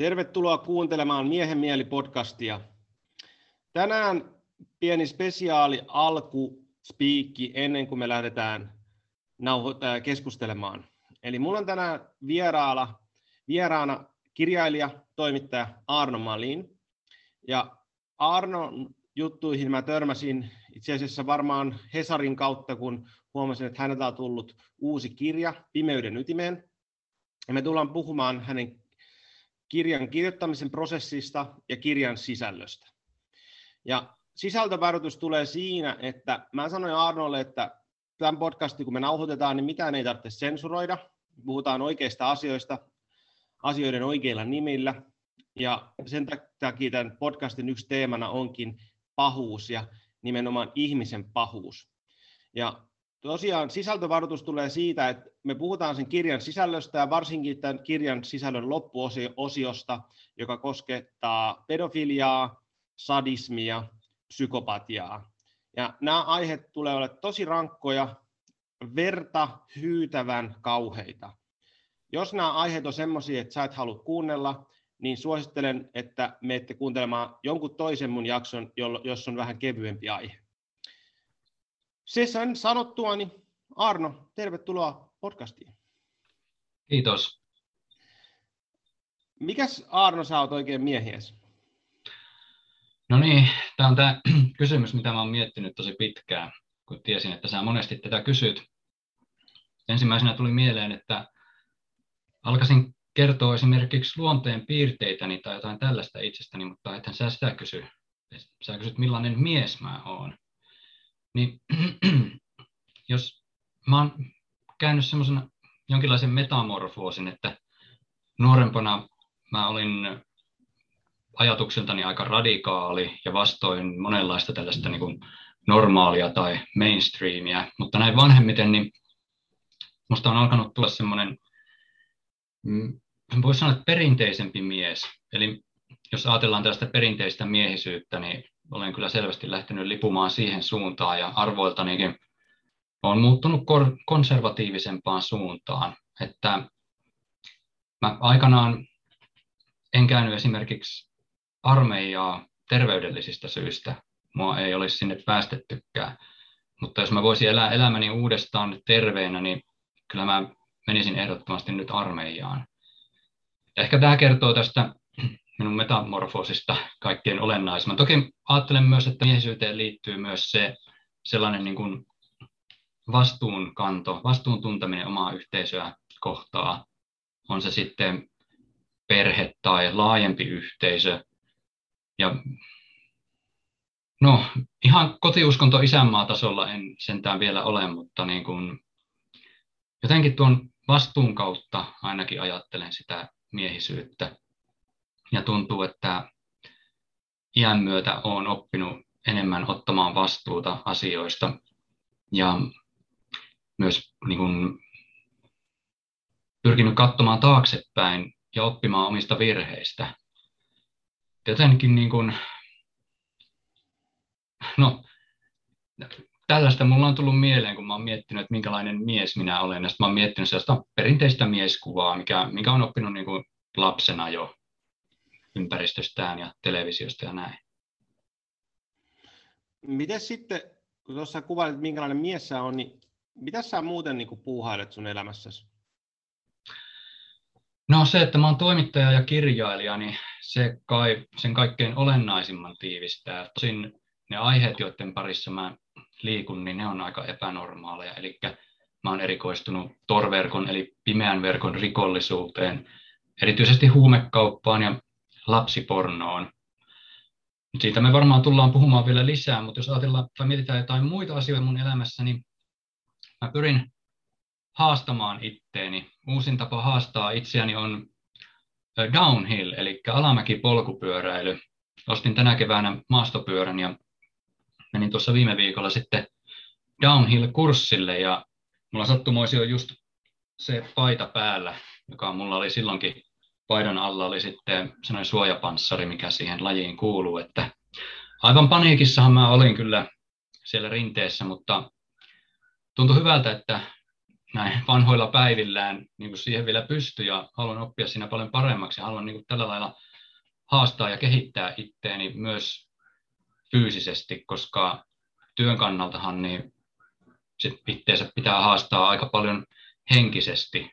Tervetuloa kuuntelemaan Miehen mieli podcastia. Tänään pieni spesiaali alku spiikki ennen kuin me lähdetään äh, keskustelemaan. Eli mulla on tänään vieraala, vieraana kirjailija, toimittaja Arno Malin. Ja Arnon juttuihin mä törmäsin itse asiassa varmaan Hesarin kautta, kun huomasin, että häneltä on tullut uusi kirja Pimeyden ytimeen. Ja me tullaan puhumaan hänen kirjan kirjoittamisen prosessista ja kirjan sisällöstä. Ja sisältövaroitus tulee siinä, että mä sanoin Arnolle, että tämän podcastin kun me nauhoitetaan, niin mitään ei tarvitse sensuroida. Puhutaan oikeista asioista, asioiden oikeilla nimillä. Ja sen takia tämän podcastin yksi teemana onkin pahuus ja nimenomaan ihmisen pahuus. Ja tosiaan sisältövaroitus tulee siitä, että me puhutaan sen kirjan sisällöstä ja varsinkin tämän kirjan sisällön loppuosiosta, joka koskettaa pedofiliaa, sadismia, psykopatiaa. Ja nämä aiheet tulee olla tosi rankkoja, verta hyytävän kauheita. Jos nämä aiheet on sellaisia, että sä et halua kuunnella, niin suosittelen, että menette kuuntelemaan jonkun toisen mun jakson, jos on vähän kevyempi aihe. Se sen sanottua, niin Arno, tervetuloa podcastiin. Kiitos. Mikäs Arno sä oot oikein miehies? No niin, tämä on tämä kysymys, mitä mä oon miettinyt tosi pitkään, kun tiesin, että sä monesti tätä kysyt. Ensimmäisenä tuli mieleen, että alkaisin kertoa esimerkiksi luonteen piirteitäni tai jotain tällaista itsestäni, mutta ethän sä sitä kysy. Sä kysyt, millainen mies mä oon. Niin jos mä oon käynyt semmoisen jonkinlaisen metamorfoosin, että nuorempana mä olin ajatukseltani aika radikaali ja vastoin monenlaista tällaista niin kuin normaalia tai mainstreamia, mutta näin vanhemmiten niin musta on alkanut tulla semmoinen, mm, voisi sanoa, että perinteisempi mies. Eli jos ajatellaan tästä perinteistä miehisyyttä, niin olen kyllä selvästi lähtenyt lipumaan siihen suuntaan ja arvoiltanikin on muuttunut konservatiivisempaan suuntaan. Että mä aikanaan en käynyt esimerkiksi armeijaa terveydellisistä syistä. Mua ei olisi sinne päästettykään. Mutta jos mä voisin elää elämäni uudestaan terveenä, niin kyllä mä menisin ehdottomasti nyt armeijaan. Ehkä tämä kertoo tästä minun metamorfoosista kaikkein olennaisimman. Toki ajattelen myös, että miehisyyteen liittyy myös se sellainen niin kuin vastuunkanto, vastuun tunteminen omaa yhteisöä kohtaa. On se sitten perhe tai laajempi yhteisö. Ja no, ihan kotiuskonto isänmaa tasolla en sentään vielä ole, mutta niin kuin, jotenkin tuon vastuun kautta ainakin ajattelen sitä miehisyyttä ja tuntuu, että iän myötä olen oppinut enemmän ottamaan vastuuta asioista ja myös niin kuin, pyrkinyt katsomaan taaksepäin ja oppimaan omista virheistä. Jotenkin niin kuin, no, tällaista mulla on tullut mieleen, kun mä oon miettinyt, että minkälainen mies minä olen. Ja mä oon miettinyt sellaista perinteistä mieskuvaa, mikä, mikä on oppinut niin kuin lapsena jo ympäristöstään ja televisiosta ja näin. Miten sitten, kun tuossa kuvailit, minkälainen mies sä on, niin mitä sä muuten niin kuin puuhailet sun elämässäsi? No se, että mä oon toimittaja ja kirjailija, niin se kai sen kaikkein olennaisimman tiivistää. Tosin ne aiheet, joiden parissa mä liikun, niin ne on aika epänormaaleja. Eli mä oon erikoistunut torverkon eli pimeän verkon rikollisuuteen, erityisesti huumekauppaan ja lapsipornoon. Siitä me varmaan tullaan puhumaan vielä lisää, mutta jos ajatellaan tai mietitään jotain muita asioita mun elämässä, niin mä pyrin haastamaan itteeni. Uusin tapa haastaa itseäni on downhill, eli alamäki polkupyöräily. Ostin tänä keväänä maastopyörän ja menin tuossa viime viikolla sitten downhill-kurssille ja mulla sattumoisi on just se paita päällä, joka mulla oli silloinkin paidan alla oli sitten sellainen suojapanssari, mikä siihen lajiin kuuluu, että aivan paniikissahan mä olin kyllä siellä rinteessä, mutta tuntui hyvältä, että näin vanhoilla päivillään niin kuin siihen vielä pysty ja haluan oppia siinä paljon paremmaksi ja haluan niin kuin tällä lailla haastaa ja kehittää itteeni myös fyysisesti, koska työn kannaltahan niin sit itteensä pitää haastaa aika paljon henkisesti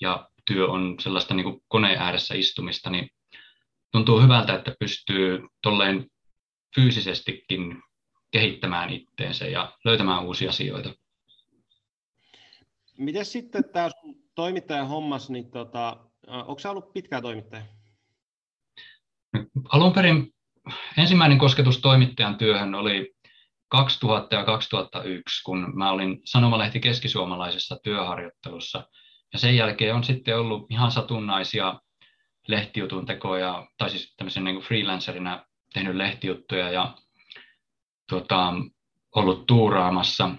ja työ on sellaista niin kuin koneen ääressä istumista, niin tuntuu hyvältä, että pystyy tolleen fyysisestikin kehittämään itteensä ja löytämään uusia asioita. Miten sitten tämä toimittajan hommas, niin tota, onko se ollut pitkä toimittaja? Alun perin ensimmäinen kosketus toimittajan työhön oli 2000 ja 2001, kun mä olin Sanomalehti keskisuomalaisessa työharjoittelussa. Ja sen jälkeen on sitten ollut ihan satunnaisia lehtijutun tekoja, tai siis tämmöisen niin freelancerina tehnyt lehtijuttuja ja tuota, ollut tuuraamassa.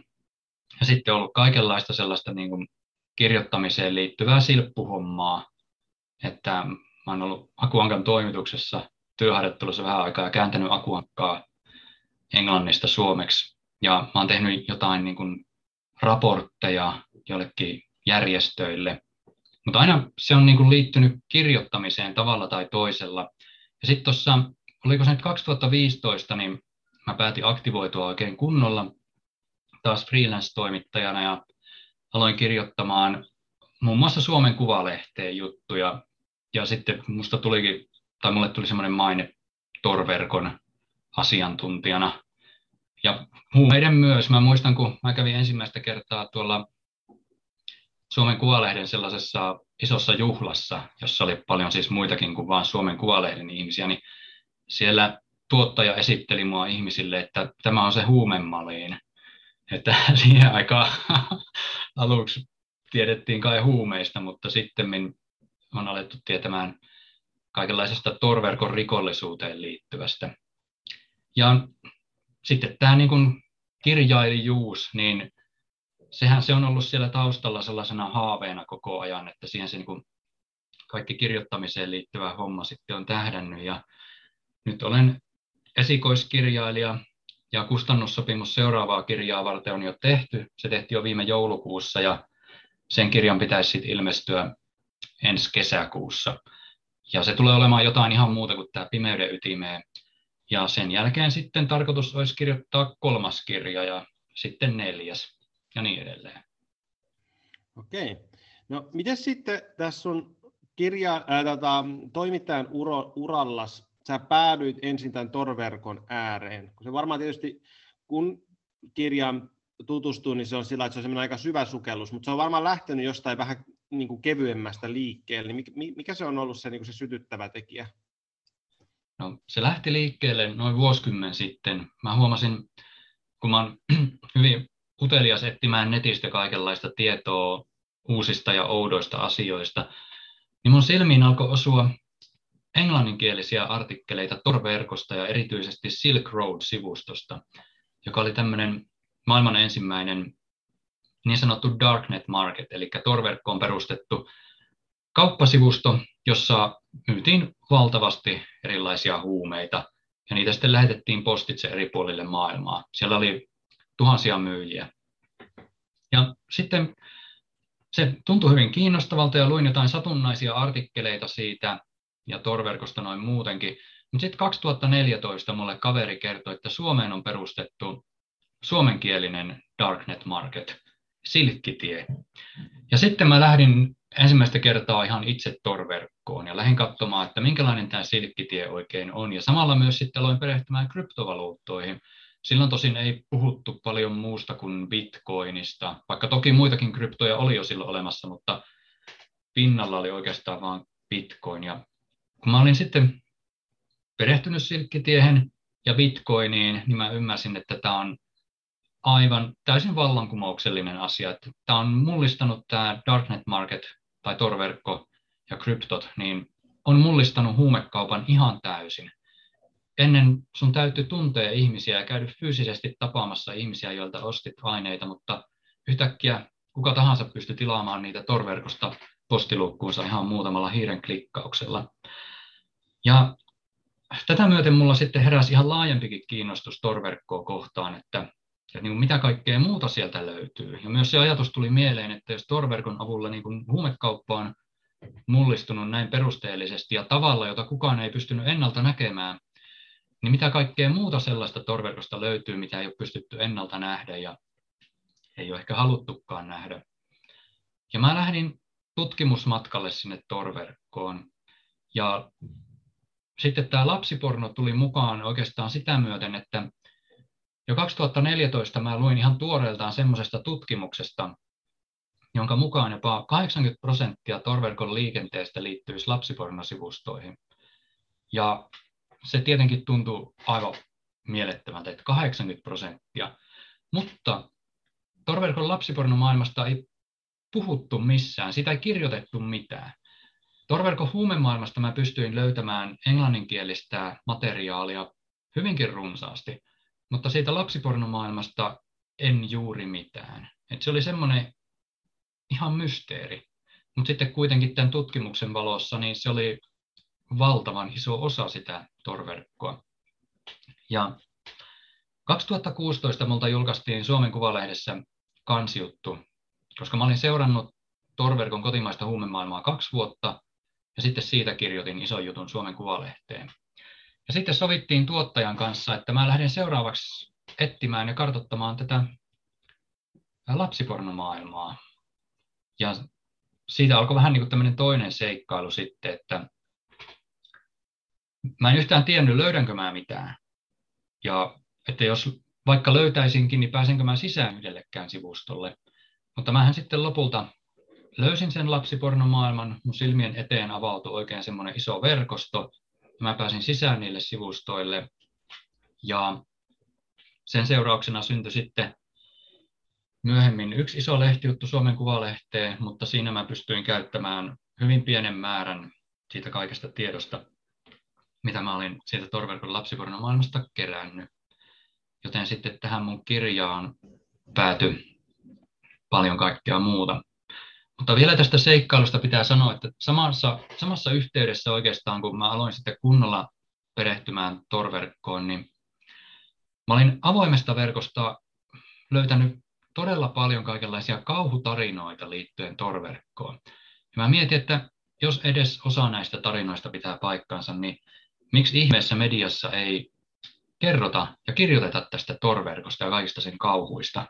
Ja sitten ollut kaikenlaista sellaista niin kuin kirjoittamiseen liittyvää silppuhommaa, että mä oon ollut Akuankan toimituksessa työharjoittelussa vähän aikaa ja kääntänyt Akuankkaa englannista suomeksi. Ja mä oon tehnyt jotain niin kuin raportteja jollekin järjestöille, mutta aina se on niin kuin liittynyt kirjoittamiseen tavalla tai toisella. Ja sitten tuossa, oliko se nyt 2015, niin mä päätin aktivoitua oikein kunnolla taas freelance-toimittajana ja aloin kirjoittamaan muun muassa Suomen Kuvalehteen juttuja. Ja sitten musta tulikin, tai mulle tuli semmoinen maine Torverkon asiantuntijana. Ja huumeiden myös. Mä muistan, kun mä kävin ensimmäistä kertaa tuolla Suomen Kuvalehden sellaisessa isossa juhlassa, jossa oli paljon siis muitakin kuin vain Suomen Kuvalehden ihmisiä, niin siellä tuottaja esitteli mua ihmisille, että tämä on se huumemaliin. Että siihen aikaan aluksi tiedettiin kai huumeista, mutta sitten on alettu tietämään kaikenlaisesta torverkon rikollisuuteen liittyvästä. Ja sitten tämä niin kirjailijuus, niin sehän se on ollut siellä taustalla sellaisena haaveena koko ajan, että siihen se niin kuin kaikki kirjoittamiseen liittyvä homma sitten on tähdännyt. Ja nyt olen esikoiskirjailija ja kustannussopimus seuraavaa kirjaa varten on jo tehty. Se tehtiin jo viime joulukuussa ja sen kirjan pitäisi sitten ilmestyä ensi kesäkuussa. Ja se tulee olemaan jotain ihan muuta kuin tämä Pimeyden ytimeen. Ja sen jälkeen sitten tarkoitus olisi kirjoittaa kolmas kirja ja sitten neljäs ja niin edelleen. Okei. No miten sitten tässä sun kirja, ää, tota, toimittajan uro, urallas, sä päädyit ensin tämän torverkon ääreen? Kun se varmaan tietysti, kun kirjan tutustuu, niin se on sillä, että se on aika syvä sukellus, mutta se on varmaan lähtenyt jostain vähän niin kuin kevyemmästä liikkeelle. Niin mikä se on ollut se, niin kuin se sytyttävä tekijä? No, se lähti liikkeelle noin vuosikymmen sitten. Mä huomasin, kun mä oon hyvin utelias etsimään netistä kaikenlaista tietoa uusista ja oudoista asioista, niin mun silmiin alkoi osua englanninkielisiä artikkeleita Tor-verkosta ja erityisesti Silk Road-sivustosta, joka oli tämmöinen maailman ensimmäinen niin sanottu Darknet Market, eli Tor-verkkoon perustettu kauppasivusto, jossa myytiin valtavasti erilaisia huumeita, ja niitä sitten lähetettiin postitse eri puolille maailmaa. Siellä oli tuhansia myyjiä. Ja sitten se tuntui hyvin kiinnostavalta ja luin jotain satunnaisia artikkeleita siitä ja torverkosta noin muutenkin. Mutta sitten 2014 mulle kaveri kertoi, että Suomeen on perustettu suomenkielinen Darknet Market, Silkkitie. Ja sitten mä lähdin ensimmäistä kertaa ihan itse torverkkoon ja lähdin katsomaan, että minkälainen tämä Silkkitie oikein on. Ja samalla myös sitten aloin perehtymään kryptovaluuttoihin – Silloin tosin ei puhuttu paljon muusta kuin bitcoinista, vaikka toki muitakin kryptoja oli jo silloin olemassa, mutta pinnalla oli oikeastaan vain bitcoin. Ja kun mä olin sitten perehtynyt silkkitiehen ja bitcoiniin, niin mä ymmärsin, että tämä on aivan täysin vallankumouksellinen asia. Tämä on mullistanut tämä Darknet Market tai torverkko ja kryptot, niin on mullistanut huumekaupan ihan täysin ennen sun täytyy tuntea ihmisiä ja käydä fyysisesti tapaamassa ihmisiä, joilta ostit aineita, mutta yhtäkkiä kuka tahansa pystyy tilaamaan niitä torverkosta postiluukkuunsa ihan muutamalla hiiren klikkauksella. Ja tätä myöten mulla sitten heräsi ihan laajempikin kiinnostus torverkkoa kohtaan, että ja niin mitä kaikkea muuta sieltä löytyy. Ja myös se ajatus tuli mieleen, että jos torverkon avulla niin kuin huumekauppa on mullistunut näin perusteellisesti ja tavalla, jota kukaan ei pystynyt ennalta näkemään, niin mitä kaikkea muuta sellaista torverkosta löytyy, mitä ei ole pystytty ennalta nähdä ja ei ole ehkä haluttukaan nähdä. Ja mä lähdin tutkimusmatkalle sinne torverkkoon. Ja sitten tämä lapsiporno tuli mukaan oikeastaan sitä myöten, että jo 2014 mä luin ihan tuoreeltaan semmoisesta tutkimuksesta, jonka mukaan jopa 80 prosenttia torverkon liikenteestä liittyisi lapsipornosivustoihin. Ja se tietenkin tuntuu aivan mielettömältä, että 80 prosenttia. Mutta torverkon lapsipornomaailmasta ei puhuttu missään, sitä ei kirjoitettu mitään. Torverkon huumemaailmasta mä pystyin löytämään englanninkielistä materiaalia hyvinkin runsaasti, mutta siitä lapsipornomaailmasta en juuri mitään. Et se oli semmoinen ihan mysteeri. Mutta sitten kuitenkin tämän tutkimuksen valossa niin se oli valtavan iso osa sitä torverkkoa. Ja 2016 multa julkaistiin Suomen Kuvalehdessä kansijuttu, koska mä olin seurannut torverkon kotimaista huumemaailmaa kaksi vuotta, ja sitten siitä kirjoitin ison jutun Suomen Kuvalehteen. Ja sitten sovittiin tuottajan kanssa, että mä lähden seuraavaksi etsimään ja kartottamaan tätä lapsipornomaailmaa. Ja siitä alkoi vähän niin kuin tämmöinen toinen seikkailu sitten, että mä en yhtään tiennyt, löydänkö mä mitään. Ja että jos vaikka löytäisinkin, niin pääsenkö mä sisään yhdellekään sivustolle. Mutta mähän sitten lopulta löysin sen lapsipornomaailman, mun silmien eteen avautui oikein semmoinen iso verkosto, ja mä pääsin sisään niille sivustoille, ja sen seurauksena syntyi sitten myöhemmin yksi iso lehtijuttu Suomen Kuvalehteen, mutta siinä mä pystyin käyttämään hyvin pienen määrän siitä kaikesta tiedosta, mitä mä olin siitä Torverkon lapsipornomaailmasta kerännyt. Joten sitten tähän mun kirjaan päätyi paljon kaikkea muuta. Mutta vielä tästä seikkailusta pitää sanoa, että samassa, samassa yhteydessä oikeastaan, kun mä aloin sitten kunnolla perehtymään torverkkoon, niin mä olin avoimesta verkosta löytänyt todella paljon kaikenlaisia kauhutarinoita liittyen torverkkoon. Ja mä mietin, että jos edes osa näistä tarinoista pitää paikkansa, niin miksi ihmeessä mediassa ei kerrota ja kirjoiteta tästä torverkosta ja kaikista sen kauhuista.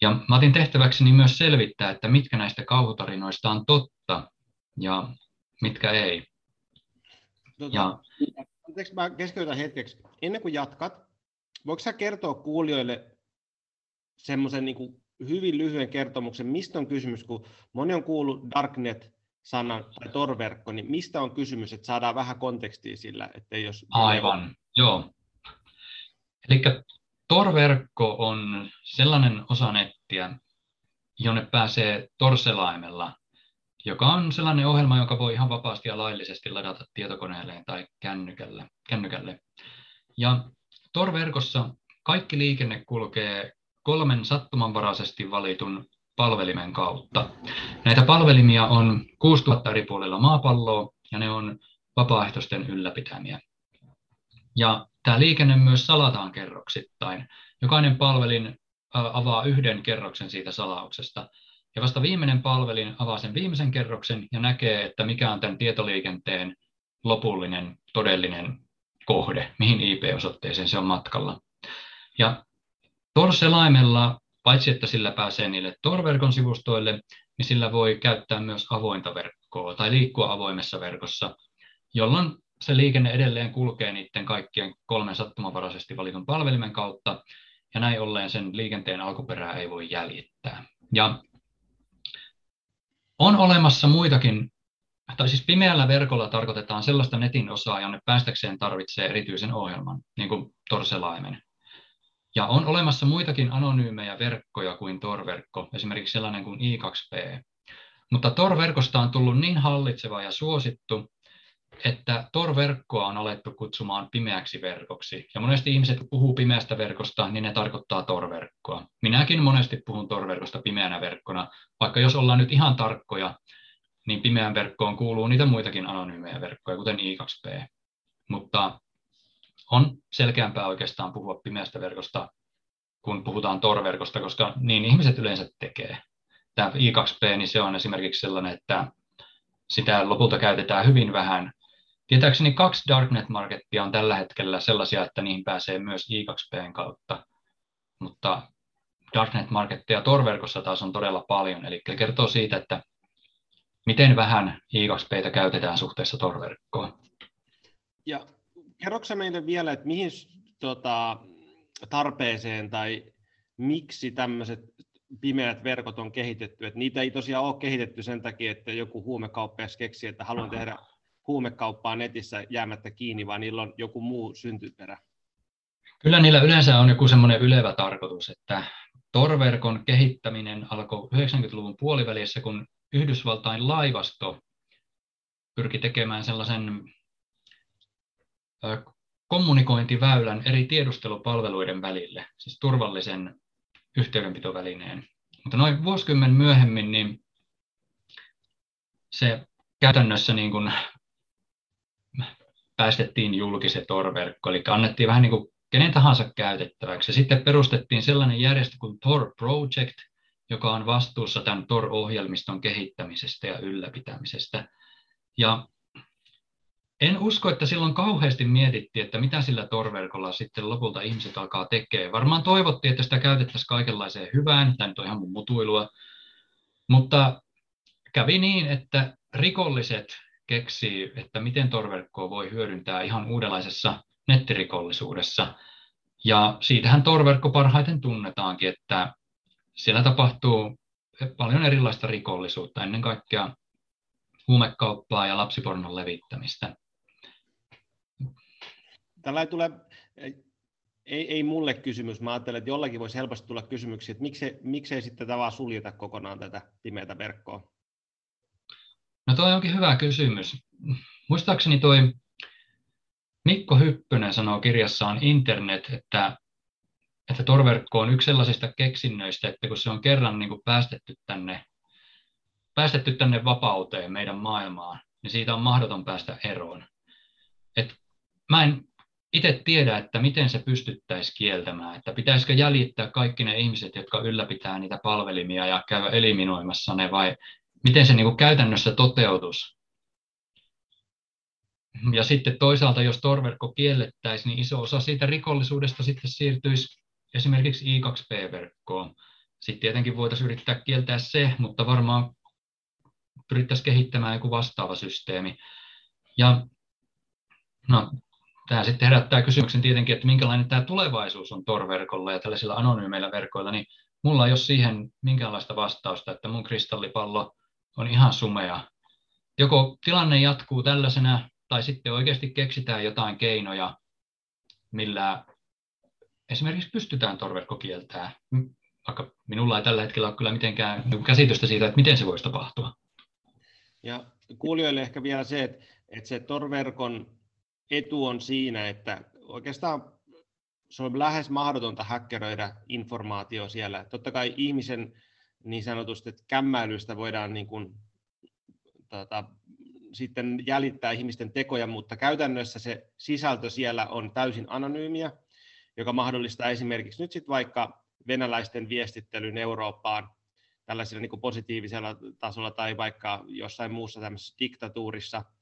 Ja mä otin tehtäväkseni myös selvittää, että mitkä näistä kauhutarinoista on totta ja mitkä ei. Tota, ja... Anteeksi, mä keskeytän hetkeksi. Ennen kuin jatkat, voiko sä kertoa kuulijoille semmoisen niin hyvin lyhyen kertomuksen, mistä on kysymys, kun moni on kuullut Darknet-sanan tai torverkko, niin mistä on kysymys, että saadaan vähän kontekstia sillä, että jos... Aivan, joo. Eli Tor-verkko on sellainen osa nettiä, jonne pääsee torselaimella, joka on sellainen ohjelma, joka voi ihan vapaasti ja laillisesti ladata tietokoneelleen tai kännykälle. kännykälle. Ja Tor-verkossa kaikki liikenne kulkee kolmen sattumanvaraisesti valitun palvelimen kautta. Näitä palvelimia on 6000 eri puolilla maapalloa ja ne on vapaaehtoisten ylläpitämiä. Ja tämä liikenne myös salataan kerroksittain. Jokainen palvelin avaa yhden kerroksen siitä salauksesta. Ja vasta viimeinen palvelin avaa sen viimeisen kerroksen ja näkee, että mikä on tämän tietoliikenteen lopullinen, todellinen kohde, mihin IP-osoitteeseen se on matkalla. Ja Tor-selaimella, paitsi että sillä pääsee niille Tor-verkon sivustoille, niin sillä voi käyttää myös avointa verkkoa tai liikkua avoimessa verkossa, jolloin se liikenne edelleen kulkee niiden kaikkien kolmen sattumanvaraisesti valitun palvelimen kautta, ja näin ollen sen liikenteen alkuperää ei voi jäljittää. Ja on olemassa muitakin, tai siis pimeällä verkolla tarkoitetaan sellaista netin osaa, jonne päästäkseen tarvitsee erityisen ohjelman, niin kuin torselaimen. Ja on olemassa muitakin anonyymejä verkkoja kuin Tor-verkko, esimerkiksi sellainen kuin I2P. Mutta Tor-verkosta on tullut niin hallitseva ja suosittu, että Tor-verkkoa on alettu kutsumaan pimeäksi verkoksi. Ja monesti ihmiset, puhuu pimeästä verkosta, niin ne tarkoittaa Tor-verkkoa. Minäkin monesti puhun Tor-verkosta pimeänä verkkona, vaikka jos ollaan nyt ihan tarkkoja, niin pimeään verkkoon kuuluu niitä muitakin anonyymejä verkkoja, kuten I2P. Mutta on selkeämpää oikeastaan puhua pimeästä verkosta kun puhutaan torverkosta, koska niin ihmiset yleensä tekee. Tämä I2P, niin se on esimerkiksi sellainen, että sitä lopulta käytetään hyvin vähän. Tietääkseni kaksi Darknet-markettia on tällä hetkellä sellaisia, että niihin pääsee myös I2Pn kautta, mutta Darknet-marketteja torverkossa taas on todella paljon, eli kertoo siitä, että miten vähän I2Ptä käytetään suhteessa torverkkoon. Ja kerroksä meille vielä, että mihin tota, tarpeeseen tai miksi tämmöiset pimeät verkot on kehitetty. Että niitä ei tosiaan ole kehitetty sen takia, että joku huumekauppias keksi, että haluan tehdä huumekauppaa netissä jäämättä kiinni, vaan niillä on joku muu syntyperä. Kyllä niillä yleensä on joku semmoinen ylevä tarkoitus, että torverkon kehittäminen alkoi 90-luvun puolivälissä, kun Yhdysvaltain laivasto pyrki tekemään sellaisen kommunikointiväylän eri tiedustelupalveluiden välille, siis turvallisen yhteydenpitovälineen. Mutta noin vuosikymmen myöhemmin niin se käytännössä niin kuin päästettiin julkiset Tor-verkko, eli annettiin vähän niin kuin kenen tahansa käytettäväksi. Sitten perustettiin sellainen järjestö kuin Tor Project, joka on vastuussa tämän Tor-ohjelmiston kehittämisestä ja ylläpitämisestä. Ja en usko, että silloin kauheasti mietittiin, että mitä sillä torverkolla sitten lopulta ihmiset alkaa tekemään. Varmaan toivottiin, että sitä käytettäisiin kaikenlaiseen hyvään, tämä nyt on ihan mun mutuilua, mutta kävi niin, että rikolliset keksii, että miten torverkkoa voi hyödyntää ihan uudenlaisessa nettirikollisuudessa. Ja siitähän torverkko parhaiten tunnetaankin, että siellä tapahtuu paljon erilaista rikollisuutta, ennen kaikkea huumekauppaa ja lapsipornon levittämistä. Tällä ei tule, ei, ei mulle kysymys, mä ajattelen, että jollakin voisi helposti tulla kysymyksiä, että miksei, miksei sitten vaan suljeta kokonaan tätä pimeätä verkkoa? No toi onkin hyvä kysymys. Muistaakseni toi Mikko Hyppönen sanoo kirjassaan Internet, että, että torverkko on yksi sellaisista keksinnöistä, että kun se on kerran niin kuin päästetty, tänne, päästetty tänne vapauteen meidän maailmaan, niin siitä on mahdoton päästä eroon. Et mä en itse tiedä, että miten se pystyttäisiin kieltämään, että pitäisikö jäljittää kaikki ne ihmiset, jotka ylläpitää niitä palvelimia ja käydä eliminoimassa ne, vai miten se niin kuin käytännössä toteutus. Ja sitten toisaalta, jos torverkko kiellettäisiin, niin iso osa siitä rikollisuudesta sitten siirtyisi esimerkiksi I2P-verkkoon. Sitten tietenkin voitaisiin yrittää kieltää se, mutta varmaan pyrittäisiin kehittämään joku vastaava systeemi. Ja no, tämä sitten herättää kysymyksen tietenkin, että minkälainen tämä tulevaisuus on Tor-verkolla ja tällaisilla anonyymeillä verkoilla, niin mulla ei ole siihen minkäänlaista vastausta, että mun kristallipallo on ihan sumea. Joko tilanne jatkuu tällaisena, tai sitten oikeasti keksitään jotain keinoja, millä esimerkiksi pystytään torverkko kieltää, vaikka minulla ei tällä hetkellä ole kyllä mitenkään käsitystä siitä, että miten se voisi tapahtua. Ja kuulijoille ehkä vielä se, että, että se torverkon etu on siinä, että oikeastaan se on lähes mahdotonta häkkeröidä informaatio siellä. Totta kai ihmisen niin sanotusti että kämmäilystä voidaan niin kuin, tota, sitten jäljittää ihmisten tekoja, mutta käytännössä se sisältö siellä on täysin anonyymiä, joka mahdollistaa esimerkiksi nyt sitten vaikka venäläisten viestittelyn Eurooppaan tällaisella niin positiivisella tasolla tai vaikka jossain muussa tämmöisessä diktatuurissa –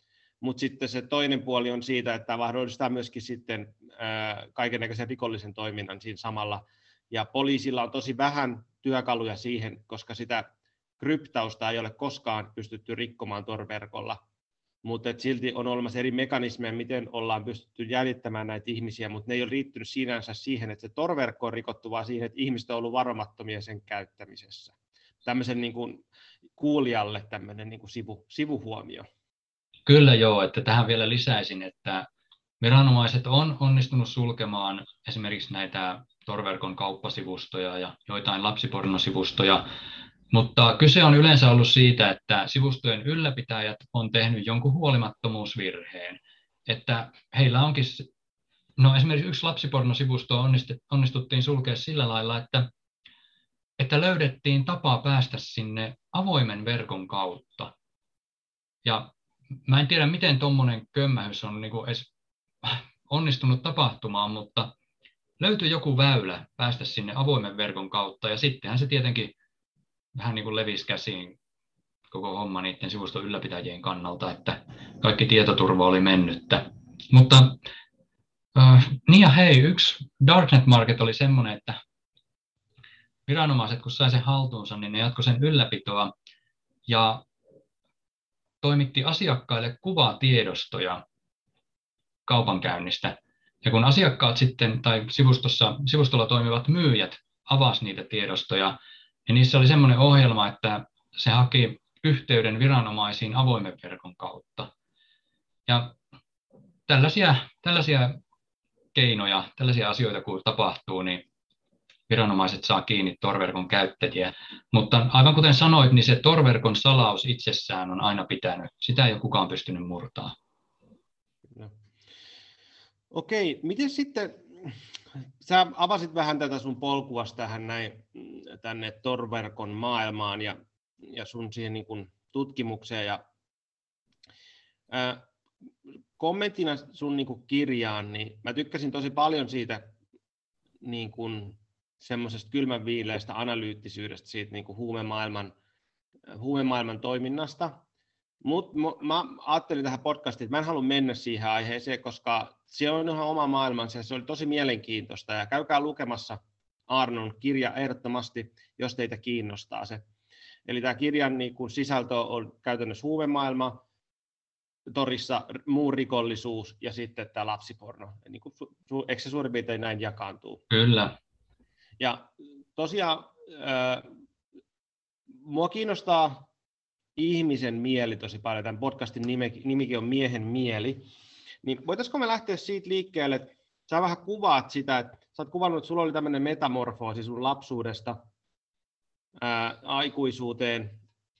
mutta sitten se toinen puoli on siitä, että mahdollistaa myöskin sitten kaikenlaisen rikollisen toiminnan siinä samalla. Ja poliisilla on tosi vähän työkaluja siihen, koska sitä kryptausta ei ole koskaan pystytty rikkomaan torverkolla. Mutta silti on olemassa eri mekanismeja, miten ollaan pystytty jäljittämään näitä ihmisiä, mutta ne ei ole riittynyt sinänsä siihen, että se torverkko on rikottu, vaan siihen, että ihmiset on ollut varomattomia sen käyttämisessä. Tämmöisen niin kuin kuulijalle tämmöinen niin kuin sivu, sivuhuomio. Kyllä joo, että tähän vielä lisäisin, että viranomaiset on onnistunut sulkemaan esimerkiksi näitä torverkon kauppasivustoja ja joitain lapsipornosivustoja, mutta kyse on yleensä ollut siitä, että sivustojen ylläpitäjät on tehnyt jonkun huolimattomuusvirheen, että heillä onkin, no esimerkiksi yksi lapsipornosivusto onnistuttiin sulkea sillä lailla, että, että löydettiin tapa päästä sinne avoimen verkon kautta. Ja mä en tiedä, miten tuommoinen kömmähys on niin edes onnistunut tapahtumaan, mutta löytyi joku väylä päästä sinne avoimen verkon kautta, ja sittenhän se tietenkin vähän niin kuin levisi käsiin koko homma niiden sivuston ylläpitäjien kannalta, että kaikki tietoturva oli mennyttä. Mutta äh, niin ja hei, yksi Darknet Market oli semmoinen, että viranomaiset kun sai sen haltuunsa, niin ne jatkoi sen ylläpitoa ja toimitti asiakkaille kuvatiedostoja kaupankäynnistä. Ja kun asiakkaat sitten, tai sivustossa, sivustolla toimivat myyjät avasi niitä tiedostoja, niin niissä oli semmoinen ohjelma, että se haki yhteyden viranomaisiin avoimen verkon kautta. Ja tällaisia, tällaisia keinoja, tällaisia asioita kun tapahtuu, niin viranomaiset saa kiinni torverkon käyttäjiä. Mutta aivan kuten sanoit, niin se torverkon salaus itsessään on aina pitänyt. Sitä ei ole kukaan pystynyt murtaa. No. Okei, miten sitten, sä avasit vähän tätä sun polkua tähän näin, tänne torverkon maailmaan ja, ja sun siihen niin kuin tutkimukseen. Ja, ää, kommenttina sun niin kuin kirjaan, niin mä tykkäsin tosi paljon siitä niin kuin semmoisesta kylmän viileästä analyyttisyydestä siitä niin kuin huumemaailman, huumemaailman toiminnasta. Mutta mä ajattelin tähän podcastiin, että mä en halua mennä siihen aiheeseen, koska se on ihan oma maailmansa ja se oli tosi mielenkiintoista. Ja käykää lukemassa Arnon kirja ehdottomasti, jos teitä kiinnostaa se. Eli tämä kirjan niin kun sisältö on käytännössä huumemaailma, torissa muu rikollisuus ja sitten tämä lapsiporno. Niin kuin, eikö se suurin piirtein näin jakaantuu? Kyllä. Ja tosiaan mua kiinnostaa ihmisen mieli tosi paljon. Tämän podcastin nimikin on Miehen mieli. Niin voitaisiko me lähteä siitä liikkeelle, että sä vähän kuvaat sitä, että sä oot kuvannut, että sulla oli tämmöinen metamorfoosi sun lapsuudesta ää, aikuisuuteen,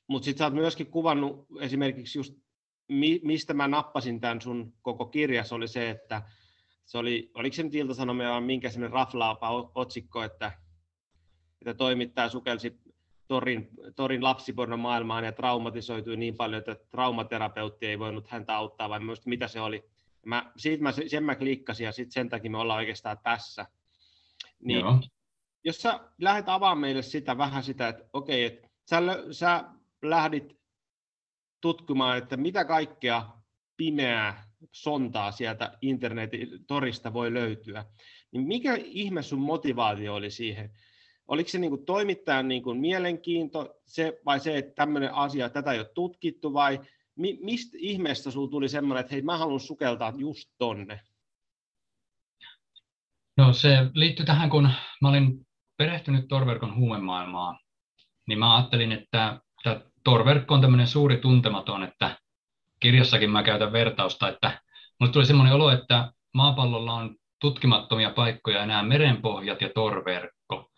mutta sitten sä oot myöskin kuvannut esimerkiksi just, mi, mistä mä nappasin tämän sun koko kirjas, oli se, että se oli, oliko se nyt iltasanomia vai minkä semmoinen raflaapa otsikko, että, että toimittaja sukelsi Torin, Torin lapsipornon maailmaan ja traumatisoitui niin paljon, että traumaterapeutti ei voinut häntä auttaa, vai myös mitä se oli. Mä, siitä mä, sen mä klikkasin ja sit sen takia me ollaan oikeastaan tässä. Niin, Joo. Jos sä lähdet avaamaan meille sitä vähän sitä, että okei, että sä, sä lähdit tutkimaan, että mitä kaikkea pimeää sontaa sieltä internetin torista voi löytyä, niin mikä ihme sun motivaatio oli siihen? Oliko se niin kuin toimittajan niin kuin mielenkiinto se, vai se, että tämmöinen asia, tätä ei ole tutkittu, vai mi, mistä ihmeestä sinulla tuli semmoinen, että hei, mä haluan sukeltaa just tonne? No se liittyy tähän, kun mä olin perehtynyt Torverkon huumemaailmaan, niin mä ajattelin, että tämä Torverkko on tämmöinen suuri tuntematon, että kirjassakin mä käytän vertausta, että mulle tuli semmoinen olo, että maapallolla on tutkimattomia paikkoja enää merenpohjat ja torverkko.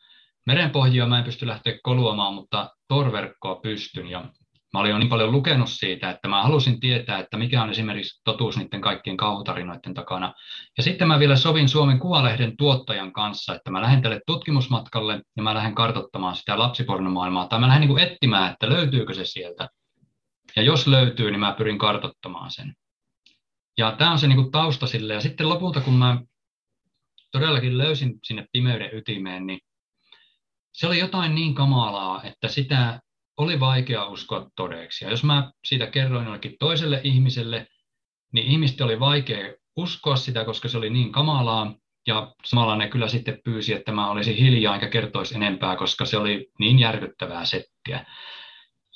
Merenpohjia mä en pysty lähteä koluamaan, mutta torverkkoa pystyn. Ja mä olin jo niin paljon lukenut siitä, että mä halusin tietää, että mikä on esimerkiksi totuus niiden kaikkien kauhutarinoiden takana. Ja sitten mä vielä sovin Suomen Kuvalehden tuottajan kanssa, että mä lähden tälle tutkimusmatkalle ja mä lähden kartottamaan sitä lapsipornomaailmaa. Tai mä lähden niin etsimään, että löytyykö se sieltä. Ja jos löytyy, niin mä pyrin kartottamaan sen. Ja tämä on se niin kuin tausta sille. Ja sitten lopulta, kun mä todellakin löysin sinne pimeyden ytimeen, niin se oli jotain niin kamalaa, että sitä oli vaikea uskoa todeksi. Ja jos mä siitä kerroin jollekin toiselle ihmiselle, niin ihmisten oli vaikea uskoa sitä, koska se oli niin kamalaa. Ja samalla ne kyllä sitten pyysi, että mä olisin hiljaa enkä kertoisi enempää, koska se oli niin järkyttävää settiä.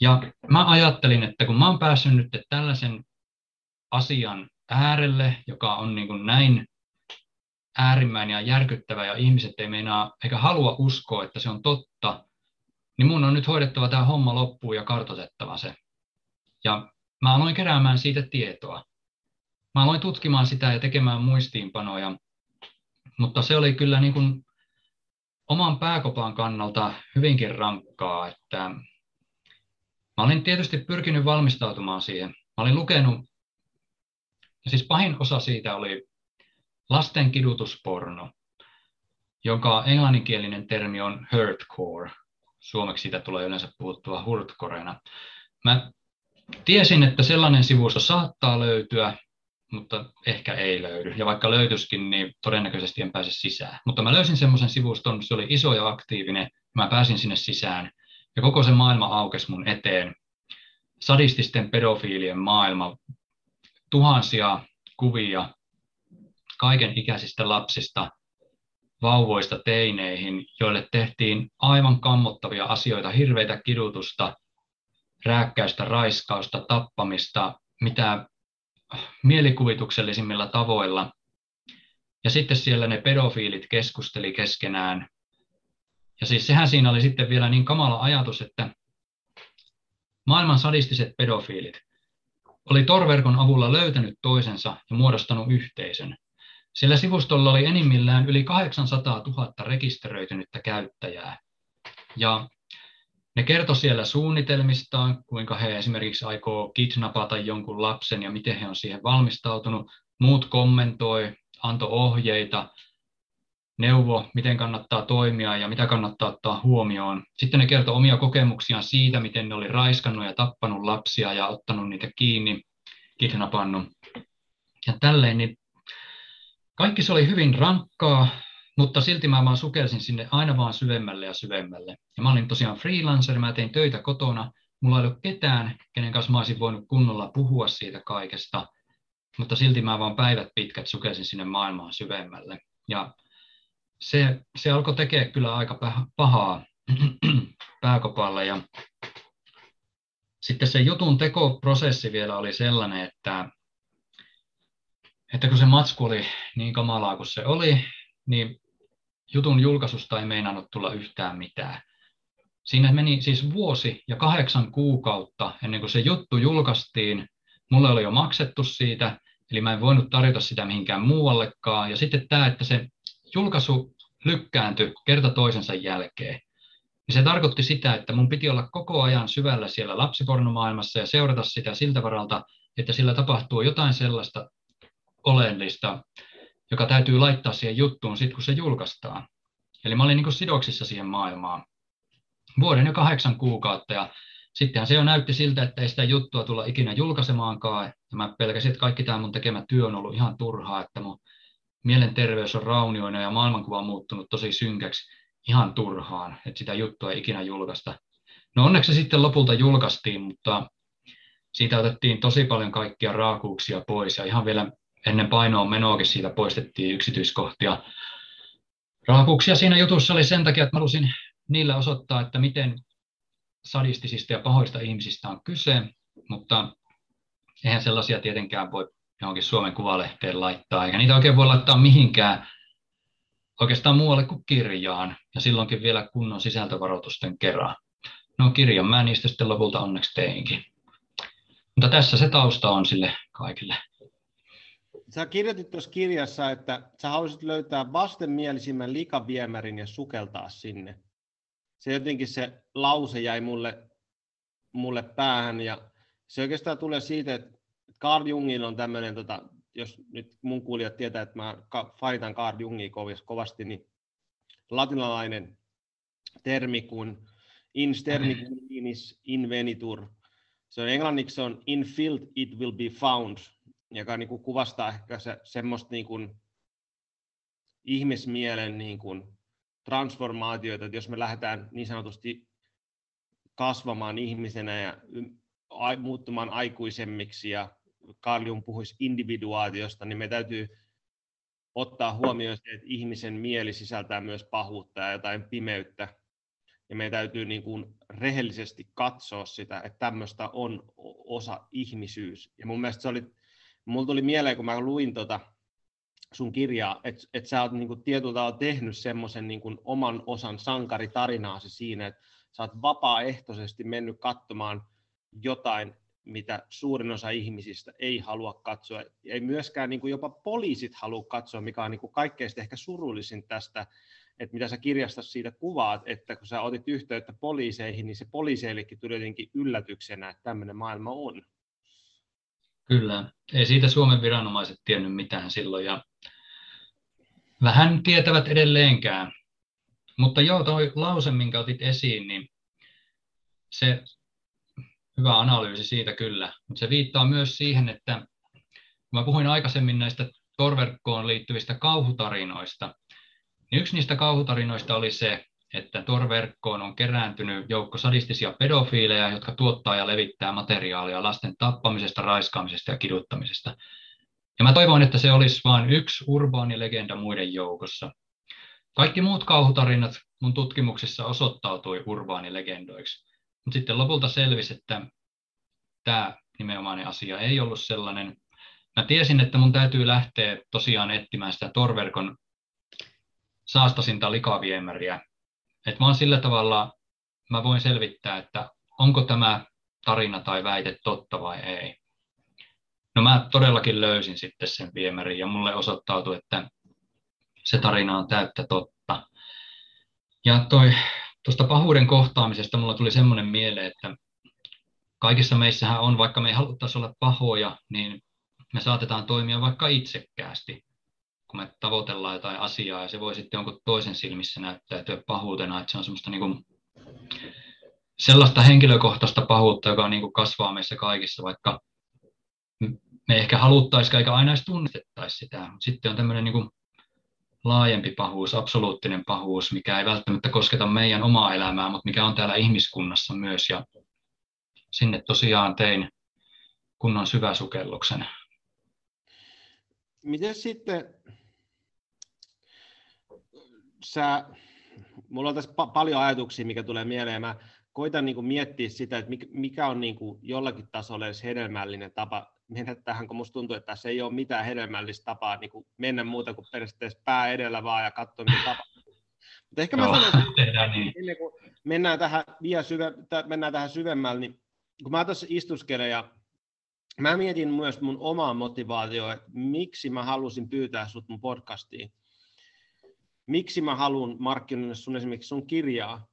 Ja mä ajattelin, että kun mä oon päässyt nyt tällaisen asian äärelle, joka on niin kuin näin äärimmäinen ja järkyttävä ja ihmiset ei meinaa eikä halua uskoa, että se on totta, niin mun on nyt hoidettava tämä homma loppuun ja kartotettava se. Ja mä aloin keräämään siitä tietoa. Mä aloin tutkimaan sitä ja tekemään muistiinpanoja, mutta se oli kyllä niin kuin oman pääkopan kannalta hyvinkin rankkaa, että mä olin tietysti pyrkinyt valmistautumaan siihen. Mä olin lukenut, ja siis pahin osa siitä oli lasten kidutusporno, jonka englanninkielinen termi on hurtcore. Suomeksi siitä tulee yleensä puhuttua hurtcoreena. Mä tiesin, että sellainen sivusto saattaa löytyä, mutta ehkä ei löydy. Ja vaikka löytyisikin, niin todennäköisesti en pääse sisään. Mutta mä löysin semmoisen sivuston, se oli iso ja aktiivinen, mä pääsin sinne sisään, ja koko se maailma aukesi mun eteen. Sadististen pedofiilien maailma, tuhansia kuvia kaiken ikäisistä lapsista, vauvoista teineihin, joille tehtiin aivan kammottavia asioita, hirveitä kidutusta, rääkkäystä, raiskausta, tappamista, mitä mielikuvituksellisimmilla tavoilla. Ja sitten siellä ne pedofiilit keskusteli keskenään. Ja siis sehän siinä oli sitten vielä niin kamala ajatus, että maailman sadistiset pedofiilit oli torverkon avulla löytänyt toisensa ja muodostanut yhteisön. Sillä sivustolla oli enimmillään yli 800 000 rekisteröitynyttä käyttäjää. Ja ne kertoi siellä suunnitelmistaan, kuinka he esimerkiksi aikoo kidnapata jonkun lapsen ja miten he on siihen valmistautunut. Muut kommentoi, antoi ohjeita, neuvo, miten kannattaa toimia ja mitä kannattaa ottaa huomioon. Sitten ne kertoi omia kokemuksiaan siitä, miten ne oli raiskannut ja tappanut lapsia ja ottanut niitä kiinni, kidnappannut. Ja tälleen, niin kaikki se oli hyvin rankkaa, mutta silti mä vaan sukelsin sinne aina vaan syvemmälle ja syvemmälle. Ja mä olin tosiaan freelancer, mä tein töitä kotona, mulla ei ollut ketään, kenen kanssa mä olisin voinut kunnolla puhua siitä kaikesta, mutta silti mä vaan päivät pitkät sukelsin sinne maailmaan syvemmälle. Ja se, se alkoi tekemään kyllä aika pahaa pääkopalle ja sitten se jutun tekoprosessi vielä oli sellainen, että, että kun se matsku oli niin kamalaa kuin se oli, niin jutun julkaisusta ei meinannut tulla yhtään mitään. Siinä meni siis vuosi ja kahdeksan kuukautta ennen kuin se juttu julkaistiin. Mulle oli jo maksettu siitä, eli mä en voinut tarjota sitä mihinkään muuallekaan. Ja sitten tämä, että se julkaisu lykkääntyi kerta toisensa jälkeen. Niin se tarkoitti sitä, että mun piti olla koko ajan syvällä siellä lapsipornomaailmassa ja seurata sitä siltä varalta, että sillä tapahtuu jotain sellaista oleellista, joka täytyy laittaa siihen juttuun sitten, kun se julkaistaan. Eli mä olin niin sidoksissa siihen maailmaan vuoden ja kahdeksan kuukautta ja sittenhän se jo näytti siltä, että ei sitä juttua tulla ikinä julkaisemaankaan. Ja mä pelkäsin, että kaikki tämä mun tekemä työ on ollut ihan turhaa, että mun mielenterveys on raunioina ja maailmankuva on muuttunut tosi synkäksi ihan turhaan, että sitä juttua ei ikinä julkaista. No onneksi se sitten lopulta julkaistiin, mutta siitä otettiin tosi paljon kaikkia raakuuksia pois ja ihan vielä ennen painoa menoakin siitä poistettiin yksityiskohtia. Raakuuksia siinä jutussa oli sen takia, että mä halusin niillä osoittaa, että miten sadistisista ja pahoista ihmisistä on kyse, mutta eihän sellaisia tietenkään voi johonkin Suomen kuvalehteen laittaa, eikä niitä oikein voi laittaa mihinkään oikeastaan muualle kuin kirjaan, ja silloinkin vielä kunnon sisältövaroitusten kerran. No kirjan mä niistä sitten lopulta onneksi teinkin. Mutta tässä se tausta on sille kaikille. Sä kirjoitit tuossa kirjassa, että sä haluaisit löytää vastenmielisimmän likaviemärin ja sukeltaa sinne. Se jotenkin se lause jäi mulle, mulle päähän ja se oikeastaan tulee siitä, että Carl Jungin on tämmöinen, tota, jos nyt mun kuulijat tietää, että mä fanitan Carl Jungia kovasti, niin latinalainen termi kuin in invenitur. Se on englanniksi on in filth it will be found, joka niin kuin kuvastaa ehkä se, semmoista niin kuin ihmismielen niin kuin transformaatioita, että jos me lähdetään niin sanotusti kasvamaan ihmisenä ja muuttumaan aikuisemmiksi ja Carl Jung puhuisi individuaatiosta, niin me täytyy ottaa huomioon se, että ihmisen mieli sisältää myös pahuutta ja jotain pimeyttä. Ja meidän täytyy niin kuin rehellisesti katsoa sitä, että tämmöistä on osa ihmisyys. Ja mun mielestä se oli, mulla tuli mieleen, kun mä luin tota sun kirjaa, että, että sä oot niin kuin tietyllä tavalla tehnyt semmoisen niin kuin oman osan sankaritarinaasi siinä, että sä oot vapaaehtoisesti mennyt katsomaan jotain mitä suurin osa ihmisistä ei halua katsoa. Ei myöskään niin kuin jopa poliisit halua katsoa, mikä on niin kuin kaikkein ehkä surullisin tästä, että mitä sä kirjasta siitä kuvaat, että kun sä otit yhteyttä poliiseihin, niin se poliiseillekin tuli jotenkin yllätyksenä, että tämmöinen maailma on. Kyllä, ei siitä Suomen viranomaiset tiennyt mitään silloin ja vähän tietävät edelleenkään. Mutta joo, toi lause, minkä otit esiin, niin se hyvä analyysi siitä kyllä, mutta se viittaa myös siihen, että mä puhuin aikaisemmin näistä torverkkoon liittyvistä kauhutarinoista, niin yksi niistä kauhutarinoista oli se, että torverkkoon on kerääntynyt joukko sadistisia pedofiileja, jotka tuottaa ja levittää materiaalia lasten tappamisesta, raiskaamisesta ja kiduttamisesta. Ja mä toivon, että se olisi vain yksi urbaani legenda muiden joukossa. Kaikki muut kauhutarinat mun tutkimuksissa osoittautui urbaanilegendoiksi. Mutta sitten lopulta selvisi, että tämä nimenomainen asia ei ollut sellainen. Mä tiesin, että mun täytyy lähteä tosiaan etsimään sitä torverkon saastasinta likaviemäriä. Että vaan sillä tavalla mä voin selvittää, että onko tämä tarina tai väite totta vai ei. No mä todellakin löysin sitten sen viemärin ja mulle osoittautui, että se tarina on täyttä totta. Ja toi, tuosta pahuuden kohtaamisesta mulla tuli semmoinen mieleen, että kaikissa meissähän on, vaikka me ei haluttaisi olla pahoja, niin me saatetaan toimia vaikka itsekkäästi, kun me tavoitellaan jotain asiaa, ja se voi sitten jonkun toisen silmissä näyttäytyä pahuutena, että se on semmoista niin kuin sellaista henkilökohtaista pahuutta, joka niin kuin kasvaa meissä kaikissa, vaikka me ehkä haluttaisiin eikä aina edes tunnistettaisi sitä, sitten on tämmöinen niin kuin laajempi pahuus, absoluuttinen pahuus, mikä ei välttämättä kosketa meidän omaa elämää, mutta mikä on täällä ihmiskunnassa myös. Ja sinne tosiaan tein kunnon syväsukelluksen. Miten sitten, sä, mulla on tässä pa- paljon ajatuksia, mikä tulee mieleen. Mä koitan niin miettiä sitä, että mikä on niin jollakin tasolla edes hedelmällinen tapa mennä tähän, kun musta tuntuu, että tässä ei ole mitään hedelmällistä tapaa niin kuin mennä muuta kuin periaatteessa pää edellä vaan ja katsoa, mitä tapahtuu. Mutta ehkä mä sanon, tehdään niin. ennen kuin mennään tähän, vielä syve, mennään tähän syvemmälle, niin kun mä tuossa istuskelen ja mä mietin myös mun omaa motivaatioa, että miksi mä halusin pyytää sut mun podcastiin. Miksi mä haluan markkinoida sun esimerkiksi sun kirjaa.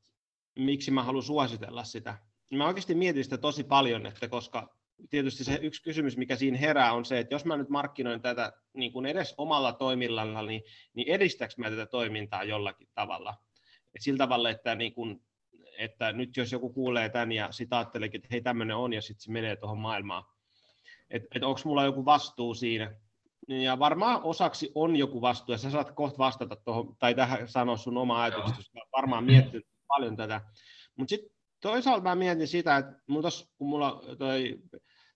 Miksi mä haluan suositella sitä. Mä oikeasti mietin sitä tosi paljon, että koska tietysti se yksi kysymys, mikä siinä herää, on se, että jos mä nyt markkinoin tätä niin kuin edes omalla toimillalla, niin, niin edistääkö mä tätä toimintaa jollakin tavalla? Et sillä tavalla, että, niin kuin, että nyt jos joku kuulee tämän ja sitä ajatteleekin, että hei tämmöinen on ja sitten se menee tuohon maailmaan, että et onko mulla joku vastuu siinä? Ja varmaan osaksi on joku vastuu, ja sä saat kohta vastata tuohon, tai tähän sanoa sun oma ajatuksesi, varmaan miettinyt paljon tätä. Mutta sitten toisaalta mä mietin sitä, että mun kun mulla toi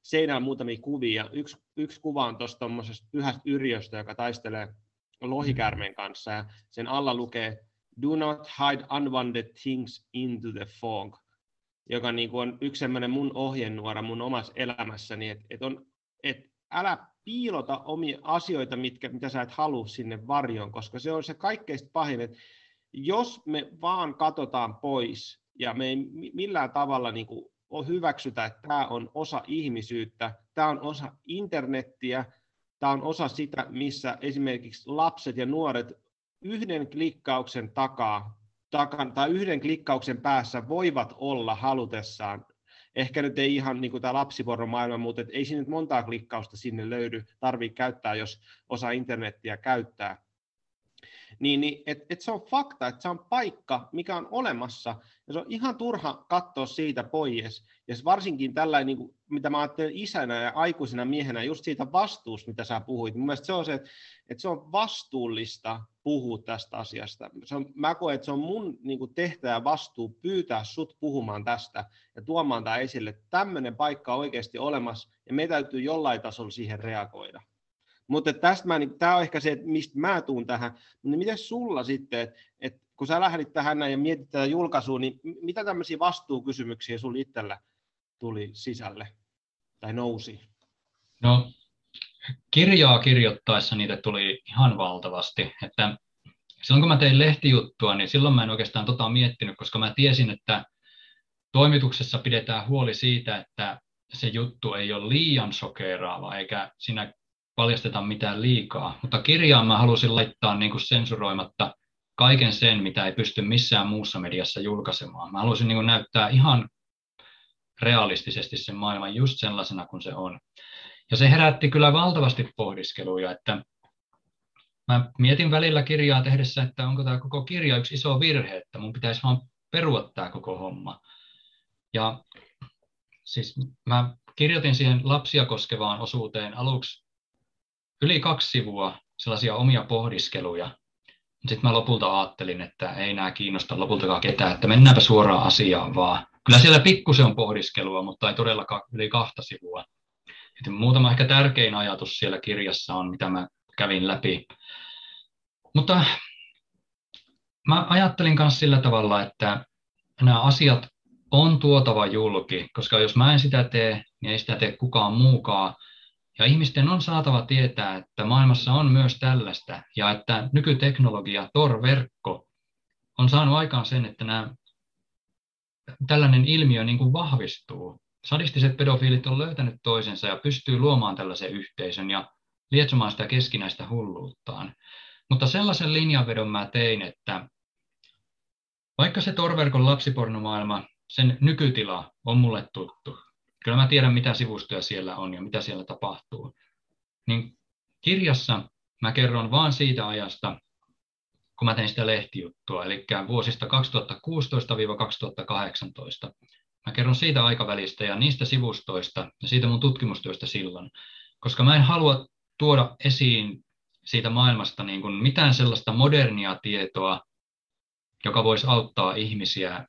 seinällä muutamia kuvia, yksi, yksi kuva on tuosta pyhästä yrjöstä, joka taistelee lohikärmeen kanssa, ja sen alla lukee Do not hide unwanted things into the fog, joka niin kuin on yksi sellainen mun ohjenuora mun omassa elämässäni, että et et älä piilota omia asioita, mitkä, mitä sä et halua sinne varjoon, koska se on se kaikkein pahin, että jos me vaan katsotaan pois ja me ei millään tavalla niin kuin hyväksytä, että tämä on osa ihmisyyttä, tämä on osa internettiä, tämä on osa sitä, missä esimerkiksi lapset ja nuoret yhden klikkauksen takaa, takan, tai yhden klikkauksen päässä voivat olla halutessaan. Ehkä nyt ei ihan niin kuin tämä lapsivuoromaailma, mutta ei siinä nyt montaa klikkausta sinne löydy, tarvii käyttää, jos osa internettiä käyttää niin, niin että et se on fakta, että se on paikka, mikä on olemassa, ja se on ihan turha katsoa siitä pois. Ja varsinkin tällainen, niin kuin, mitä mä ajattelen isänä ja aikuisena miehenä, just siitä vastuusta, mitä sä puhuit. Mun mielestä se on se, että, että se on vastuullista puhua tästä asiasta. Se on, mä koen, että se on mun niin kuin tehtävä vastuu pyytää sut puhumaan tästä ja tuomaan tämä esille. Tämmöinen paikka on oikeasti olemassa, ja me täytyy jollain tasolla siihen reagoida. Mutta tästä mä, niin, tämä on ehkä se, että mistä mä tuun tähän. Niin miten sulla sitten, että et, kun sä lähdit tähän näin ja mietit tätä julkaisua, niin mitä tämmöisiä vastuukysymyksiä sulla itsellä tuli sisälle tai nousi? No kirjaa kirjoittaessa niitä tuli ihan valtavasti. Että silloin kun mä tein lehtijuttua, niin silloin mä en oikeastaan tota miettinyt, koska mä tiesin, että toimituksessa pidetään huoli siitä, että se juttu ei ole liian sokeraava, eikä siinä paljasteta mitään liikaa, mutta kirjaan mä halusin laittaa niin kuin sensuroimatta kaiken sen, mitä ei pysty missään muussa mediassa julkaisemaan. Mä halusin niin kuin näyttää ihan realistisesti sen maailman just sellaisena kuin se on. Ja se herätti kyllä valtavasti pohdiskeluja, että mä mietin välillä kirjaa tehdessä, että onko tämä koko kirja yksi iso virhe, että mun pitäisi vaan perua tämä koko homma. Ja siis mä kirjoitin siihen lapsia koskevaan osuuteen aluksi yli kaksi sivua sellaisia omia pohdiskeluja. Sitten mä lopulta ajattelin, että ei nämä kiinnosta lopultakaan ketään, että mennäänpä suoraan asiaan vaan. Kyllä siellä pikkusen on pohdiskelua, mutta ei todellakaan yli kahta sivua. Et muutama ehkä tärkein ajatus siellä kirjassa on, mitä mä kävin läpi. Mutta mä ajattelin myös sillä tavalla, että nämä asiat on tuotava julki, koska jos mä en sitä tee, niin ei sitä tee kukaan muukaan. Ja ihmisten on saatava tietää, että maailmassa on myös tällaista, ja että nykyteknologia, Tor-verkko, on saanut aikaan sen, että nämä, tällainen ilmiö niin kuin vahvistuu. Sadistiset pedofiilit on löytänyt toisensa ja pystyy luomaan tällaisen yhteisön ja lietsomaan sitä keskinäistä hulluuttaan. Mutta sellaisen linjanvedon mä tein, että vaikka se torverkon lapsipornomaailma, sen nykytila on mulle tuttu, kyllä mä tiedän mitä sivustoja siellä on ja mitä siellä tapahtuu, niin kirjassa mä kerron vaan siitä ajasta, kun mä tein sitä lehtijuttua, eli vuosista 2016-2018. Mä kerron siitä aikavälistä ja niistä sivustoista ja siitä mun tutkimustyöstä silloin, koska mä en halua tuoda esiin siitä maailmasta niin kuin mitään sellaista modernia tietoa, joka voisi auttaa ihmisiä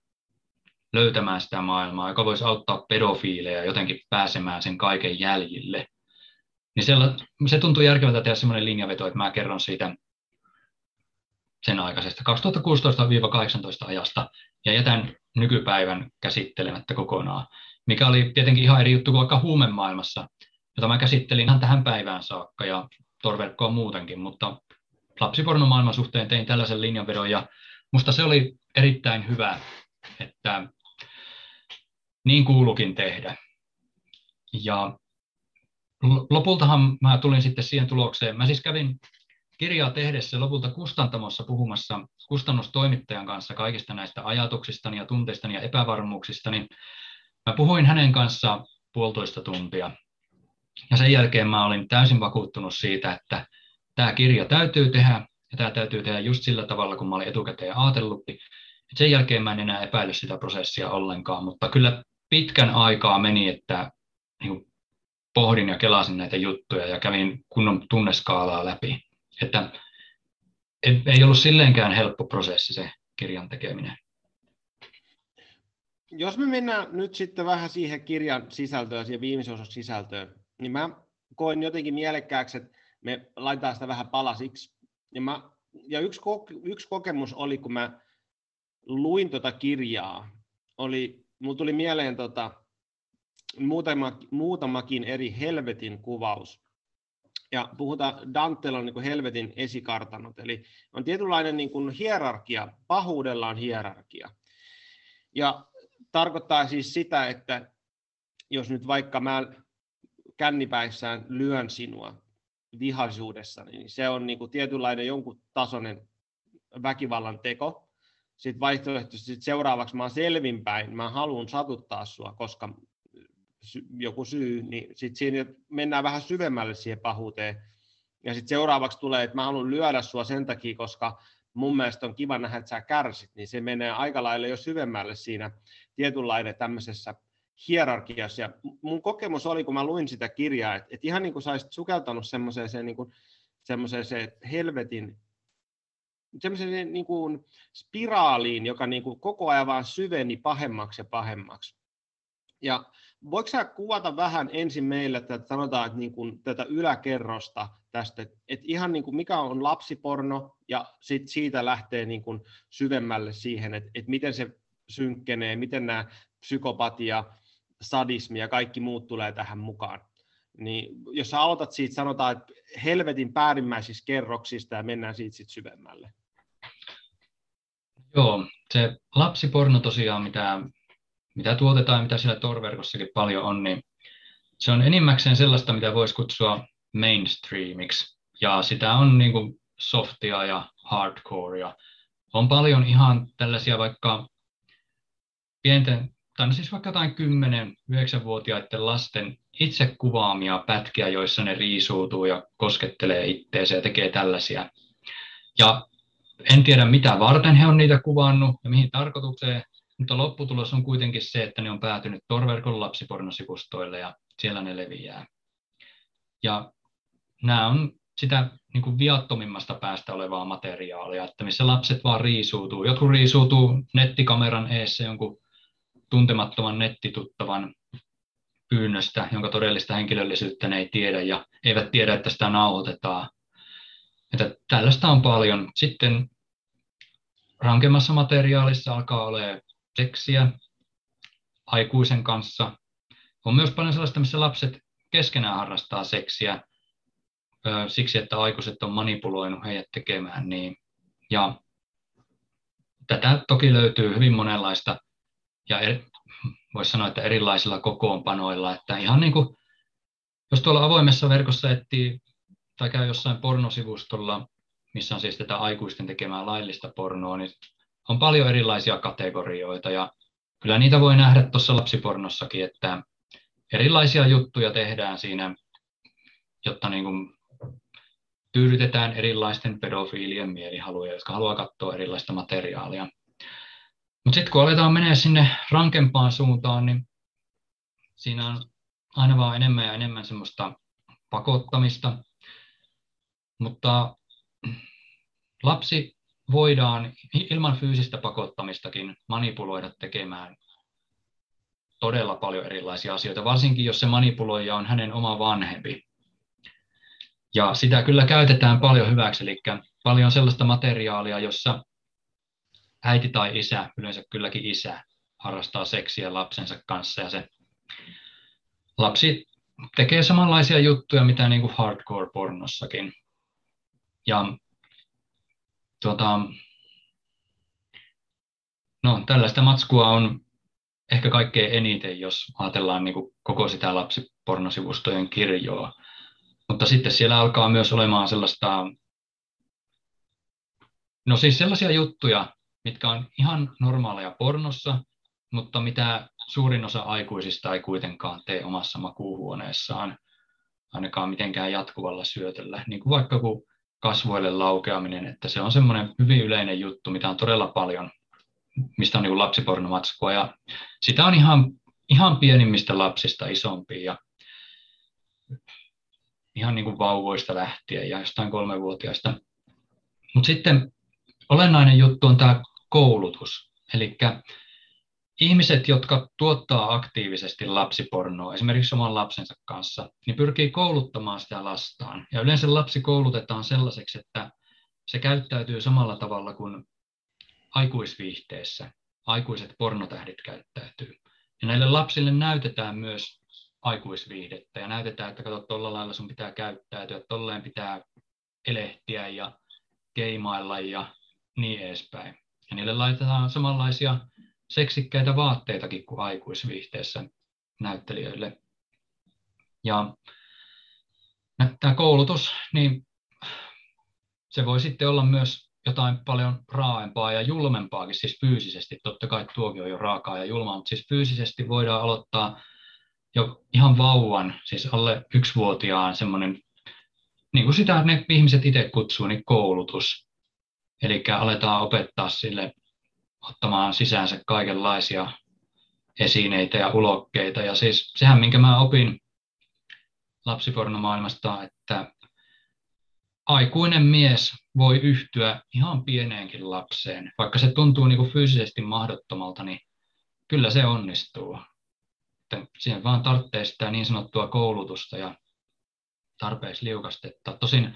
löytämään sitä maailmaa, joka voisi auttaa pedofiileja jotenkin pääsemään sen kaiken jäljille. Niin siellä, se tuntuu järkevältä tehdä sellainen linjaveto, että mä kerron siitä sen aikaisesta 2016-18 ajasta ja jätän nykypäivän käsittelemättä kokonaan, mikä oli tietenkin ihan eri juttu kuin vaikka huumemaailmassa, jota mä käsittelin ihan tähän päivään saakka ja torverkkoa muutenkin, mutta lapsipornomaailman suhteen tein tällaisen linjanvedon ja musta se oli erittäin hyvä, että niin kuulukin tehdä. Ja lopultahan mä tulin sitten siihen tulokseen. Mä siis kävin kirjaa tehdessä lopulta kustantamossa puhumassa kustannustoimittajan kanssa kaikista näistä ajatuksistani ja tunteistani ja epävarmuuksistani. Mä puhuin hänen kanssa puolitoista tuntia. Ja sen jälkeen mä olin täysin vakuuttunut siitä, että tämä kirja täytyy tehdä, ja tämä täytyy tehdä just sillä tavalla, kun mä olin etukäteen ajatellutkin. Sen jälkeen mä en enää epäily sitä prosessia ollenkaan, mutta kyllä pitkän aikaa meni, että niin pohdin ja kelasin näitä juttuja ja kävin kunnon tunneskaalaa läpi. Että ei ollut silleenkään helppo prosessi se kirjan tekeminen. Jos me mennään nyt sitten vähän siihen kirjan sisältöön, siihen viimeisen osan sisältöön, niin mä koin jotenkin mielekkääksi, että me laitetaan sitä vähän palasiksi. Ja, mä, ja yksi, yksi kokemus oli, kun mä luin tuota kirjaa, oli mulla tuli mieleen tota, muutama, muutamakin eri helvetin kuvaus. Ja puhutaan, Dantella on niin helvetin esikartanot, eli on tietynlainen niin kuin hierarkia, pahuudella on hierarkia. Ja tarkoittaa siis sitä, että jos nyt vaikka mä kännipäissään lyön sinua vihaisuudessa, niin se on niin kuin tietynlainen jonkun tasoinen väkivallan teko, sitten vaihtoehtoisesti sit seuraavaksi mä oon selvinpäin, mä haluan satuttaa sua, koska joku syy, niin sitten siinä mennään vähän syvemmälle siihen pahuuteen. Ja sitten seuraavaksi tulee, että mä haluan lyödä sua sen takia, koska mun mielestä on kiva nähdä, että sä kärsit, niin se menee aika lailla jo syvemmälle siinä tietynlainen tämmöisessä hierarkiassa. Ja mun kokemus oli, kun mä luin sitä kirjaa, että, että ihan niin kuin sä sukeltanut semmoiseen niin kuin, semmoiseen helvetin semmoiseen niin kuin spiraaliin, joka niin kuin koko ajan vaan syveni pahemmaksi ja pahemmaksi. Ja voiko sä kuvata vähän ensin meille, että sanotaan, että niin kuin tätä yläkerrosta tästä, että ihan niin kuin mikä on lapsiporno ja sit siitä lähtee niin kuin syvemmälle siihen, että, että miten se synkkenee, miten nämä psykopatia, sadismi ja kaikki muut tulee tähän mukaan. Niin jos sä aloitat siitä, sanotaan, että helvetin päällimmäisistä kerroksista ja mennään siitä sit syvemmälle. Joo, se lapsiporno tosiaan, mitä, mitä tuotetaan, mitä siellä torverkossakin paljon on, niin se on enimmäkseen sellaista, mitä voisi kutsua mainstreamiksi. Ja sitä on niin kuin softia ja hardcorea. On paljon ihan tällaisia vaikka pienten, tai no siis vaikka jotain 10-9-vuotiaiden lasten itse kuvaamia pätkiä, joissa ne riisuutuu ja koskettelee itteensä ja tekee tällaisia. Ja en tiedä mitä varten he on niitä kuvannut ja mihin tarkoitukseen, mutta lopputulos on kuitenkin se, että ne on päätynyt Torverkon lapsipornosivustoille ja siellä ne leviää. Ja nämä on sitä niin kuin viattomimmasta päästä olevaa materiaalia, että missä lapset vaan riisuutuu. Jotkut riisuutuu nettikameran eessä jonkun tuntemattoman nettituttavan pyynnöstä, jonka todellista henkilöllisyyttä ne ei tiedä ja eivät tiedä, että sitä nauhoitetaan. Että tällaista on paljon. Sitten rankemmassa materiaalissa alkaa olemaan seksiä aikuisen kanssa. On myös paljon sellaista, missä lapset keskenään harrastaa seksiä siksi, että aikuiset on manipuloinut heidät tekemään niin. Ja tätä toki löytyy hyvin monenlaista ja er, voisi sanoa, että erilaisilla kokoonpanoilla, että ihan niin kuin, jos tuolla avoimessa verkossa etsii tai käy jossain pornosivustolla, missä on siis tätä aikuisten tekemää laillista pornoa, niin on paljon erilaisia kategorioita ja kyllä niitä voi nähdä tuossa lapsipornossakin, että erilaisia juttuja tehdään siinä, jotta niin kuin tyydytetään erilaisten pedofiilien mielihaluja, jotka haluaa katsoa erilaista materiaalia. Mutta sitten kun aletaan menee sinne rankempaan suuntaan, niin siinä on aina vaan enemmän ja enemmän semmoista pakottamista. Mutta lapsi voidaan ilman fyysistä pakottamistakin manipuloida tekemään todella paljon erilaisia asioita, varsinkin jos se manipuloija on hänen oma vanhempi. Ja sitä kyllä käytetään paljon hyväksi, eli paljon sellaista materiaalia, jossa äiti tai isä, yleensä kylläkin isä, harrastaa seksiä lapsensa kanssa ja se lapsi tekee samanlaisia juttuja, mitä niin kuin hardcore-pornossakin. Ja tuota, no, tällaista matskua on ehkä kaikkein eniten, jos ajatellaan niin kuin koko sitä lapsipornosivustojen kirjoa. Mutta sitten siellä alkaa myös olemaan sellaista, no siis sellaisia juttuja, mitkä on ihan normaaleja pornossa, mutta mitä suurin osa aikuisista ei kuitenkaan tee omassa makuuhuoneessaan, ainakaan mitenkään jatkuvalla syötöllä. Niin kuin vaikka kun kasvoille laukeaminen, että se on semmoinen hyvin yleinen juttu, mitä on todella paljon, mistä on niin lapsipornomatskua. Ja sitä on ihan, ihan pienimmistä lapsista isompiin ja ihan niin kuin vauvoista lähtien ja jostain kolmevuotiaista. Mutta sitten olennainen juttu on tämä koulutus. Eli ihmiset, jotka tuottaa aktiivisesti lapsipornoa, esimerkiksi oman lapsensa kanssa, niin pyrkii kouluttamaan sitä lastaan. Ja yleensä lapsi koulutetaan sellaiseksi, että se käyttäytyy samalla tavalla kuin aikuisviihteessä aikuiset pornotähdit käyttäytyy. Ja näille lapsille näytetään myös aikuisviihdettä ja näytetään, että kato, tuolla lailla sun pitää käyttäytyä, tolleen pitää elehtiä ja keimailla ja niin edespäin. Ja niille laitetaan samanlaisia seksikkäitä vaatteitakin kuin aikuisviihteessä näyttelijöille. Ja tämä koulutus, niin se voi sitten olla myös jotain paljon raaempaa ja julmempaakin, siis fyysisesti. Totta kai tuokin on jo raakaa ja julmaa, mutta siis fyysisesti voidaan aloittaa jo ihan vauvan, siis alle yksivuotiaan semmoinen, niin kuin sitä ne ihmiset itse kutsuu, niin koulutus. Eli aletaan opettaa sille ottamaan sisäänsä kaikenlaisia esineitä ja ulokkeita. Ja siis sehän, minkä mä opin lapsipornomaailmasta, että aikuinen mies voi yhtyä ihan pieneenkin lapseen. Vaikka se tuntuu niin kuin fyysisesti mahdottomalta, niin kyllä se onnistuu. Että siihen vaan tarvitsee sitä niin sanottua koulutusta ja tarpeeksi liukastetta. Tosin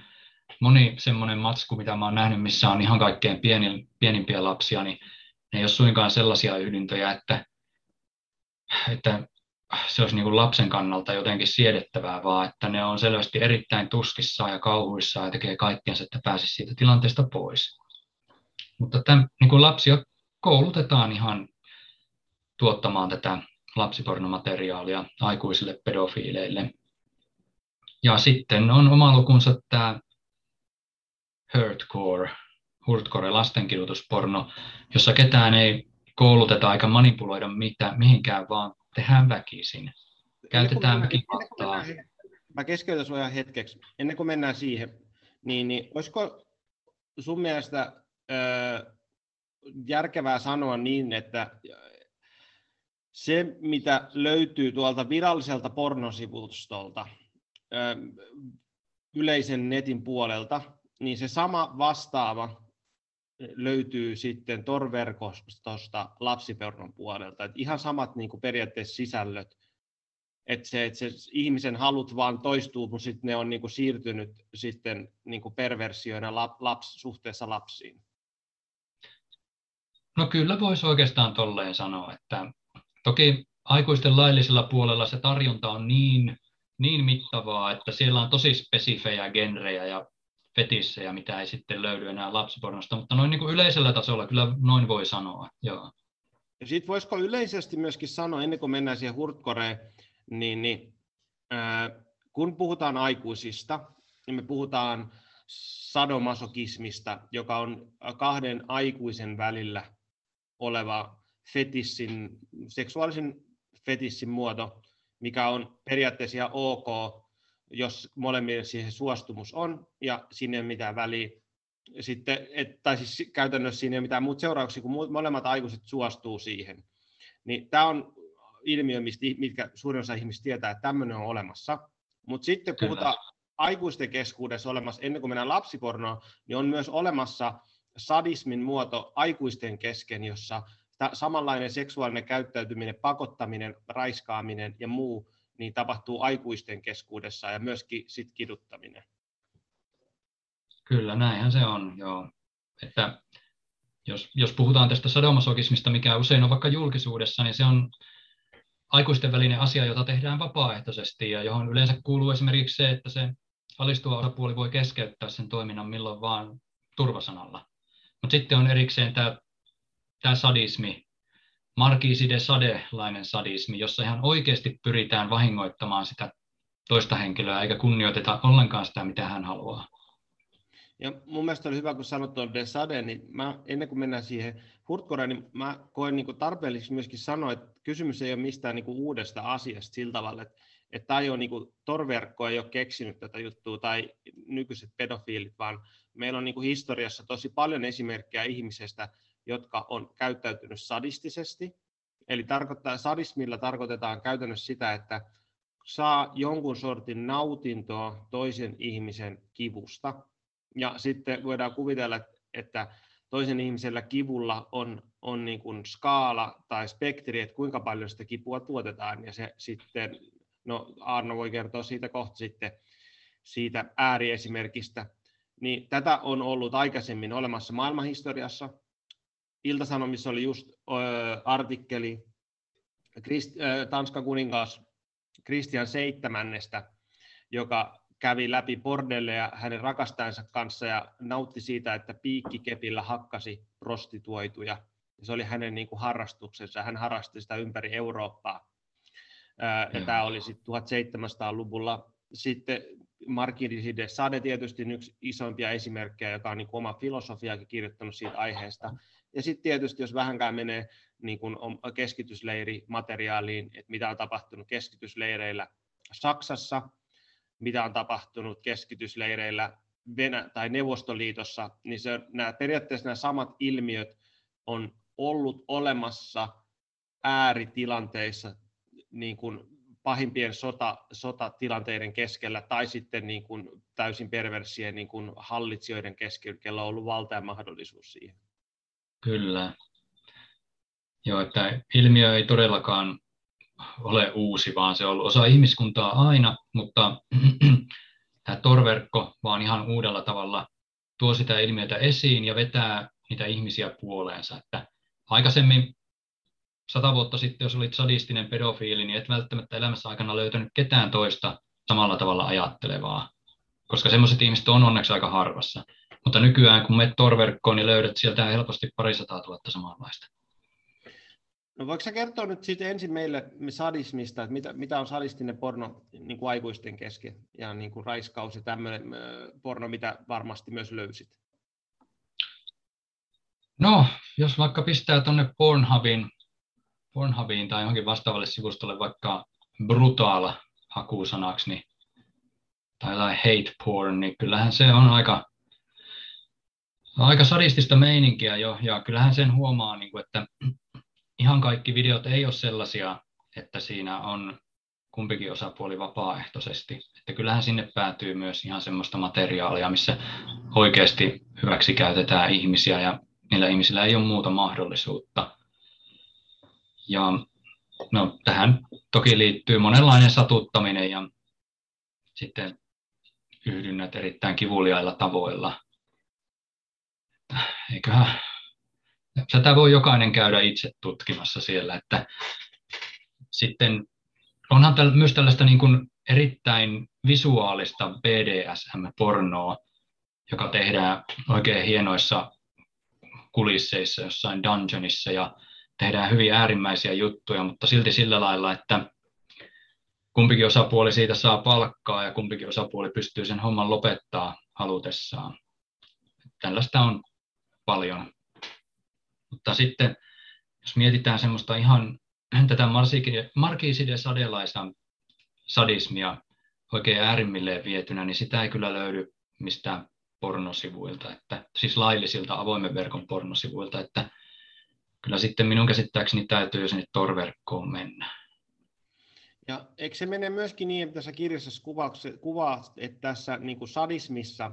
moni semmoinen matsku, mitä mä oon nähnyt, missä on ihan kaikkein pienin, pienimpiä lapsia, niin ne ei ole suinkaan sellaisia yhdyntöjä, että, että se olisi niin kuin lapsen kannalta jotenkin siedettävää, vaan että ne on selvästi erittäin tuskissaan ja kauhuissaan ja tekee kaikkensa, että pääsisi siitä tilanteesta pois. Mutta tämän, niin kuin lapsia koulutetaan ihan tuottamaan tätä lapsipornomateriaalia aikuisille pedofiileille. Ja sitten on oma lukunsa tämä hurtcore, hurtcore lastenkidutusporno, jossa ketään ei kouluteta eikä manipuloida mitään, mihinkään, vaan tehdään väkisin. Käytetään väkivaltaa. Mä keskeytän sinua hetkeksi. Ennen kuin mennään siihen, niin, niin olisiko sun mielestä ö, järkevää sanoa niin, että se, mitä löytyy tuolta viralliselta pornosivustolta, yleisen netin puolelta, niin se sama vastaava löytyy sitten torverkostosta lapsipornon puolelta. Et ihan samat niin kuin periaatteessa sisällöt, että se, että se ihmisen halut vaan toistuu, mutta sitten ne on niin kuin siirtynyt sitten niin kuin perversioina laps, suhteessa lapsiin. No kyllä voisi oikeastaan tolleen sanoa, että toki aikuisten laillisella puolella se tarjonta on niin, niin mittavaa, että siellä on tosi spesifejä genrejä ja fetissejä, mitä ei sitten löydy enää lapsipornosta, mutta noin niin kuin yleisellä tasolla kyllä noin voi sanoa. Joo. Ja sitten voisiko yleisesti myöskin sanoa, ennen kuin mennään siihen hurtkoreen, niin, niin äh, kun puhutaan aikuisista, niin me puhutaan sadomasokismista, joka on kahden aikuisen välillä oleva fetissin, seksuaalisen fetissin muoto, mikä on periaatteessa ihan ok, jos molemmille siihen suostumus on ja sinne ei ole mitään väliä. Sitten, et, tai siis käytännössä siinä ei ole mitään muuta seurauksia, kun molemmat aikuiset suostuu siihen. Niin tämä on ilmiö, mistä, mitkä suurin osa ihmisistä tietää, että tämmöinen on olemassa. Mutta sitten kun puhutaan aikuisten keskuudessa olemassa, ennen kuin mennään lapsipornoon, niin on myös olemassa sadismin muoto aikuisten kesken, jossa samanlainen seksuaalinen käyttäytyminen, pakottaminen, raiskaaminen ja muu niin tapahtuu aikuisten keskuudessa ja myöskin sit kiduttaminen. Kyllä, näinhän se on, joo. Että jos, jos puhutaan tästä sadomasokismista, mikä usein on vaikka julkisuudessa, niin se on aikuisten välinen asia, jota tehdään vapaaehtoisesti ja johon yleensä kuuluu esimerkiksi se, että se alistuva osapuoli voi keskeyttää sen toiminnan milloin vaan turvasanalla. Mutta sitten on erikseen tämä, sadismi, Markiisi de Sade-lainen sadismi, jossa ihan oikeasti pyritään vahingoittamaan sitä toista henkilöä, eikä kunnioiteta ollenkaan sitä, mitä hän haluaa. Ja mun mielestä oli hyvä, kun sanot tuon De Sade, niin mä, ennen kuin mennään siihen Hurtkoreen, niin mä koen niin tarpeelliseksi myöskin sanoa, että kysymys ei ole mistään niin uudesta asiasta sillä tavalla, että, että tämä ei ole niin kuin, torverkko ei ole keksinyt tätä juttua tai nykyiset pedofiilit, vaan meillä on niin historiassa tosi paljon esimerkkejä ihmisestä, jotka on käyttäytynyt sadistisesti. Eli tarkoittaa, sadismilla tarkoitetaan käytännössä sitä, että saa jonkun sortin nautintoa toisen ihmisen kivusta. Ja sitten voidaan kuvitella, että toisen ihmisellä kivulla on, on niin kuin skaala tai spektri, että kuinka paljon sitä kipua tuotetaan. Ja se sitten, no Arno voi kertoa siitä kohta sitten, siitä ääriesimerkistä. Niin tätä on ollut aikaisemmin olemassa maailmanhistoriassa, Iltasanomissa oli just artikkeli Krist, Tanskan kuningas Kristian seitsemännestä, joka kävi läpi bordelleja hänen rakastajansa kanssa ja nautti siitä, että piikkikepillä hakkasi prostituoituja. Se oli hänen niin kuin harrastuksensa. Hän harrasti sitä ympäri Eurooppaa. Ja tämä oli sitten 1700-luvulla. Sitten Marquis de Sade tietysti yksi isompia esimerkkejä, joka on niin oma filosofiakin kirjoittanut siitä aiheesta. Ja sitten tietysti, jos vähänkään menee niin kuin keskitysleirimateriaaliin, että mitä on tapahtunut keskitysleireillä Saksassa, mitä on tapahtunut keskitysleireillä Venä- tai Neuvostoliitossa, niin se, nämä, periaatteessa nämä samat ilmiöt on ollut olemassa ääritilanteissa niin kuin pahimpien sota, sotatilanteiden keskellä tai sitten niin kuin täysin perversien niin kuin hallitsijoiden keskellä, on ollut valta ja mahdollisuus siihen. Kyllä. Joo, että ilmiö ei todellakaan ole uusi, vaan se on ollut osa ihmiskuntaa aina, mutta tämä torverkko vaan ihan uudella tavalla tuo sitä ilmiötä esiin ja vetää niitä ihmisiä puoleensa. Että aikaisemmin sata vuotta sitten, jos olit sadistinen pedofiili, niin et välttämättä elämässä aikana löytänyt ketään toista samalla tavalla ajattelevaa, koska semmoiset ihmiset on onneksi aika harvassa. Mutta nykyään, kun menet torverkkoon, niin löydät sieltä helposti parisataa tuhatta samanlaista. No voiko sä kertoa nyt sitten ensin meille sadismista, että mitä, mitä on sadistinen porno niin kuin aikuisten kesken ja niin kuin raiskaus ja tämmöinen porno, mitä varmasti myös löysit? No, jos vaikka pistää tuonne Pornhubin, Pornhubiin tai johonkin vastaavalle sivustolle vaikka brutaala hakusanaksi, niin, tai hate porn, niin kyllähän se on aika, aika sadistista meininkiä jo, ja kyllähän sen huomaa, niin kuin, että ihan kaikki videot ei ole sellaisia, että siinä on kumpikin osapuoli vapaaehtoisesti. Että kyllähän sinne päätyy myös ihan semmoista materiaalia, missä oikeasti hyväksi käytetään ihmisiä ja niillä ihmisillä ei ole muuta mahdollisuutta. Ja no, tähän toki liittyy monenlainen satuttaminen ja sitten yhdynnät erittäin kivuliailla tavoilla. Eiköhän tätä voi jokainen käydä itse tutkimassa siellä, että sitten onhan täl, myös tällaista niin kuin erittäin visuaalista BDSM-pornoa, joka tehdään oikein hienoissa kulisseissa jossain dungeonissa ja tehdään hyvin äärimmäisiä juttuja, mutta silti sillä lailla, että kumpikin osapuoli siitä saa palkkaa ja kumpikin osapuoli pystyy sen homman lopettaa halutessaan. Tällaista on paljon. Mutta sitten, jos mietitään semmoista ihan tätä Markiiside sadelaista sadismia oikein äärimmilleen vietynä, niin sitä ei kyllä löydy mistään pornosivuilta, että, siis laillisilta avoimen verkon pornosivuilta, että kyllä sitten minun käsittääkseni täytyy sinne torverkkoon mennä. Ja eikö se mene myöskin niin, että tässä kirjassa kuvaa, että tässä niin sadismissa,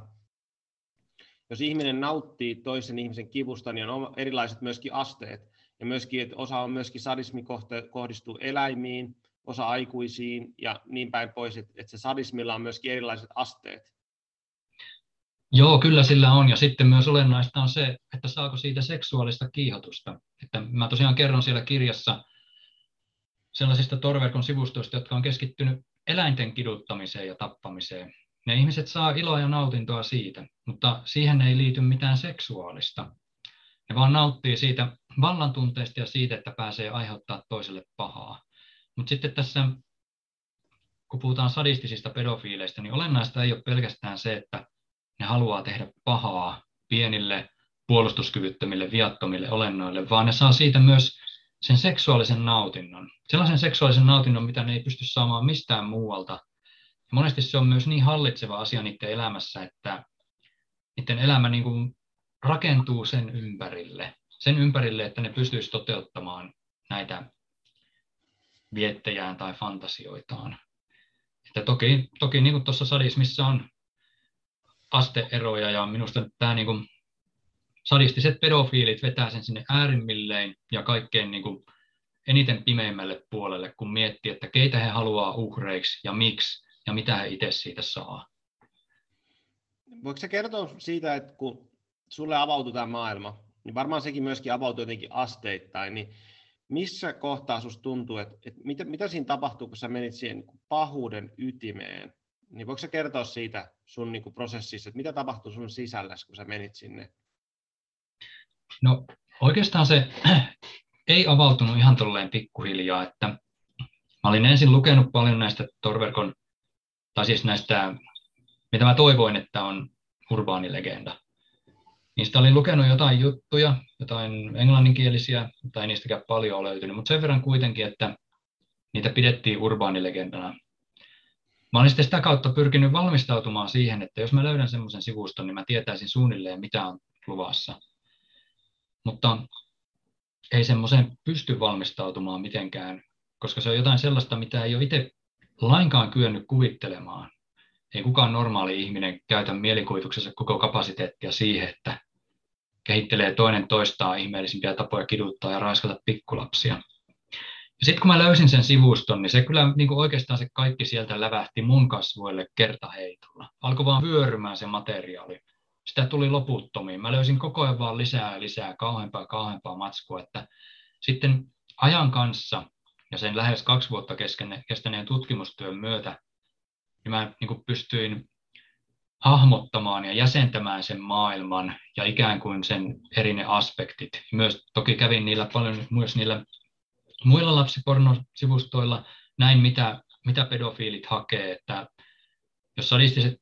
jos ihminen nauttii toisen ihmisen kivusta, niin on erilaiset myöskin asteet. Ja myöskin, että osa on myöskin sadismi kohdistuu eläimiin, osa aikuisiin ja niin päin pois, että, se sadismilla on myöskin erilaiset asteet. Joo, kyllä sillä on. Ja sitten myös olennaista on se, että saako siitä seksuaalista kiihotusta. Että mä tosiaan kerron siellä kirjassa sellaisista torverkon sivustoista, jotka on keskittynyt eläinten kiduttamiseen ja tappamiseen. Ne ihmiset saa iloa ja nautintoa siitä, mutta siihen ei liity mitään seksuaalista. Ne vaan nauttii siitä vallantunteesta ja siitä, että pääsee aiheuttaa toiselle pahaa. Mutta sitten tässä, kun puhutaan sadistisista pedofiileista, niin olennaista ei ole pelkästään se, että ne haluaa tehdä pahaa pienille puolustuskyvyttömille, viattomille olennoille, vaan ne saa siitä myös sen seksuaalisen nautinnon. Sellaisen seksuaalisen nautinnon, mitä ne ei pysty saamaan mistään muualta. Monesti se on myös niin hallitseva asia niiden elämässä, että niiden elämä niin kuin rakentuu sen ympärille. Sen ympärille, että ne pystyisi toteuttamaan näitä viettejään tai fantasioitaan. Että toki, toki niin kuin tuossa sadismissa on asteeroja ja minusta tämä niin kuin, sadistiset pedofiilit vetää sen sinne äärimmilleen ja kaikkein niin kuin, eniten pimeimmälle puolelle, kun miettii, että keitä he haluaa uhreiksi ja miksi ja mitä he itse siitä saa. Voiko se kertoa siitä, että kun sulle avautuu tämä maailma, niin varmaan sekin myöskin avautuu jotenkin asteittain, niin missä kohtaa sinusta tuntuu, että, että mitä, mitä siinä tapahtuu, kun sä menit siihen niin pahuuden ytimeen? Niin voiko sä kertoa siitä sun niin prosessissa, että mitä tapahtui sun sisällä, kun sä menit sinne? No oikeastaan se ei avautunut ihan tolleen pikkuhiljaa, että mä olin ensin lukenut paljon näistä Torverkon, tai siis näistä, mitä mä toivoin, että on urbaanilegenda. Niistä olin lukenut jotain juttuja, jotain englanninkielisiä, ei niistäkään paljon ole löytynyt, mutta sen verran kuitenkin, että niitä pidettiin urbaanilegendana. Mä olin sitten sitä kautta pyrkinyt valmistautumaan siihen, että jos mä löydän semmoisen sivuston, niin mä tietäisin suunnilleen, mitä on luvassa. Mutta ei semmoiseen pysty valmistautumaan mitenkään, koska se on jotain sellaista, mitä ei ole itse lainkaan kyennyt kuvittelemaan. Ei kukaan normaali ihminen käytä mielikuvituksessa koko kapasiteettia siihen, että kehittelee toinen toistaan ihmeellisimpiä tapoja kiduttaa ja raiskata pikkulapsia. Ja sitten kun mä löysin sen sivuston, niin se kyllä niin kuin oikeastaan se kaikki sieltä lävähti mun kasvoille kertaheitolla. Alkoi vaan vyörymään se materiaali. Sitä tuli loputtomiin. Mä löysin koko ajan vaan lisää ja lisää, kauheampaa ja kauheampaa matskua. Että sitten ajan kanssa ja sen lähes kaksi vuotta kestäneen tutkimustyön myötä, niin mä niin kuin pystyin hahmottamaan ja jäsentämään sen maailman ja ikään kuin sen eri ne aspektit. Myös toki kävin niillä paljon myös niillä muilla lapsipornosivustoilla, näin mitä, mitä pedofiilit hakee, että jos sadistiset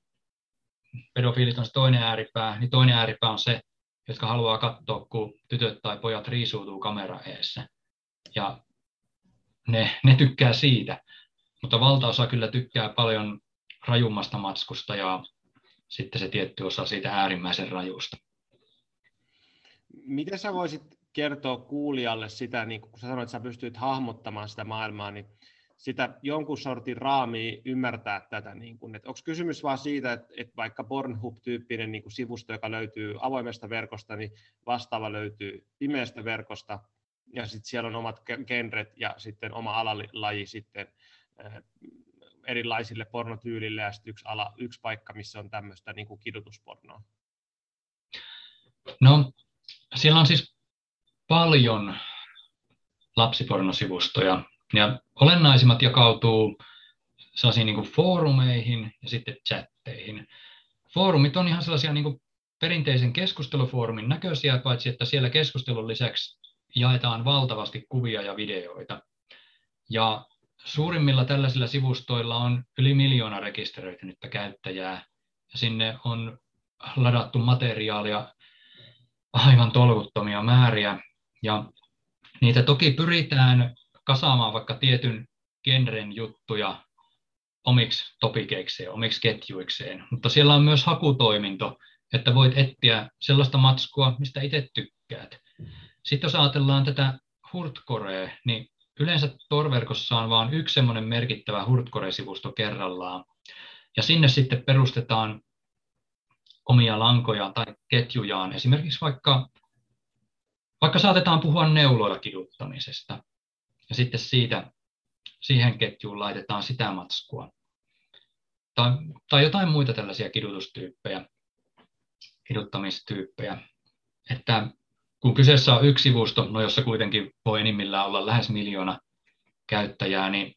pedofiilit on se toinen ääripää, niin toinen ääripää on se, jotka haluaa katsoa, kun tytöt tai pojat riisuutuu kamera eessä. Ja ne, ne tykkää siitä, mutta valtaosa kyllä tykkää paljon rajummasta matskusta ja sitten se tietty osa siitä äärimmäisen rajusta. Miten sä voisit kertoa kuulijalle sitä, niin kun sä sanoit, että sä pystyt hahmottamaan sitä maailmaa, niin sitä jonkun sortin raamia ymmärtää tätä. Niin kuin, että onko kysymys vain siitä, että, että vaikka Pornhub-tyyppinen niin sivusto, joka löytyy avoimesta verkosta, niin vastaava löytyy pimeästä verkosta, ja sitten siellä on omat genret ja sitten oma alalaji sitten erilaisille pornotyylille ja sitten yksi, ala, yksi paikka, missä on tämmöistä niin kuin kidutuspornoa? No, siellä on siis paljon lapsipornosivustoja ja olennaisimmat jakautuu sellaisiin niin kuin foorumeihin ja sitten chatteihin. Foorumit on ihan sellaisia niin kuin perinteisen keskustelufoorumin näköisiä, paitsi että siellä keskustelun lisäksi jaetaan valtavasti kuvia ja videoita. Ja Suurimmilla tällaisilla sivustoilla on yli miljoona rekisteröitynyttä käyttäjää ja sinne on ladattu materiaalia aivan tolkuttomia määriä ja niitä toki pyritään kasaamaan vaikka tietyn genren juttuja omiksi topikeikseen, omiksi ketjuikseen, mutta siellä on myös hakutoiminto, että voit etsiä sellaista matskua, mistä itse tykkäät. Sitten jos ajatellaan tätä hurtkorea, niin yleensä Tor-verkossa on vain yksi semmoinen merkittävä Hurtcore-sivusto kerrallaan, ja sinne sitten perustetaan omia lankoja tai ketjujaan. Esimerkiksi vaikka, vaikka saatetaan puhua neuloilla kiduttamisesta, ja sitten siitä, siihen ketjuun laitetaan sitä matskua. Tai, tai jotain muita tällaisia kidutustyyppejä, kiduttamistyyppejä. Että kun kyseessä on yksi sivusto, no jossa kuitenkin voi enimmillään olla lähes miljoona käyttäjää, niin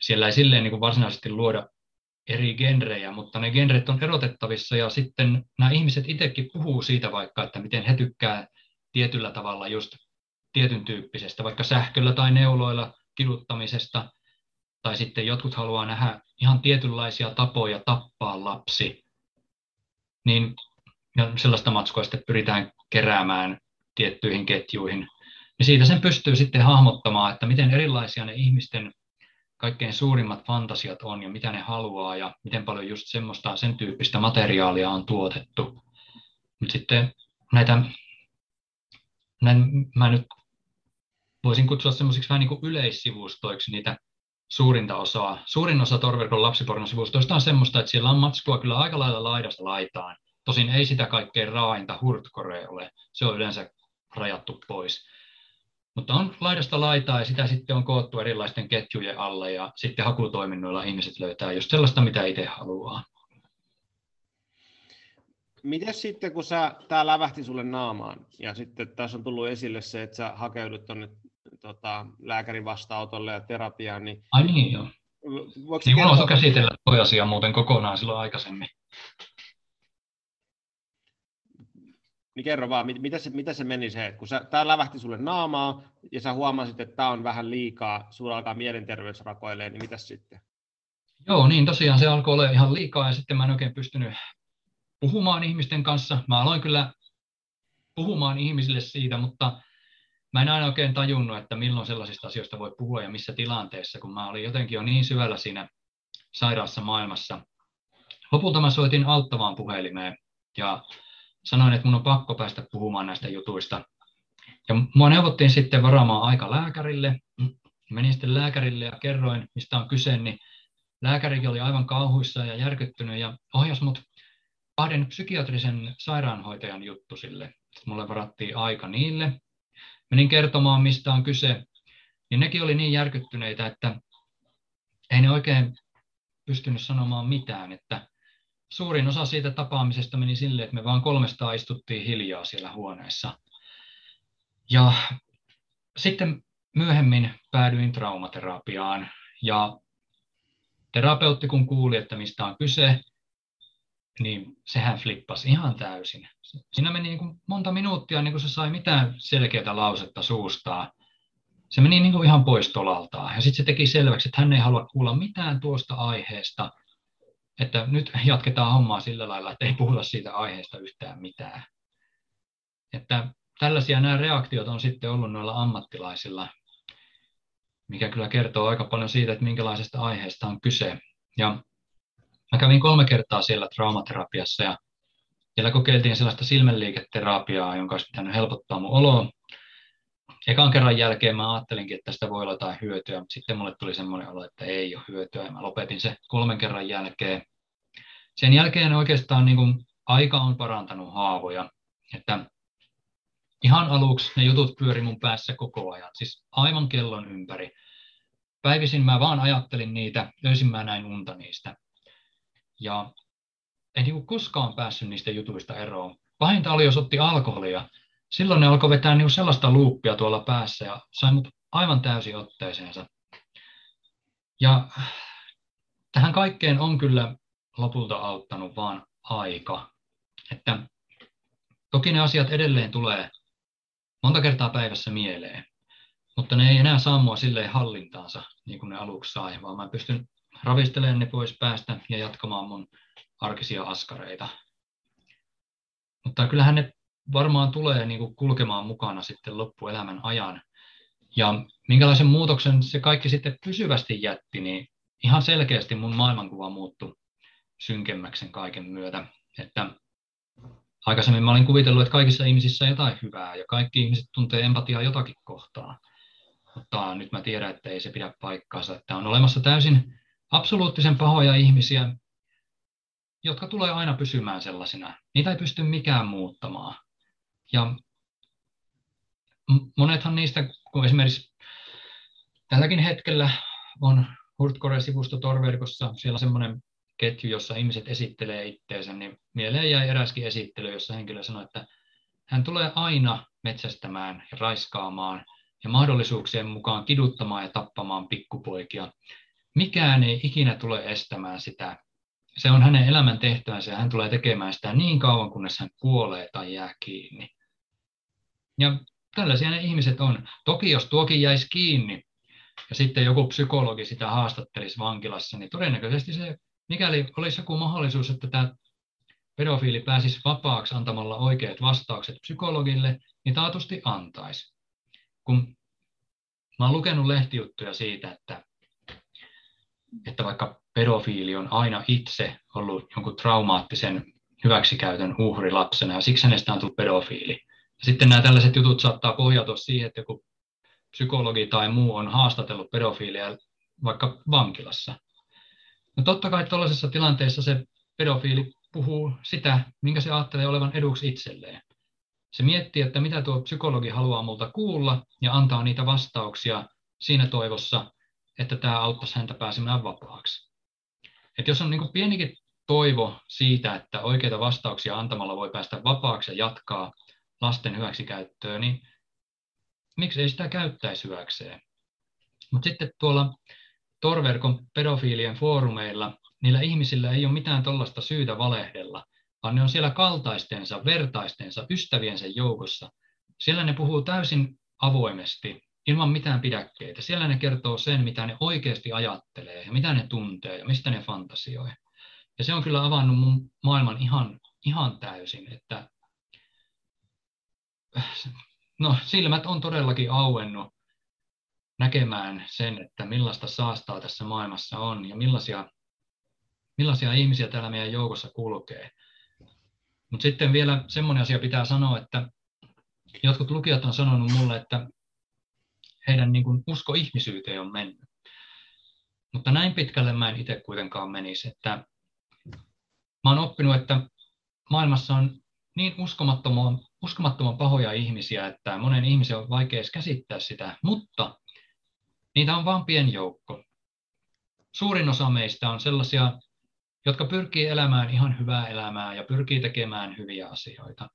siellä ei silleen niin kuin varsinaisesti luoda eri genrejä, mutta ne genret on erotettavissa ja sitten nämä ihmiset itsekin puhuu siitä vaikka, että miten he tykkää tietyllä tavalla just tietyn tyyppisestä, vaikka sähköllä tai neuloilla kiduttamisesta, tai sitten jotkut haluaa nähdä ihan tietynlaisia tapoja tappaa lapsi, niin sellaista matskua sitten pyritään keräämään tiettyihin ketjuihin, niin siitä sen pystyy sitten hahmottamaan, että miten erilaisia ne ihmisten kaikkein suurimmat fantasiat on ja mitä ne haluaa ja miten paljon just semmoista, sen tyyppistä materiaalia on tuotettu. Mutta sitten näitä, näin, mä nyt voisin kutsua semmoisiksi vähän niin kuin yleissivustoiksi niitä suurinta osaa. Suurin osa Torverkon lapsipornosivustoista on semmoista, että siellä on matskua kyllä aika lailla laidasta laitaan. Tosin ei sitä kaikkein raainta hurtkorea ole. Se on yleensä rajattu pois. Mutta on laidasta laitaa ja sitä sitten on koottu erilaisten ketjujen alle ja sitten hakutoiminnoilla ihmiset löytää just sellaista, mitä itse haluaa. Miten sitten, kun sä, tää lävähti sulle naamaan ja sitten tässä on tullut esille se, että sä hakeudut tuonne tota, lääkärin vastaanotolle ja terapiaan, niin... Ai niin, joo. Niin kertoa... käsitellä tuo asia muuten kokonaan silloin aikaisemmin. Niin kerro vaan, mitä se, mitä se meni se, että kun tämä lävähti sulle naamaa ja sä huomasit, että tämä on vähän liikaa, sulla alkaa mielenterveys rakoilee, niin mitä sitten? Joo, niin tosiaan se alkoi olla ihan liikaa ja sitten mä en oikein pystynyt puhumaan ihmisten kanssa. Mä aloin kyllä puhumaan ihmisille siitä, mutta mä en aina oikein tajunnut, että milloin sellaisista asioista voi puhua ja missä tilanteessa, kun mä olin jotenkin jo niin syvällä siinä sairaassa maailmassa. Lopulta mä soitin auttavaan puhelimeen ja sanoin, että mun on pakko päästä puhumaan näistä jutuista. Ja mua neuvottiin sitten varaamaan aika lääkärille. Menin sitten lääkärille ja kerroin, mistä on kyse, niin lääkärikin oli aivan kauhuissa ja järkyttynyt ja ohjas mut kahden psykiatrisen sairaanhoitajan juttu sille. Sitten mulle varattiin aika niille. Menin kertomaan, mistä on kyse, niin nekin oli niin järkyttyneitä, että ei ne oikein pystynyt sanomaan mitään, että suurin osa siitä tapaamisesta meni silleen, että me vaan kolmestaan istuttiin hiljaa siellä huoneessa. Ja sitten myöhemmin päädyin traumaterapiaan ja terapeutti kun kuuli, että mistä on kyse, niin sehän flippasi ihan täysin. Siinä meni niin kuin monta minuuttia, niin kuin se sai mitään selkeää lausetta suustaan. Se meni niin kuin ihan pois tolaltaan. Ja sitten se teki selväksi, että hän ei halua kuulla mitään tuosta aiheesta – että nyt jatketaan hommaa sillä lailla, että ei puhuta siitä aiheesta yhtään mitään. Että tällaisia nämä reaktiot on sitten ollut noilla ammattilaisilla, mikä kyllä kertoo aika paljon siitä, että minkälaisesta aiheesta on kyse. Ja mä kävin kolme kertaa siellä traumaterapiassa ja siellä kokeiltiin sellaista silmänliiketerapiaa, jonka olisi pitänyt helpottaa mun oloa. ekan kerran jälkeen mä ajattelinkin, että tästä voi olla jotain hyötyä, mutta sitten mulle tuli semmoinen olo, että ei ole hyötyä, ja mä lopetin se kolmen kerran jälkeen. Sen jälkeen oikeastaan niin kuin aika on parantanut haavoja, että ihan aluksi ne jutut pyöri mun päässä koko ajan, siis aivan kellon ympäri. Päivisin mä vaan ajattelin niitä, löysin mä näin unta niistä. Ja en niin koskaan päässyt niistä jutuista eroon. Pahinta oli, jos otti alkoholia. Silloin ne alkoi vetää niin sellaista luuppia tuolla päässä ja sai mut aivan täysin otteeseensa. Ja tähän kaikkeen on kyllä lopulta auttanut vaan aika. Että toki ne asiat edelleen tulee monta kertaa päivässä mieleen, mutta ne ei enää saa mua silleen hallintaansa, niin kuin ne aluksi sai, vaan mä pystyn ravistelemaan ne pois päästä ja jatkamaan mun arkisia askareita. Mutta kyllähän ne varmaan tulee niin kuin kulkemaan mukana sitten loppuelämän ajan. Ja minkälaisen muutoksen se kaikki sitten pysyvästi jätti, niin ihan selkeästi mun maailmankuva muuttui synkemmäksi kaiken myötä. Että aikaisemmin mä olin kuvitellut, että kaikissa ihmisissä on jotain hyvää ja kaikki ihmiset tuntee empatiaa jotakin kohtaa. Mutta nyt mä tiedän, että ei se pidä paikkaansa. Että on olemassa täysin absoluuttisen pahoja ihmisiä, jotka tulee aina pysymään sellaisina. Niitä ei pysty mikään muuttamaan. Ja monethan niistä, kun esimerkiksi tälläkin hetkellä on Hurtcore-sivusto Torverkossa, siellä on semmoinen ketju, jossa ihmiset esittelee itteensä, niin mieleen jäi eräskin esittely, jossa henkilö sanoi, että hän tulee aina metsästämään ja raiskaamaan ja mahdollisuuksien mukaan kiduttamaan ja tappamaan pikkupoikia. Mikään ei ikinä tule estämään sitä. Se on hänen elämän tehtävänsä ja hän tulee tekemään sitä niin kauan, kunnes hän kuolee tai jää kiinni. Ja tällaisia ne ihmiset on. Toki jos tuokin jäisi kiinni ja sitten joku psykologi sitä haastattelisi vankilassa, niin todennäköisesti se mikäli olisi joku mahdollisuus, että tämä pedofiili pääsisi vapaaksi antamalla oikeat vastaukset psykologille, niin taatusti antaisi. Kun mä olen lukenut lehtijuttuja siitä, että, että vaikka pedofiili on aina itse ollut jonkun traumaattisen hyväksikäytön uhri lapsena ja siksi hänestä on tullut pedofiili. Ja sitten nämä tällaiset jutut saattaa pohjautua siihen, että joku psykologi tai muu on haastatellut pedofiilia vaikka vankilassa. No totta kai tuollaisessa tilanteessa se pedofiili puhuu sitä, minkä se ajattelee olevan eduksi itselleen. Se miettii, että mitä tuo psykologi haluaa multa kuulla ja antaa niitä vastauksia siinä toivossa, että tämä auttaisi häntä pääsemään vapaaksi. Et jos on niin pienikin toivo siitä, että oikeita vastauksia antamalla voi päästä vapaaksi ja jatkaa lasten hyväksikäyttöä, niin miksi ei sitä käyttäisi hyväkseen? Mutta sitten tuolla Torverkon pedofiilien foorumeilla niillä ihmisillä ei ole mitään tuollaista syytä valehdella, vaan ne on siellä kaltaistensa, vertaistensa, ystäviensä joukossa. Siellä ne puhuu täysin avoimesti, ilman mitään pidäkkeitä. Siellä ne kertoo sen, mitä ne oikeasti ajattelee ja mitä ne tuntee ja mistä ne fantasioi. Ja se on kyllä avannut mun maailman ihan, ihan täysin, että no, silmät on todellakin auennut näkemään sen, että millaista saastaa tässä maailmassa on ja millaisia, millaisia ihmisiä täällä meidän joukossa kulkee. Mutta sitten vielä semmoinen asia pitää sanoa, että jotkut lukijat on sanonut mulle, että heidän niin kuin usko ihmisyyteen on mennyt. Mutta näin pitkälle mä en itse kuitenkaan menisi, että mä oon oppinut, että maailmassa on niin uskomattoman, uskomattoman pahoja ihmisiä, että monen ihmisen on vaikea käsittää sitä, mutta Niitä on vain pieni joukko. Suurin osa meistä on sellaisia, jotka pyrkii elämään ihan hyvää elämää ja pyrkii tekemään hyviä asioita.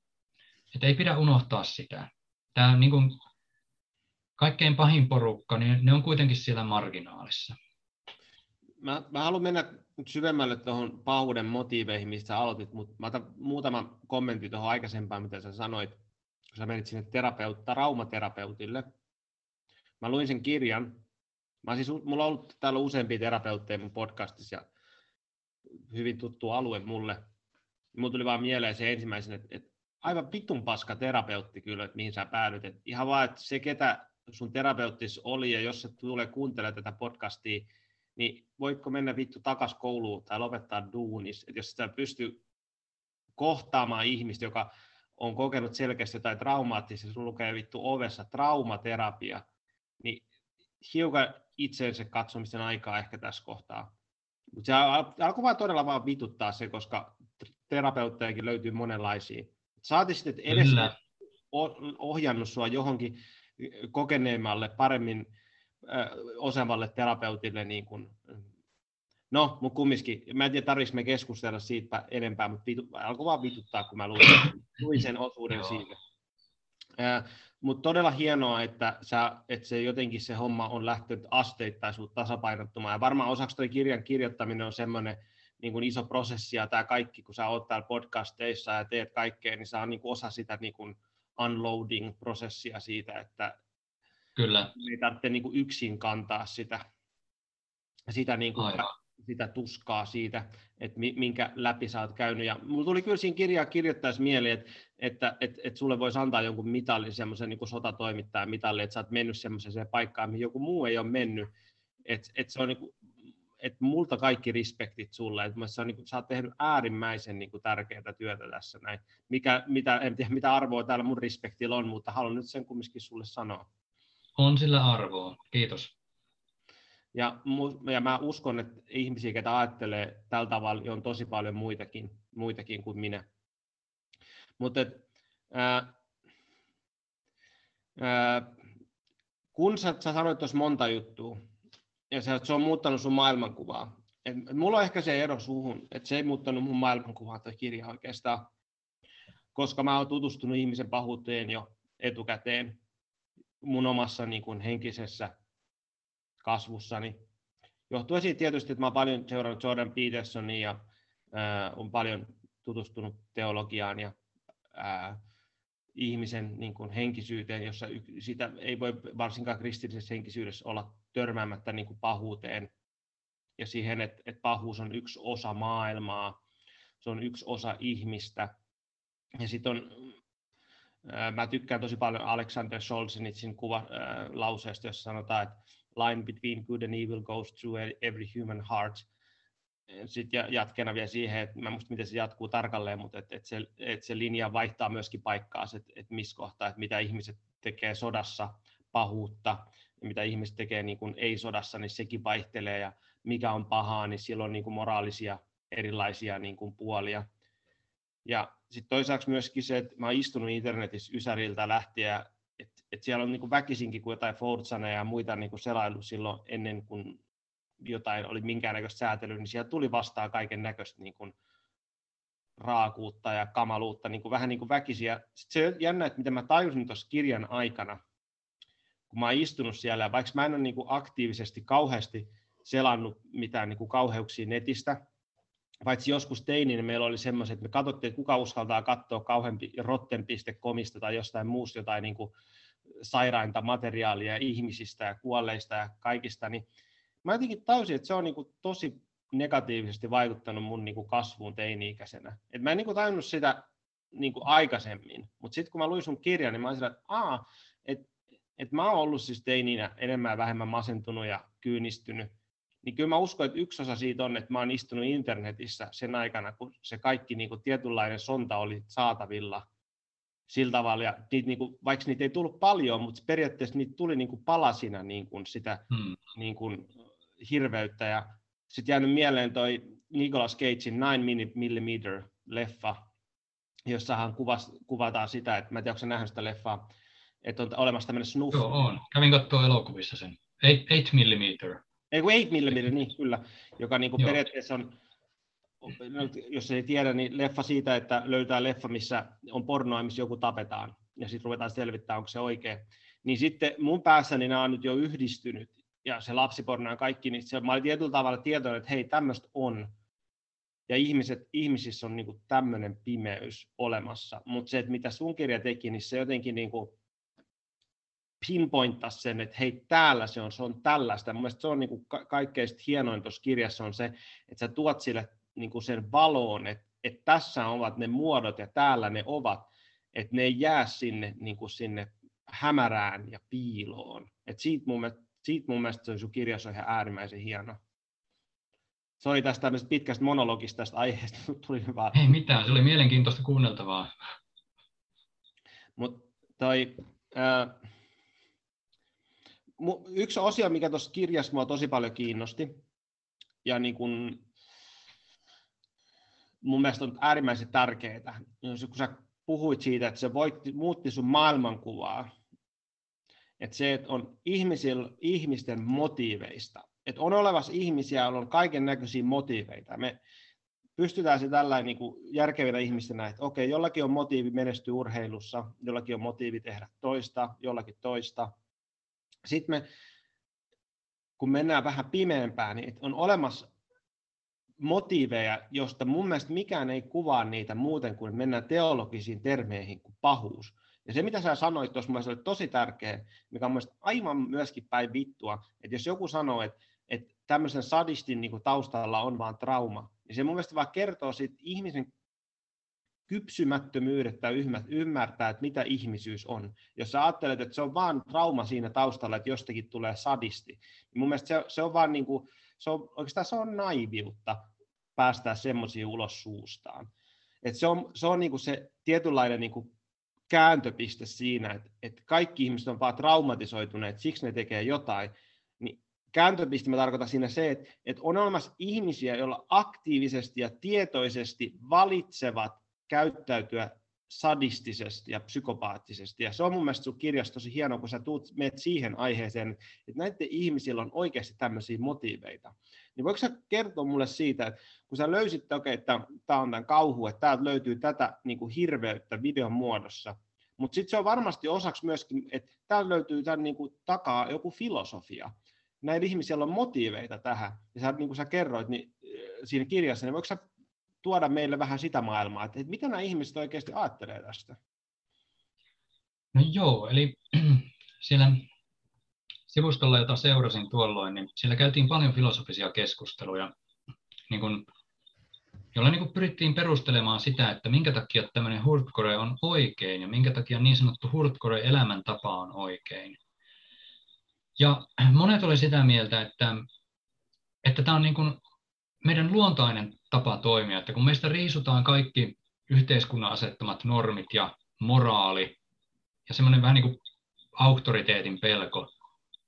Et ei pidä unohtaa sitä. Tämä niin kuin kaikkein pahin porukka, niin ne on kuitenkin siellä marginaalissa. Mä, mä haluan mennä syvemmälle tuohon pahuuden motiiveihin, mistä aloitit, mutta mä otan muutama kommentti tuohon aikaisempaan, mitä sä sanoit, kun sä menit sinne terapeutta, traumaterapeutille. Mä luin sen kirjan, Mä siis, mulla on ollut täällä useampia terapeutteja mun podcastissa ja hyvin tuttu alue mulle. Mulla tuli vaan mieleen se ensimmäisen, että, että aivan vitun paska terapeutti kyllä, että mihin sä päädyt. Että ihan vaan, että se ketä sun terapeuttis oli ja jos se tulee kuuntelemaan tätä podcastia, niin voitko mennä vittu takas kouluun tai lopettaa duunis, että jos sitä pystyy kohtaamaan ihmistä, joka on kokenut selkeästi jotain traumaattista, se lukee vittu ovessa traumaterapia, niin hiukan itsensä katsomisen aikaa ehkä tässä kohtaa. Mutta se alkoi vaan todella vaan vituttaa se, koska terapeuttejakin löytyy monenlaisia. Saati sitten, että edes Kyllä. ohjannut sua johonkin kokeneemmalle, paremmin osaavalle terapeutille niin kuin No, mutta kumminkin, mä en tiedä, me keskustella siitä enempää, mutta vitu, alkoi vaan vituttaa, kun mä luin, luin sen osuuden siitä. Mutta todella hienoa, että, sä, että se jotenkin se homma on lähtenyt asteittain tasapainottumaan. Ja varmaan osaksi toi kirjan kirjoittaminen on semmoinen niin kuin iso prosessi, ja tämä kaikki, kun sä oot täällä podcasteissa ja teet kaikkea, niin se on niin kuin osa sitä niin kuin unloading-prosessia siitä, että Kyllä. ei tarvitse niin kuin yksin kantaa sitä, sitä niin kuin sitä tuskaa siitä, että minkä läpi sä oot käynyt. Ja mulla tuli kyllä siinä kirjaa kirjoittaisi mieleen, että, että, että, että sulle voisi antaa jonkun mitalin, semmoisen niin sotatoimittajan mitalin, että sä oot mennyt semmoiseen paikkaan, mihin joku muu ei ole mennyt. Että, että se on niin kuin, että multa kaikki respektit sulle, että se on, niin kuin, sä oot tehnyt äärimmäisen niin kuin, tärkeää työtä tässä näin. Mikä, mitä, en tiedä mitä arvoa täällä mun respektillä on, mutta haluan nyt sen kumminkin sulle sanoa. On sillä arvoa, kiitos. Ja, ja mä uskon, että ihmisiä, ketä ajattelee tällä tavalla, on tosi paljon muitakin, muitakin kuin minä. Mutta kun sä, sä sanoit tuossa monta juttua, ja se, se on muuttanut sun maailmankuvaa. Et, mulla on ehkä se ero suhun, että se ei muuttanut mun maailmankuvaa tuo kirja oikeastaan, koska mä oon tutustunut ihmisen pahuuteen jo etukäteen mun omassa niin kuin, henkisessä kasvussani. Johtuen siitä tietysti, että olen paljon seurannut Jordan Petersonia ja äh, on paljon tutustunut teologiaan ja äh, ihmisen niin kuin henkisyyteen, jossa sitä ei voi varsinkaan kristillisessä henkisyydessä olla törmäämättä niin kuin pahuuteen ja siihen, että, että pahuus on yksi osa maailmaa, se on yksi osa ihmistä. Ja sitten on, äh, mä tykkään tosi paljon Alexander Solzhenitsin kuva, äh, lauseesta, jossa sanotaan, että line between good and evil goes through e-, every human heart. Sitten jatkena vielä siihen, että mä muista miten se jatkuu tarkalleen, mutta että, että, se, että se linja vaihtaa myöskin paikkaa, että, että missä kohtaa, että mitä ihmiset tekee sodassa pahuutta, ja mitä ihmiset tekee niin kuin ei-sodassa, niin sekin vaihtelee, ja mikä on pahaa, niin silloin niin kuin moraalisia erilaisia niin kuin puolia. Ja sitten toisaalta myöskin se, että mä oon istunut internetissä Ysäriltä lähtien että et siellä on niin väkisinkin, kun jotain Forzaneja ja muita niin selailu silloin ennen kuin jotain oli minkäännäköistä säätelyä, niin siellä tuli vastaan kaiken näköistä niin kuin raakuutta ja kamaluutta niin kuin vähän niin kuin väkisiä. Sitten se on jännä, että mitä mä tajusin tuossa kirjan aikana, kun mä oon istunut siellä, ja vaikka mä en ole niin kuin aktiivisesti kauheasti selannut mitään niin kuin kauheuksia netistä, paitsi joskus tein, niin meillä oli semmoiset, että me katsottiin, että kuka uskaltaa katsoa kauheampi rotten.comista tai jostain muusta jotain niin kuin sairainta materiaalia ihmisistä ja kuolleista ja kaikista, niin mä jotenkin tajusin, että se on niin kuin tosi negatiivisesti vaikuttanut mun niin kuin kasvuun teini-ikäisenä. Et mä en niin kuin tajunnut sitä niin kuin aikaisemmin, mutta sitten kun mä luin sun kirjan, niin mä olin että Aa, et, et mä oon ollut siis teininä enemmän ja vähemmän masentunut ja kyynistynyt, niin kyllä mä uskon, että yksi osa siitä on, että mä oon istunut internetissä sen aikana, kun se kaikki niin kuin tietynlainen sonta oli saatavilla sillä tavalla, ja niitä, niin kuin, vaikka niitä ei tullut paljon, mutta periaatteessa niitä tuli niin kuin palasina niin kuin sitä hmm. niin kuin, hirveyttä, ja sitten jäänyt mieleen toi Nicolas Cagein 9 mm leffa, jossa hän kuvas, kuvataan sitä, että mä en tiedä, onko nähnyt sitä leffaa, että on olemassa tämmöinen snuff. Joo, on. Kävin katsoa elokuvissa sen. 8 mm. Ei kun 8 mm, niin kyllä, joka niin kuin periaatteessa on, jos ei tiedä, niin leffa siitä, että löytää leffa, missä on pornoa, missä joku tapetaan, ja sitten ruvetaan selvittämään, onko se oikein. Niin sitten mun päässäni nämä on nyt jo yhdistynyt, ja se lapsiporno ja kaikki, niin se, mä olin tietyllä tavalla tietoinen, että hei, tämmöistä on. Ja ihmiset, ihmisissä on niin tämmöinen pimeys olemassa. Mutta se, että mitä sun kirja teki, niin se jotenkin niin kuin, pinpointtaa sen, että hei, täällä se on, se on tällaista. Mun mielestä se on niin kuin kaikkein hienoin tuossa kirjassa on se, että sä tuot sille niin kuin sen valoon, että, että tässä ovat ne muodot ja täällä ne ovat, että ne ei jää sinne, niin kuin sinne hämärään ja piiloon. Et siitä, mun mielestä, siitä mun mielestä se sun kirjassa on ihan äärimmäisen hieno. Se oli tästä pitkästä monologista tästä aiheesta, tuli vaan. Ei mitään, se oli mielenkiintoista kuunneltavaa. Mutta toi, ää, yksi osio, mikä tuossa kirjassa mua tosi paljon kiinnosti, ja niin kun, mun mielestä on äärimmäisen tärkeää, kun sä puhuit siitä, että se voitti, muutti sun maailmankuvaa, että se, että on ihmisillä, ihmisten motiiveista, että on olevassa ihmisiä, joilla on kaiken näköisiä motiiveita. Me pystytään se tällä niin järkevinä ihmisenä, että okei, jollakin on motiivi menestyä urheilussa, jollakin on motiivi tehdä toista, jollakin toista. Sitten me, kun mennään vähän pimeämpään, niin on olemassa motiiveja, josta mun mielestä mikään ei kuvaa niitä muuten kuin mennään teologisiin termeihin kuin pahuus. Ja se, mitä sä sanoit tuossa, mielestäni oli tosi tärkeä, mikä on mielestäni aivan myöskin päin vittua, että jos joku sanoo, että, että tämmöisen sadistin niin taustalla on vaan trauma, niin se mun mielestä vaan kertoo siitä ihmisen kypsymättömyydestä ymmärtää, että mitä ihmisyys on. Jos sä ajattelet, että se on vaan trauma siinä taustalla, että jostakin tulee sadisti, niin mun mielestä se, se on vaan niin kuin, se on, oikeastaan se on naiviutta päästää semmoisia ulos suustaan. Et se on, se, on niin kuin se tietynlainen niin kuin kääntöpiste siinä, että, että kaikki ihmiset on vaan traumatisoituneet, siksi ne tekee jotain, niin kääntöpiste mä tarkoitan siinä se, että, että on olemassa ihmisiä, joilla aktiivisesti ja tietoisesti valitsevat käyttäytyä sadistisesti ja psykopaattisesti. Ja se on mun mielestä sun kirjassa tosi hienoa, kun sä tuut, meet siihen aiheeseen, että näiden ihmisillä on oikeasti tämmöisiä motiiveita. Niin voiko sä kertoa mulle siitä, että kun sä löysit, että okei, että tämä on tämän kauhu, että täältä löytyy tätä niin kuin hirveyttä videon muodossa, mutta sitten se on varmasti osaksi myöskin, että täällä löytyy tämän niin kuin takaa joku filosofia. Näillä ihmisillä on motiiveita tähän. Ja sä, niin kuin sä kerroit niin, siinä kirjassa, niin voiko sä tuoda meille vähän sitä maailmaa, että, mitä nämä ihmiset oikeasti ajattelee tästä? No joo, eli siellä sivustolla, jota seurasin tuolloin, niin siellä käytiin paljon filosofisia keskusteluja, niin kun, jolla niin kun pyrittiin perustelemaan sitä, että minkä takia tämmöinen hurtkore on oikein ja minkä takia niin sanottu hurtkore elämäntapa on oikein. Ja monet oli sitä mieltä, että, että tämä on niin kuin meidän luontainen tapa toimia, että kun meistä riisutaan kaikki yhteiskunnan asettamat normit ja moraali ja semmoinen vähän niin kuin auktoriteetin pelko,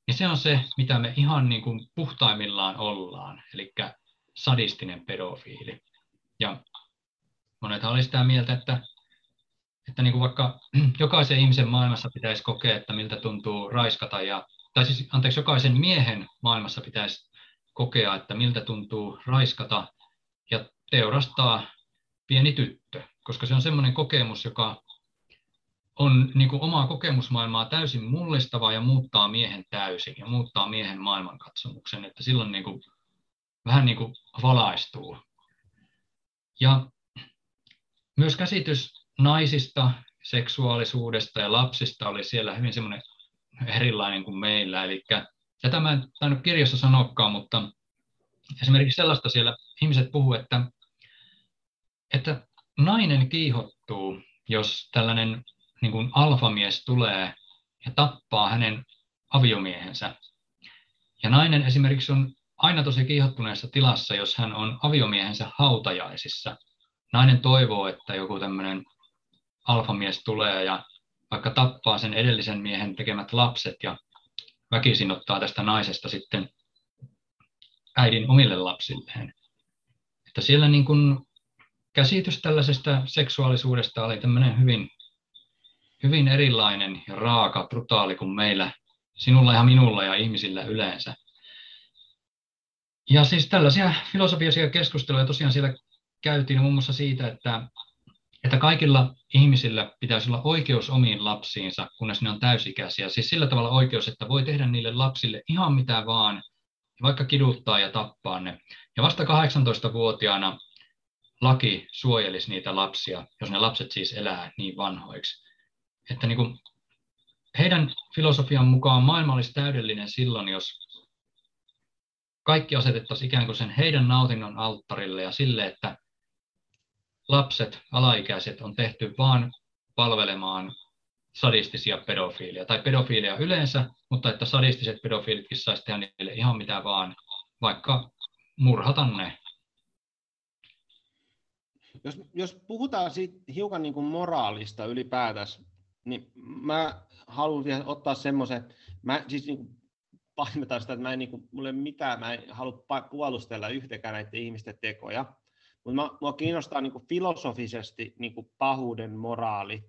niin se on se, mitä me ihan niin kuin puhtaimmillaan ollaan, eli sadistinen pedofiili. Ja monet oli sitä mieltä, että, että niin kuin vaikka jokaisen ihmisen maailmassa pitäisi kokea, että miltä tuntuu raiskata, ja, tai siis anteeksi, jokaisen miehen maailmassa pitäisi kokea, että miltä tuntuu raiskata ja teurastaa pieni tyttö, koska se on semmoinen kokemus, joka on niin kuin omaa kokemusmaailmaa täysin mullistava ja muuttaa miehen täysin ja muuttaa miehen maailmankatsomuksen, että silloin niin kuin, vähän niin kuin valaistuu. Ja myös käsitys naisista, seksuaalisuudesta ja lapsista oli siellä hyvin semmoinen erilainen kuin meillä. Eli tätä mä en tainnut kirjassa sanokaan, mutta esimerkiksi sellaista siellä ihmiset puhuu, että, että nainen kiihottuu, jos tällainen niin kuin alfamies tulee ja tappaa hänen aviomiehensä. Ja nainen esimerkiksi on aina tosi kiihottuneessa tilassa, jos hän on aviomiehensä hautajaisissa. Nainen toivoo, että joku tämmöinen alfamies tulee ja vaikka tappaa sen edellisen miehen tekemät lapset ja väkisin ottaa tästä naisesta sitten äidin omille lapsilleen. Että siellä niin kuin käsitys tällaisesta seksuaalisuudesta oli tämmöinen hyvin hyvin erilainen ja raaka, brutaali kuin meillä, sinulla ja minulla ja ihmisillä yleensä. Ja siis tällaisia filosofisia keskusteluja tosiaan siellä käytiin muun muassa siitä, että, että kaikilla ihmisillä pitäisi olla oikeus omiin lapsiinsa, kunnes ne on täysikäisiä. Siis sillä tavalla oikeus, että voi tehdä niille lapsille ihan mitä vaan, vaikka kiduttaa ja tappaa ne. Ja vasta 18-vuotiaana laki suojelisi niitä lapsia, jos ne lapset siis elää niin vanhoiksi että niin kuin heidän filosofian mukaan maailma olisi täydellinen silloin, jos kaikki asetettaisiin ikään kuin sen heidän nautinnon alttarille ja sille, että lapset, alaikäiset on tehty vain palvelemaan sadistisia pedofiilia tai pedofiilia yleensä, mutta että sadistiset pedofiilitkin saisi tehdä niille ihan mitä vaan, vaikka murhata ne. Jos, jos puhutaan siitä hiukan niin kuin moraalista ylipäätänsä, niin mä haluan vielä ottaa semmoisen, mä siis niin kuin painotan sitä, että mä en, niin kuin, mulle mitään, mä en halua puolustella yhtäkään näiden ihmisten tekoja, mutta mua kiinnostaa niin kuin filosofisesti niin kuin pahuuden moraali.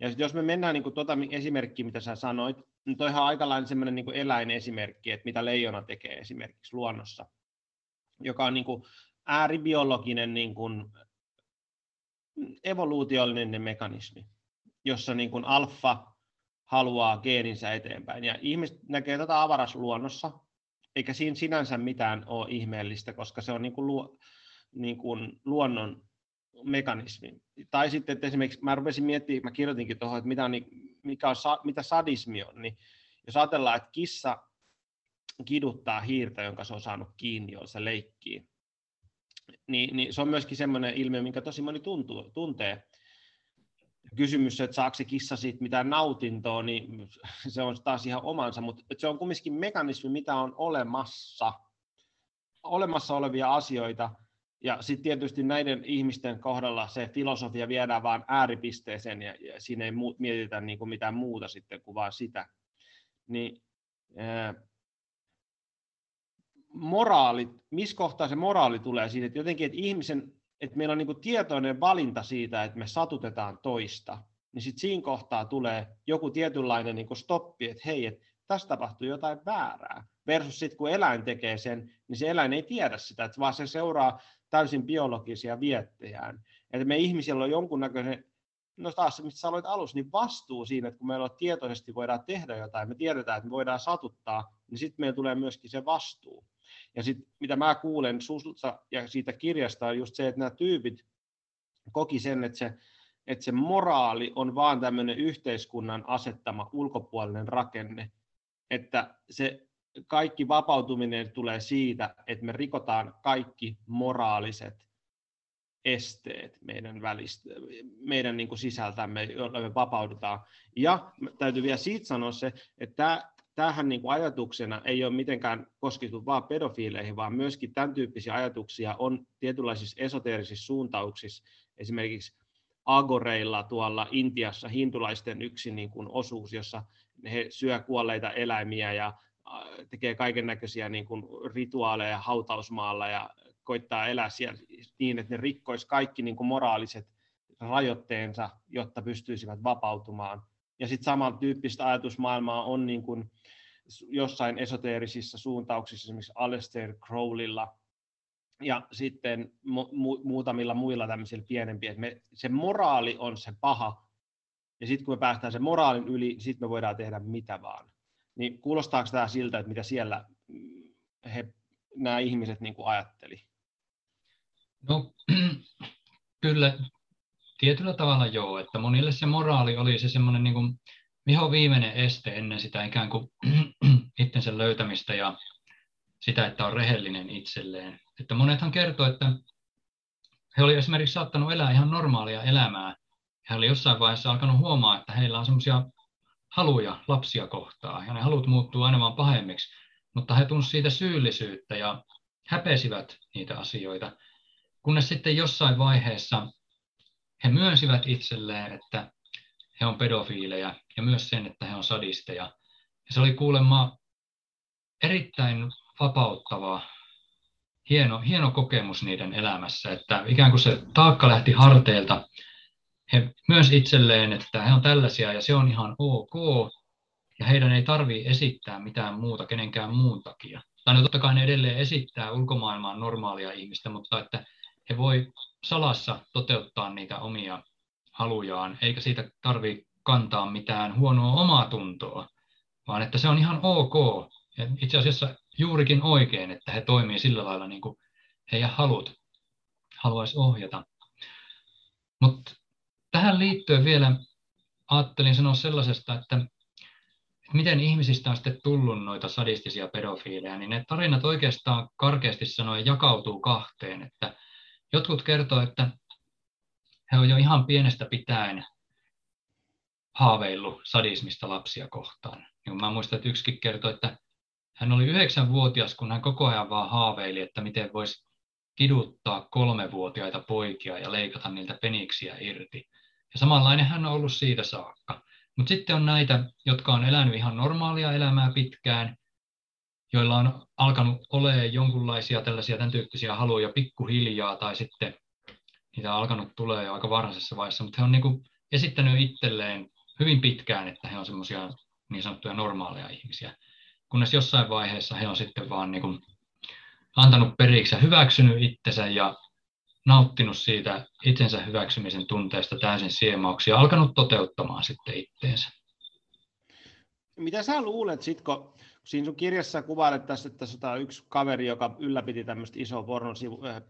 Ja jos me mennään niin kuin tuota esimerkkiä, mitä sä sanoit, niin toihan aika lailla semmoinen niin eläinesimerkki, että mitä leijona tekee esimerkiksi luonnossa, joka on niin kuin ääribiologinen niin kuin evoluutiollinen mekanismi, jossa niin kuin alfa haluaa geeninsä eteenpäin. Ja ihmiset näkee tätä avarasluonnossa, eikä siinä sinänsä mitään ole ihmeellistä, koska se on niin kuin luo, niin kuin luonnon mekanismi. Tai sitten, että esimerkiksi mä rupesin miettimään, mä kirjoitinkin tuohon, että mitä, on, mikä on, mitä sadismi on, niin jos ajatellaan, että kissa kiduttaa hiirtä, jonka se on saanut kiinni, jolla se leikkii, niin, niin se on myöskin semmoinen ilmiö, minkä tosi moni tuntuu, tuntee. Kysymys, että saako se kissa siitä mitään nautintoa, niin se on taas ihan omansa, mutta se on kumminkin mekanismi, mitä on olemassa, olemassa olevia asioita, ja sitten tietysti näiden ihmisten kohdalla se filosofia viedään vain ääripisteeseen ja, ja siinä ei mu- mietitä niin kuin mitään muuta sitten kuin vain sitä. Niin, ää, moraali, missä kohtaa se moraali tulee siitä, että jotenkin, että ihmisen, että meillä on niin tietoinen valinta siitä, että me satutetaan toista, niin sitten siinä kohtaa tulee joku tietynlainen niin stoppi, että hei, että tässä tapahtuu jotain väärää. Versus sitten kun eläin tekee sen, niin se eläin ei tiedä sitä, että vaan se seuraa täysin biologisia viettejään. Että me ihmisillä on jonkunnäköinen, no taas mistä sä aloit alussa, niin vastuu siinä, että kun meillä on tietoisesti voidaan tehdä jotain, me tiedetään, että me voidaan satuttaa, niin sitten meillä tulee myöskin se vastuu. Ja sitten mitä mä kuulen susta ja siitä kirjasta on just se, että nämä tyypit koki sen, että se, että se moraali on vaan tämmöinen yhteiskunnan asettama ulkopuolinen rakenne, että se kaikki vapautuminen tulee siitä, että me rikotaan kaikki moraaliset esteet meidän, välistä, meidän niin kuin sisältämme, joilla me vapaudutaan. Ja täytyy vielä siitä sanoa se, että tämähän niin kuin ajatuksena ei ole mitenkään koskettu vain pedofiileihin, vaan myöskin tämän tyyppisiä ajatuksia on tietynlaisissa esoteerisissa suuntauksissa, esimerkiksi agoreilla tuolla Intiassa hintulaisten yksi niin kuin osuus, jossa he syö kuolleita eläimiä ja tekee kaiken näköisiä niin kuin rituaaleja hautausmaalla ja koittaa elää siellä niin, että ne rikkoisi kaikki niin kuin moraaliset rajoitteensa, jotta pystyisivät vapautumaan. Ja sitten samantyyppistä ajatusmaailmaa on niin kuin jossain esoteerisissa suuntauksissa, esimerkiksi Aleister Crowleylla ja sitten mu- muutamilla muilla tämmöisillä pienempiä. Me, se moraali on se paha, ja sitten kun me päästään sen moraalin yli, sitten me voidaan tehdä mitä vaan. Niin kuulostaako tämä siltä, että mitä siellä mm, he, nämä ihmiset niin kuin ajatteli? No kyllä, tietyllä tavalla joo, että monille se moraali oli se semmoinen niin kuin viho viimeinen este ennen sitä ikään kuin itsensä löytämistä ja sitä, että on rehellinen itselleen. Että monethan kertoo, että he olivat esimerkiksi saattanut elää ihan normaalia elämää. He olivat jossain vaiheessa alkanut huomaa, että heillä on semmoisia haluja lapsia kohtaa, ja ne halut muuttuu aina vaan pahemmiksi, mutta he tunsivat siitä syyllisyyttä ja häpesivät niitä asioita, kunnes sitten jossain vaiheessa he myönsivät itselleen, että he on pedofiileja ja myös sen, että he on sadisteja. Ja se oli kuulemma erittäin vapauttava, hieno, hieno kokemus niiden elämässä, että ikään kuin se taakka lähti harteilta he myös itselleen, että he on tällaisia ja se on ihan ok, ja heidän ei tarvitse esittää mitään muuta kenenkään muun takia. Tai no totta kai ne edelleen esittää ulkomaailmaan normaalia ihmistä, mutta että he voi salassa toteuttaa niitä omia halujaan, eikä siitä tarvitse kantaa mitään huonoa omaa tuntoa, vaan että se on ihan ok. Ja itse asiassa juurikin oikein, että he toimii sillä lailla niin kuin heidän halut haluaisi ohjata. Mutta tähän liittyen vielä ajattelin sanoa sellaisesta, että miten ihmisistä on sitten tullut noita sadistisia pedofiileja, niin ne tarinat oikeastaan karkeasti sanoen jakautuu kahteen. Että jotkut kertoo, että he on jo ihan pienestä pitäen haaveillut sadismista lapsia kohtaan. Ja mä muistan, että yksikin kertoi, että hän oli yhdeksänvuotias, kun hän koko ajan vaan haaveili, että miten voisi kiduttaa kolmevuotiaita poikia ja leikata niiltä peniksiä irti. Ja samanlainen hän on ollut siitä saakka. Mutta sitten on näitä, jotka on elänyt ihan normaalia elämää pitkään, joilla on alkanut olemaan jonkunlaisia tällaisia tämän tyyppisiä haluja pikkuhiljaa tai sitten niitä on alkanut tulee jo aika varhaisessa vaiheessa, mutta he on niin esittänyt itselleen hyvin pitkään, että he on semmoisia niin sanottuja normaaleja ihmisiä, kunnes jossain vaiheessa he on sitten vaan niin kuin antanut periksi ja hyväksynyt itsensä ja nauttinut siitä itsensä hyväksymisen tunteesta täysin siemauksia ja alkanut toteuttamaan sitten itteensä. Mitä sä luulet, sit, kun siinä sun kirjassa kuvailet tässä, että tässä on yksi kaveri, joka ylläpiti tämmöistä isoa pornosivu, äh,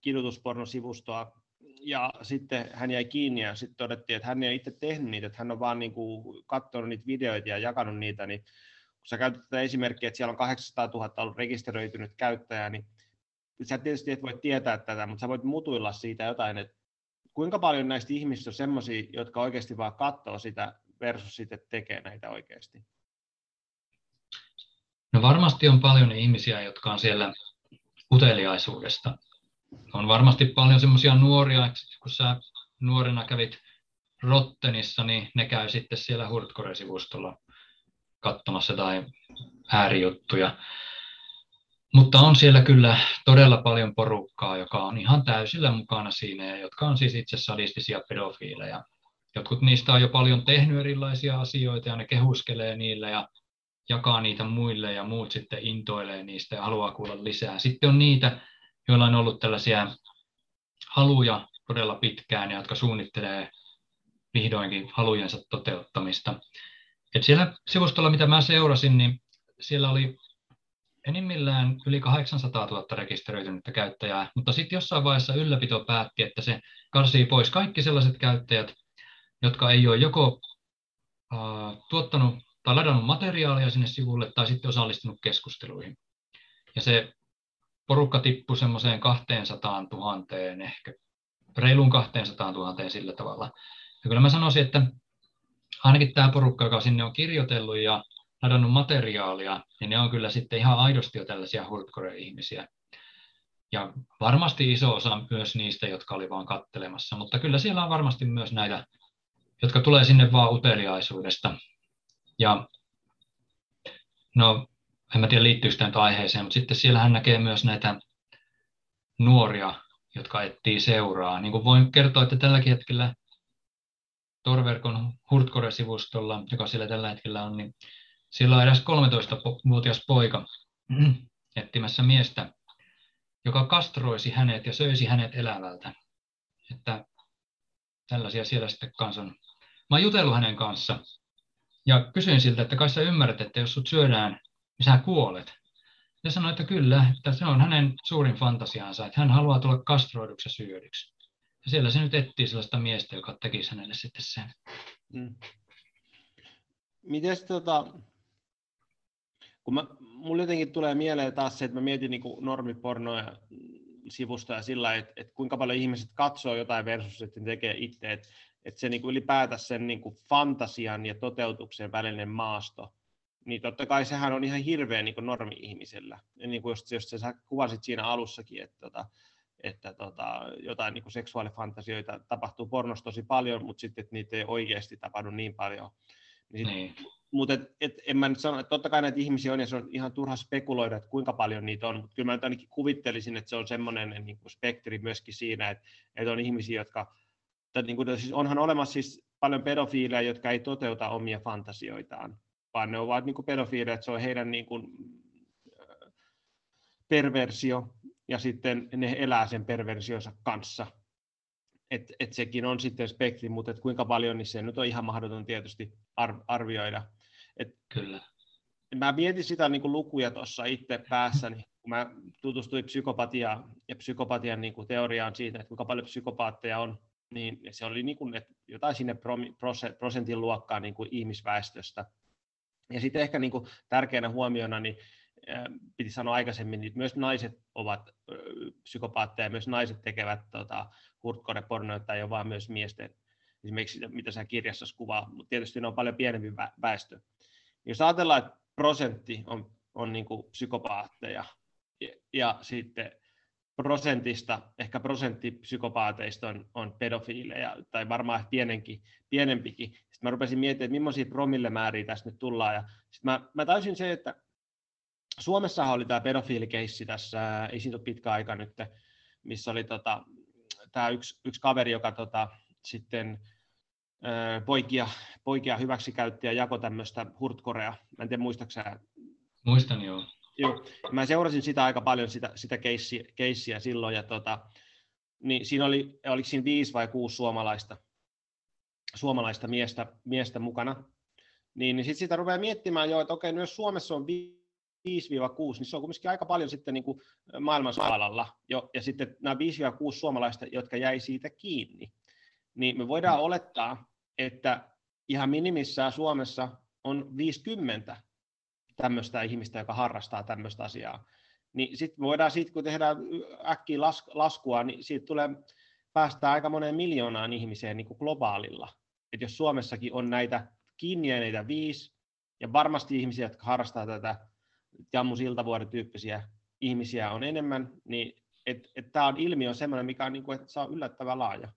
kidutuspornosivustoa, ja sitten hän jäi kiinni ja sitten todettiin, että hän ei itse tehnyt niitä, että hän on vaan niin kuin katsonut niitä videoita ja jakanut niitä, niin kun sä käytät tätä esimerkkiä, että siellä on 800 000 ollut rekisteröitynyt käyttäjää, niin sä tietysti et voi tietää tätä, mutta sä voit mutuilla siitä jotain, että kuinka paljon näistä ihmisistä on sellaisia, jotka oikeasti vaan katsoo sitä versus sitten tekee näitä oikeasti? No varmasti on paljon ihmisiä, jotka on siellä uteliaisuudesta. On varmasti paljon semmoisia nuoria, kun sä nuorena kävit Rottenissa, niin ne käy sitten siellä Hurtkore-sivustolla katsomassa tai äärijuttuja. Mutta on siellä kyllä todella paljon porukkaa, joka on ihan täysillä mukana siinä ja jotka on siis itse sadistisia pedofiileja. Jotkut niistä on jo paljon tehnyt erilaisia asioita ja ne kehuskelee niillä ja jakaa niitä muille ja muut sitten intoilee niistä ja haluaa kuulla lisää. Sitten on niitä, joilla on ollut tällaisia haluja todella pitkään ja jotka suunnittelee vihdoinkin halujensa toteuttamista. Et siellä sivustolla, mitä mä seurasin, niin siellä oli enimmillään yli 800 000 rekisteröitynyttä käyttäjää, mutta sitten jossain vaiheessa ylläpito päätti, että se karsii pois kaikki sellaiset käyttäjät, jotka ei ole joko uh, tuottanut tai ladannut materiaalia sinne sivulle tai sitten osallistunut keskusteluihin. Ja se porukka tippui semmoiseen 200 000, ehkä reilun 200 000 sillä tavalla. Ja kyllä mä sanoisin, että ainakin tämä porukka, joka sinne on kirjoitellut ja ladannut materiaalia, niin ne on kyllä sitten ihan aidosti jo tällaisia hardcore-ihmisiä. Ja varmasti iso osa myös niistä, jotka oli vaan kattelemassa, mutta kyllä siellä on varmasti myös näitä, jotka tulee sinne vaan uteliaisuudesta. Ja no, en mä tiedä liittyykö tämä aiheeseen, mutta sitten siellä hän näkee myös näitä nuoria, jotka etsii seuraa. Niin kuin voin kertoa, että tälläkin hetkellä Torverkon Hurtkore-sivustolla, joka siellä tällä hetkellä on, niin siellä on edes 13-vuotias poika etsimässä miestä, joka kastroisi hänet ja söisi hänet elävältä. Että tällaisia siellä sitten kanssa on. Mä oon jutellut hänen kanssa ja kysyin siltä, että kai sä ymmärrät, että jos sut syödään, niin sä kuolet. Ja sanoi, että kyllä, että se on hänen suurin fantasiaansa, että hän haluaa tulla kastroiduksi ja syödyksi. Ja siellä se nyt etsii sellaista miestä, joka tekisi hänelle sitten sen. Mm. Mites tota, kun mä, mulle jotenkin tulee mieleen taas se, että mä mietin niin normipornoja sivusta ja sillä, että, että kuinka paljon ihmiset katsoo jotain versus, ne tekee itse, että, että se niin kuin ylipäätään sen niin kuin fantasian ja toteutuksen välinen maasto, niin totta kai sehän on ihan hirveä niin kuin normi-ihmisellä. Ja niin kuin just, just sä kuvasit siinä alussakin, että, tota, että tota, jotain niin kuin seksuaalifantasioita tapahtuu pornossa tosi paljon, mutta sitten että niitä ei oikeasti tapahdu niin paljon. Niin sit, niin. Mutta et, et, en mä nyt sano, että totta kai näitä ihmisiä on ja se on ihan turha spekuloida, että kuinka paljon niitä on, mutta kyllä mä nyt ainakin kuvittelisin, että se on semmoinen niin kuin spektri myöskin siinä, että, että on ihmisiä, jotka, tai niin kuin, siis onhan olemassa siis paljon pedofiileja, jotka ei toteuta omia fantasioitaan, vaan ne ovat niin pedofiileja, että se on heidän niin kuin, perversio, ja sitten ne elää sen perversionsa kanssa. Et, et sekin on sitten spektri, mutta et kuinka paljon, niin se nyt on ihan mahdoton tietysti arvioida. Et Kyllä. Mä mietin sitä niin kuin lukuja tuossa itse päässäni, kun mä tutustuin psykopatiaan ja psykopatian niin kuin teoriaan siitä, että kuinka paljon psykopaatteja on, niin se oli niin kuin, että jotain sinne prosentin luokkaa niin kuin ihmisväestöstä. Ja sitten ehkä niin kuin tärkeänä huomiona, niin piti sanoa aikaisemmin, niin myös naiset ovat psykopaatteja, myös naiset tekevät tota, hurtkone-pornoita ja vaan myös miesten, esimerkiksi mitä sä kirjassa kuvaa, mutta tietysti ne on paljon pienempi väestö. Jos ajatellaan, että prosentti on, on niin kuin psykopaatteja ja, ja sitten prosentista, ehkä prosentti psykopaateista on, on pedofiileja, tai varmaan pienenkin, pienempikin. Sitten mä rupesin miettimään, että millaisia promillemääriä tässä nyt tullaan. Ja sitten mä, mä täysin se, että Suomessahan oli tämä pedofiilikeissi tässä, ei siitä ole pitkä aika nyt, missä oli tota, tämä yksi, yksi kaveri, joka tota, sitten poikia, poikia hyväksikäytti ja jako tämmöistä hurtkorea. Mä en tiedä, muistaaksä? Muistan, joo. Joo, mä seurasin sitä aika paljon, sitä, sitä keissiä, keissiä silloin, ja tota, niin siinä oli, oliko siinä viisi vai kuusi suomalaista, suomalaista miestä, miestä mukana, niin, niin sitten sitä rupeaa miettimään jo, että okei, no jos Suomessa on 5-6, niin se on kuitenkin aika paljon sitten niin kuin maailman skaalalla. Jo, ja sitten nämä 5-6 suomalaista, jotka jäi siitä kiinni, niin me voidaan olettaa, että ihan minimissään Suomessa on 50 tämmöistä ihmistä, joka harrastaa tämmöistä asiaa. Niin sitten voidaan siitä, kun tehdään äkkiä las, laskua, niin siitä tulee päästä aika moneen miljoonaan ihmiseen niin kuin globaalilla. Et jos Suomessakin on näitä kiinniäneitä viisi, ja varmasti ihmisiä, jotka harrastaa tätä Jammu Siltavuori-tyyppisiä ihmisiä on enemmän, niin tämä on ilmiö semmoinen, mikä on, niin kuin, että se on yllättävän laaja.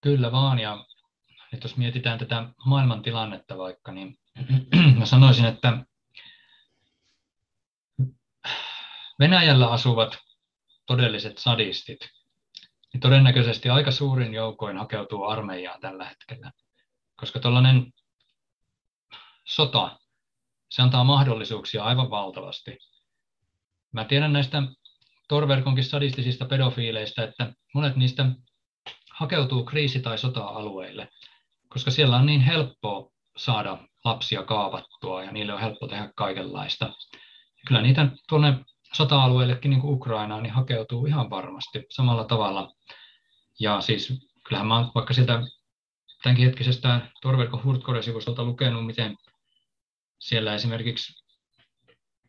Kyllä vaan, ja että jos mietitään tätä maailman tilannetta vaikka, niin mä sanoisin, että Venäjällä asuvat todelliset sadistit, niin todennäköisesti aika suurin joukoin hakeutuu armeijaan tällä hetkellä. Koska tällainen sota, se antaa mahdollisuuksia aivan valtavasti. Mä tiedän näistä Torverkonkin sadistisista pedofiileista, että monet niistä hakeutuu kriisi- tai sota-alueille, koska siellä on niin helppoa saada lapsia kaapattua ja niille on helppo tehdä kaikenlaista. Ja kyllä niitä tuonne sota-alueillekin niin kuin Ukrainaan niin hakeutuu ihan varmasti samalla tavalla. Ja siis kyllähän mä oon vaikka sieltä tämänkin hetkisestä Torverko Hurtkore-sivustolta lukenut, miten siellä esimerkiksi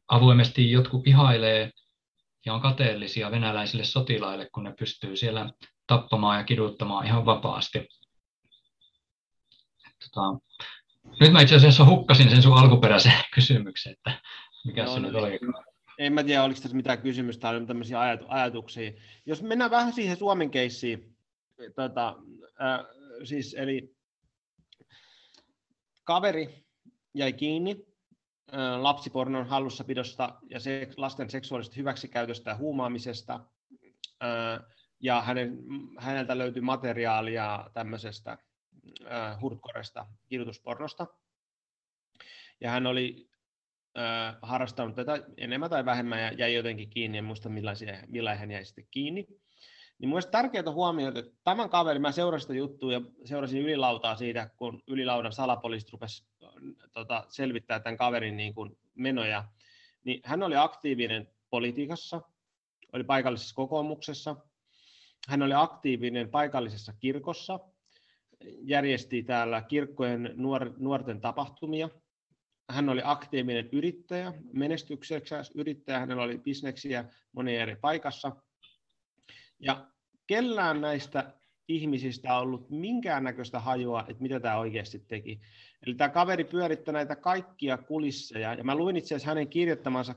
avoimesti jotkut ihailee ja on kateellisia venäläisille sotilaille, kun ne pystyy siellä tappamaan ja kiduttamaan ihan vapaasti. Tota, nyt mä itse asiassa hukkasin sen sun alkuperäisen kysymyksen, että mikä no, se nyt oli. En mä tiedä, oliko tässä mitään kysymystä tai tämmöisiä ajatuksia. Jos mennään vähän siihen Suomen keissiin, tota, äh, siis eli kaveri jäi kiinni äh, lapsipornon hallussapidosta ja se, lasten seksuaalisesta hyväksikäytöstä ja huumaamisesta. Äh, ja hänen, häneltä löytyi materiaalia tämmöisestä äh, hurtkoresta, kidutuspornosta. Ja hän oli äh, harrastanut tätä enemmän tai vähemmän ja jäi jotenkin kiinni, en muista millainen hän jäi sitten kiinni. Niin mielestäni tärkeää huomioida, että tämän kaverin, mä seurasin sitä juttua ja seurasin ylilautaa siitä, kun ylilaudan salapoliisit rupesi tota, selvittää tämän kaverin niin kuin menoja, niin hän oli aktiivinen politiikassa, oli paikallisessa kokoomuksessa, hän oli aktiivinen paikallisessa kirkossa, järjesti täällä kirkkojen nuor- nuorten tapahtumia. Hän oli aktiivinen yrittäjä, menestyksekäs yrittäjä, hänellä oli bisneksiä monen eri paikassa. Ja kellään näistä ihmisistä ollut minkäännäköistä hajua, että mitä tämä oikeasti teki. Eli tämä kaveri pyöritti näitä kaikkia kulisseja, ja mä luin itse asiassa hänen kirjoittamansa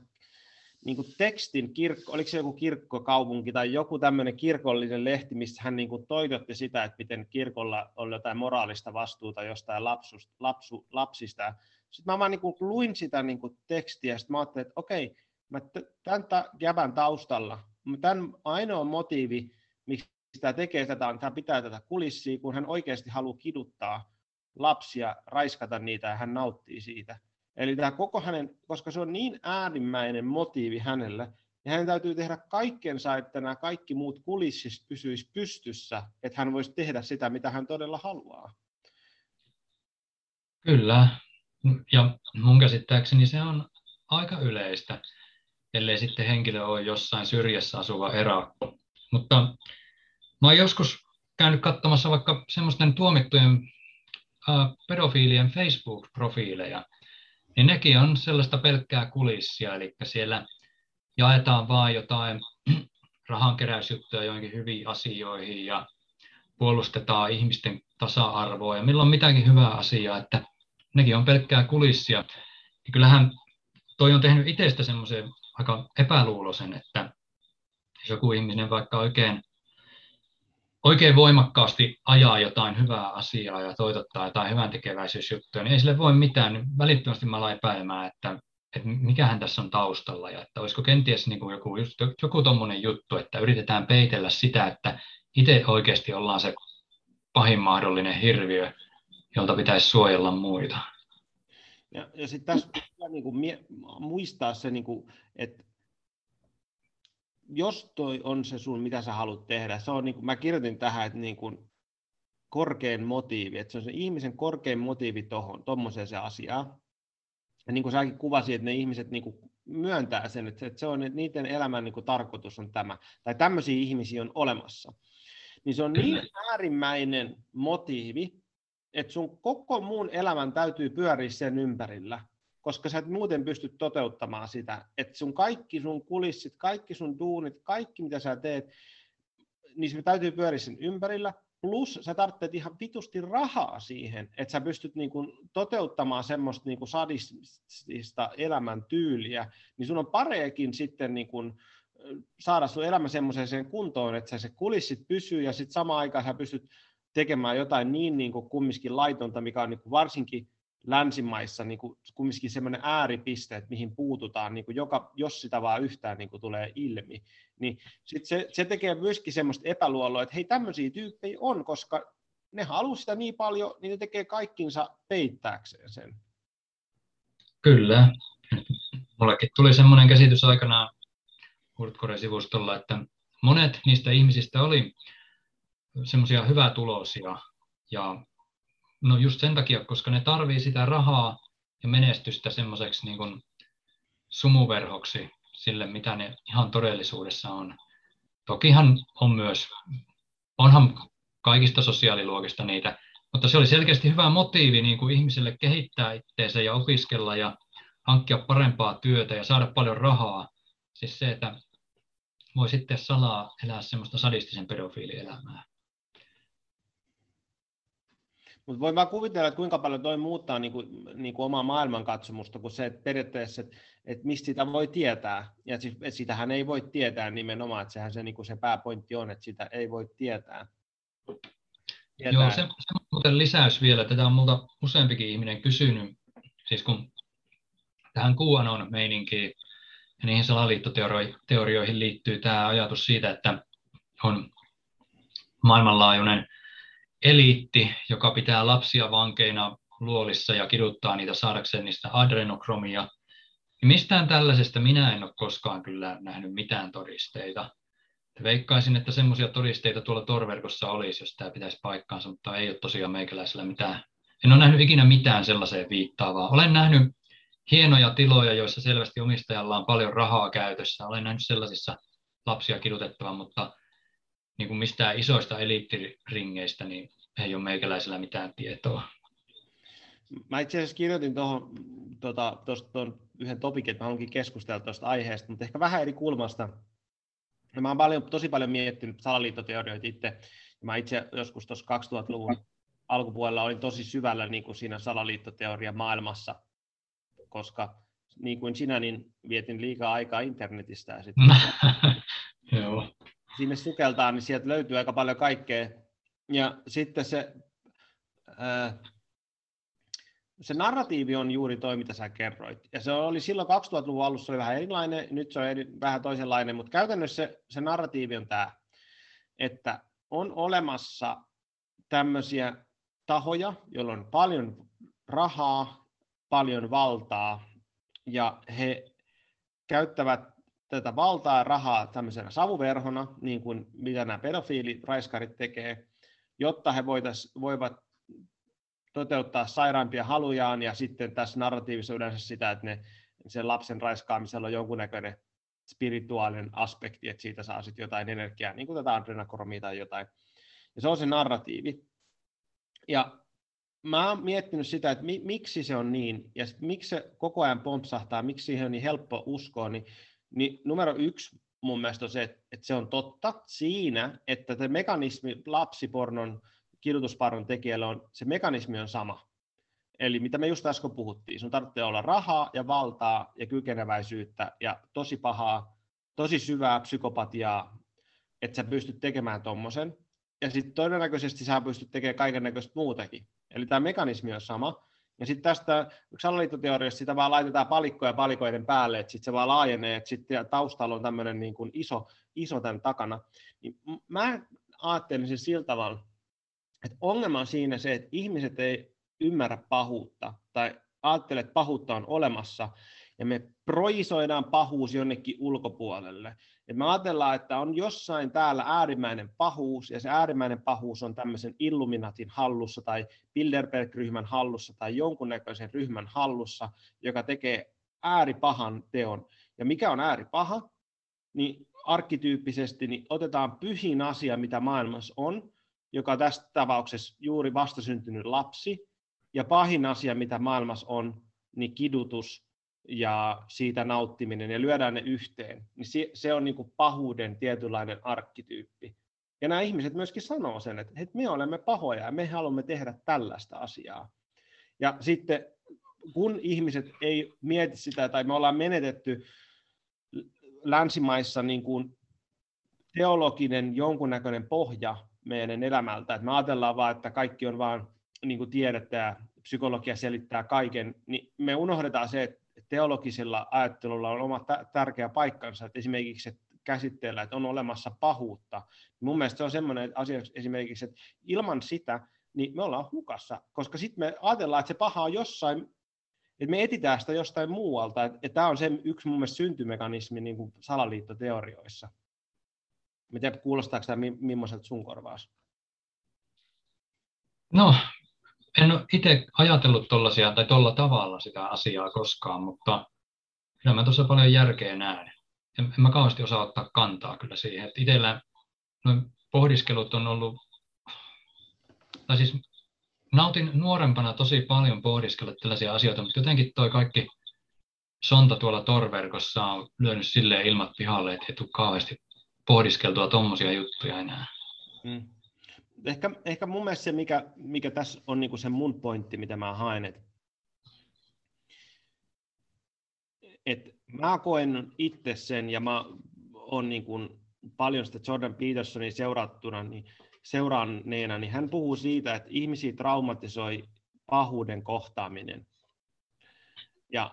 niin kuin tekstin, kirkko, oliko se joku kirkkokaupunki tai joku tämmöinen kirkollinen lehti, missä hän niin kuin toitotti sitä, että miten kirkolla on jotain moraalista vastuuta jostain lapsust, lapsu, lapsista. Sitten mä vaan niin kuin luin sitä niin kuin tekstiä ja sitten mä ajattelin, että okei, mä tämän ta- jäbän taustalla, tämän ainoa motiivi, miksi tämä tekee tätä, on, että hän pitää tätä kulissia, kun hän oikeasti haluaa kiduttaa lapsia, raiskata niitä ja hän nauttii siitä. Eli tämä koko hänen, koska se on niin äärimmäinen motiivi hänelle, niin hänen täytyy tehdä kaikkensa, että nämä kaikki muut kulissit pysyisi pystyssä, että hän voisi tehdä sitä, mitä hän todella haluaa. Kyllä, ja mun käsittääkseni se on aika yleistä, ellei sitten henkilö ole jossain syrjässä asuva erakko. Mutta mä oon joskus käynyt katsomassa vaikka semmoisten tuomittujen pedofiilien Facebook-profiileja, niin nekin on sellaista pelkkää kulissia, eli siellä jaetaan vaan jotain rahankeräysjuttuja joihinkin hyviin asioihin ja puolustetaan ihmisten tasa-arvoa ja milloin mitäkin hyvää asiaa, että nekin on pelkkää kulissia. Ja kyllähän toi on tehnyt itsestä semmoisen aika epäluuloisen, että jos joku ihminen vaikka oikein, oikein voimakkaasti ajaa jotain hyvää asiaa ja toitottaa jotain hyvän tekeväisyysjuttuja, niin ei sille voi mitään, niin välittömästi mä aloin epäilemään, että, että mikähän tässä on taustalla ja että olisiko kenties niin kuin joku, joku tommonen juttu, että yritetään peitellä sitä, että itse oikeasti ollaan se pahin mahdollinen hirviö, jolta pitäisi suojella muita. Ja, ja sitten tässä pitää niin kuin mie- muistaa se, niin kuin, että jos toi on se sun, mitä sä haluat tehdä, se on niin kuin, mä kirjoitin tähän, että niin kuin korkein motiivi, että se on se ihmisen korkein motiivi tuohon, tuommoiseen se asiaan. Ja niin kuin säkin kuvasit, että ne ihmiset niin kuin myöntää sen, että se on, että niiden elämän niin kuin tarkoitus on tämä, tai tämmöisiä ihmisiä on olemassa. Niin se on niin äärimmäinen motiivi, että sun koko muun elämän täytyy pyöriä sen ympärillä, koska sä et muuten pysty toteuttamaan sitä, että sun kaikki sun kulissit, kaikki sun duunit, kaikki mitä sä teet, niin se täytyy pyöriä sen ympärillä, plus sä tarvitset ihan vitusti rahaa siihen, että sä pystyt niin kuin toteuttamaan semmoista niin sadistista elämäntyyliä, niin sun on pareekin sitten niin saada sun elämä semmoiseen kuntoon, että sä se kulissit pysyy ja sitten samaan aikaan sä pystyt tekemään jotain niin, niin kuin kumminkin laitonta, mikä on niin kuin varsinkin länsimaissa niin kuin kumminkin semmoinen ääripiste, että mihin puututaan, niin kuin joka, jos sitä vaan yhtään niin kuin tulee ilmi, niin sit se, se tekee myöskin semmoista epäluoloa, että hei tämmöisiä tyyppejä on, koska ne haluaa sitä niin paljon, niin ne tekee kaikkinsa peittääkseen sen. Kyllä. Mullekin tuli semmoinen käsitys aikanaan Hurtcore-sivustolla, että monet niistä ihmisistä oli semmoisia hyvätuloisia ja no just sen takia, koska ne tarvii sitä rahaa ja menestystä semmoiseksi niin kuin sumuverhoksi sille, mitä ne ihan todellisuudessa on. Tokihan on myös, onhan kaikista sosiaaliluokista niitä, mutta se oli selkeästi hyvä motiivi niin kuin ihmisille kehittää itseensä ja opiskella ja hankkia parempaa työtä ja saada paljon rahaa. Siis se, että voi sitten salaa elää semmoista sadistisen pedofiilielämää. Mutta voi vaan kuvitella, että kuinka paljon toi muuttaa niin kuin, niin kuin omaa maailmankatsomusta, kun se, että periaatteessa, että, että mistä sitä voi tietää. Ja siis, että sitähän ei voi tietää nimenomaan, että sehän se, niin kuin se pääpointti on, että sitä ei voi tietää. tietää. Joo, se, se muuten lisäys vielä. Tätä on multa useampikin ihminen kysynyt. Siis kun tähän QAnon meininkiin ja niihin salaliittoteorioihin liittyy tämä ajatus siitä, että on maailmanlaajuinen eliitti, joka pitää lapsia vankeina luolissa ja kiduttaa niitä saadakseen niistä adrenokromia. Niin mistään tällaisesta minä en ole koskaan kyllä nähnyt mitään todisteita. Veikkaisin, että semmoisia todisteita tuolla torverkossa olisi, jos tämä pitäisi paikkaansa, mutta ei ole tosiaan meikäläisellä mitään. En ole nähnyt ikinä mitään sellaiseen viittaavaa. Olen nähnyt hienoja tiloja, joissa selvästi omistajalla on paljon rahaa käytössä. Olen nähnyt sellaisissa lapsia kidutettavan, mutta niin kuin mistään isoista eliittiringeistä, niin ei ole meikäläisellä mitään tietoa. Mä itse asiassa kirjoitin tuohon tuon yhden topikin, että mä haluankin keskustella tuosta aiheesta, mutta ehkä vähän eri kulmasta. Ja mä oon paljon, tosi paljon miettinyt salaliittoteorioita itse. Mä itse joskus tuossa 2000-luvun alkupuolella olin tosi syvällä niin kuin siinä salaliittoteoria maailmassa, koska niin kuin sinä, niin vietin liikaa aikaa internetistä. Ja sitten Joo sinne sukeltaa, niin sieltä löytyy aika paljon kaikkea. Ja sitten se, ää, se narratiivi on juuri toi, mitä sä kerroit. Ja se oli silloin 2000-luvun alussa oli vähän erilainen, nyt se on eri, vähän toisenlainen, mutta käytännössä se, se narratiivi on tämä, että on olemassa tämmöisiä tahoja, joilla on paljon rahaa, paljon valtaa, ja he käyttävät tätä valtaa rahaa tämmöisenä savuverhona, niin kuin mitä nämä pedofiiliraiskarit tekee, jotta he voitais, voivat toteuttaa sairaampia halujaan ja sitten tässä narratiivissa yleensä sitä, että ne, sen lapsen raiskaamisella on jonkunnäköinen spirituaalinen aspekti, että siitä saa sitten jotain energiaa, niin kuin tätä adrenakromia tai jotain. Ja se on se narratiivi. Ja mä oon miettinyt sitä, että mi, miksi se on niin, ja miksi se koko ajan pompsahtaa, miksi siihen on niin helppo uskoa, niin niin numero yksi mun mielestä on se, että se on totta siinä, että se mekanismi lapsipornon kidutusparnon tekijällä on, se mekanismi on sama. Eli mitä me just äsken puhuttiin, sun tarvitsee olla rahaa ja valtaa ja kykeneväisyyttä ja tosi pahaa, tosi syvää psykopatiaa, että sä pystyt tekemään tuommoisen. Ja sitten todennäköisesti sä pystyt tekemään kaiken näköistä muutakin. Eli tämä mekanismi on sama. Ja sitten tästä salaliittoteoriassa sitä vaan laitetaan palikkoja palikoiden päälle, että sitten se vaan laajenee, että sitten taustalla on tämmöinen niin kuin iso, iso tämän takana. Niin mä ajattelin sen sillä tavalla, että ongelma on siinä se, että ihmiset ei ymmärrä pahuutta tai ajattele, että pahuutta on olemassa ja me projisoidaan pahuus jonnekin ulkopuolelle. Et me ajatellaan, että on jossain täällä äärimmäinen pahuus, ja se äärimmäinen pahuus on tämmöisen Illuminatin hallussa tai Bilderberg-ryhmän hallussa tai jonkunnäköisen ryhmän hallussa, joka tekee ääripahan teon. Ja mikä on ääripaha? Niin arkkityyppisesti niin otetaan pyhin asia, mitä maailmassa on, joka tässä tapauksessa juuri vastasyntynyt lapsi, ja pahin asia, mitä maailmassa on, niin kidutus ja siitä nauttiminen, ja lyödään ne yhteen, niin se, on niin kuin pahuuden tietynlainen arkkityyppi. Ja nämä ihmiset myöskin sanoo sen, että, että me olemme pahoja ja me haluamme tehdä tällaista asiaa. Ja sitten kun ihmiset ei mieti sitä, tai me ollaan menetetty länsimaissa niin kuin teologinen jonkunnäköinen pohja meidän elämältä, että me ajatellaan vaan, että kaikki on vaan niin kuin tiedettä ja psykologia selittää kaiken, niin me unohdetaan se, että teologisella ajattelulla on oma tärkeä paikkansa, että esimerkiksi että käsitteellä, että on olemassa pahuutta. Mun mielestä se on semmoinen asia esimerkiksi, että ilman sitä, niin me ollaan hukassa, koska sitten me ajatellaan, että se paha on jossain, että me etitään sitä jostain muualta, että tämä on se yksi mun mielestä syntymekanismi niin kuin salaliittoteorioissa. Miten kuulostaako tämä millaiselta sun korvaas? No, en ole itse ajatellut tollasia, tai tuolla tavalla sitä asiaa koskaan, mutta kyllä mä tuossa paljon järkeä näen. En, en mä kauheasti osaa ottaa kantaa kyllä siihen. Että itsellä noin pohdiskelut on ollut, tai siis nautin nuorempana tosi paljon pohdiskella tällaisia asioita, mutta jotenkin toi kaikki sonta tuolla torverkossa on lyönyt silleen ilmat pihalle, että ei tule kauheasti pohdiskeltua tuommoisia juttuja enää. Hmm ehkä, ehkä mun mielestä se, mikä, mikä tässä on niin se mun pointti, mitä mä haen, että et mä koen itse sen, ja mä oon niin kuin paljon sitä Jordan Petersonin seurattuna, niin seuranneena, niin hän puhuu siitä, että ihmisiä traumatisoi pahuuden kohtaaminen. Ja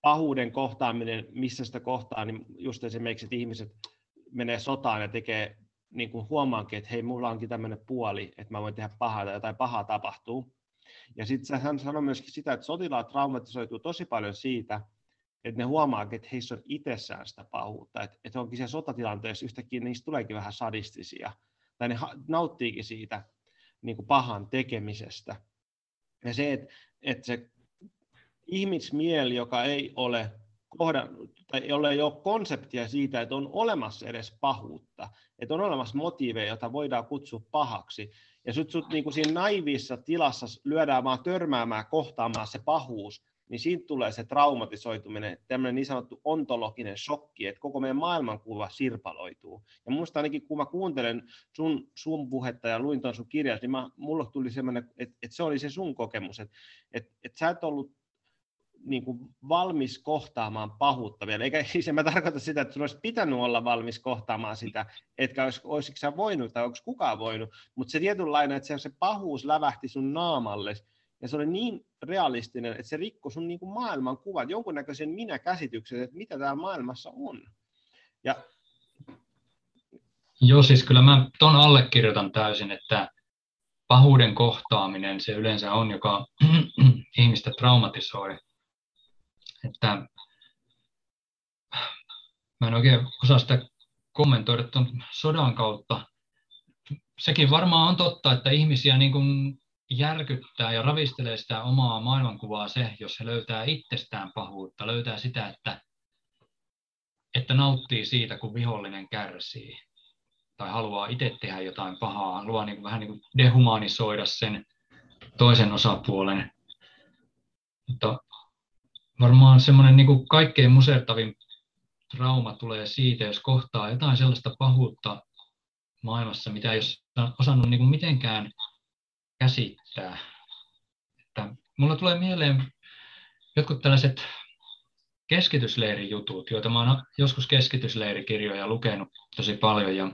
pahuuden kohtaaminen, missä sitä kohtaa, niin just esimerkiksi, että ihmiset menee sotaan ja tekee niin kuin huomaankin, että hei, mulla onkin tämmöinen puoli, että mä voin tehdä pahaa tai jotain pahaa tapahtuu. Ja sitten hän sanoi myöskin sitä, että sotilaat traumatisoituu tosi paljon siitä, että ne huomaakin, että heissä on itsessään sitä pahuutta, että, että onkin siellä sotatilanteessa yhtäkkiä niistä tuleekin vähän sadistisia, tai ne nauttiikin siitä niin kuin pahan tekemisestä. Ja se, että, että se ihmismieli, joka ei ole kohdannut, tai jolla ei ole konseptia siitä, että on olemassa edes pahuutta, että on olemassa motiiveja, joita voidaan kutsua pahaksi, ja sut, sut niin kuin siinä naivissa tilassa lyödään vaan törmäämään, kohtaamaan se pahuus, niin siitä tulee se traumatisoituminen, tämmöinen niin sanottu ontologinen shokki, että koko meidän maailmankuva sirpaloituu. Ja minusta ainakin kun mä kuuntelen sun, sun puhetta ja luin tuon sun kirjas, niin mä, mulle tuli semmoinen, että, että se oli se sun kokemus, että, että, että sä et ollut niin kuin valmis kohtaamaan pahuutta vielä. Eikä siis en mä tarkoita sitä, että sun olisi pitänyt olla valmis kohtaamaan sitä, etkä olisi, olisiko sä voinut tai onko kukaan voinut, mutta se tietynlainen, että se, se pahuus lävähti sun naamalle, ja se oli niin realistinen, että se rikkoi sun niin kuin maailman kuvan, jonkunnäköisen minä-käsityksen, että mitä täällä maailmassa on. Ja... Joo, siis kyllä mä ton allekirjoitan täysin, että pahuuden kohtaaminen se yleensä on, joka ihmistä traumatisoi että mä en oikein osaa sitä kommentoida tuon sodan kautta. Sekin varmaan on totta, että ihmisiä niin kuin järkyttää ja ravistelee sitä omaa maailmankuvaa se, jos he löytää itsestään pahuutta, löytää sitä, että, että nauttii siitä, kun vihollinen kärsii tai haluaa itse tehdä jotain pahaa, haluaa niin kuin, vähän niin kuin dehumanisoida sen toisen osapuolen. Mutta varmaan semmoinen niin kuin kaikkein musertavin trauma tulee siitä, jos kohtaa jotain sellaista pahuutta maailmassa, mitä ei ole osannut niin kuin mitenkään käsittää. Että mulla tulee mieleen jotkut tällaiset keskitysleirijutut, joita mä oon joskus keskitysleirikirjoja lukenut tosi paljon. Ja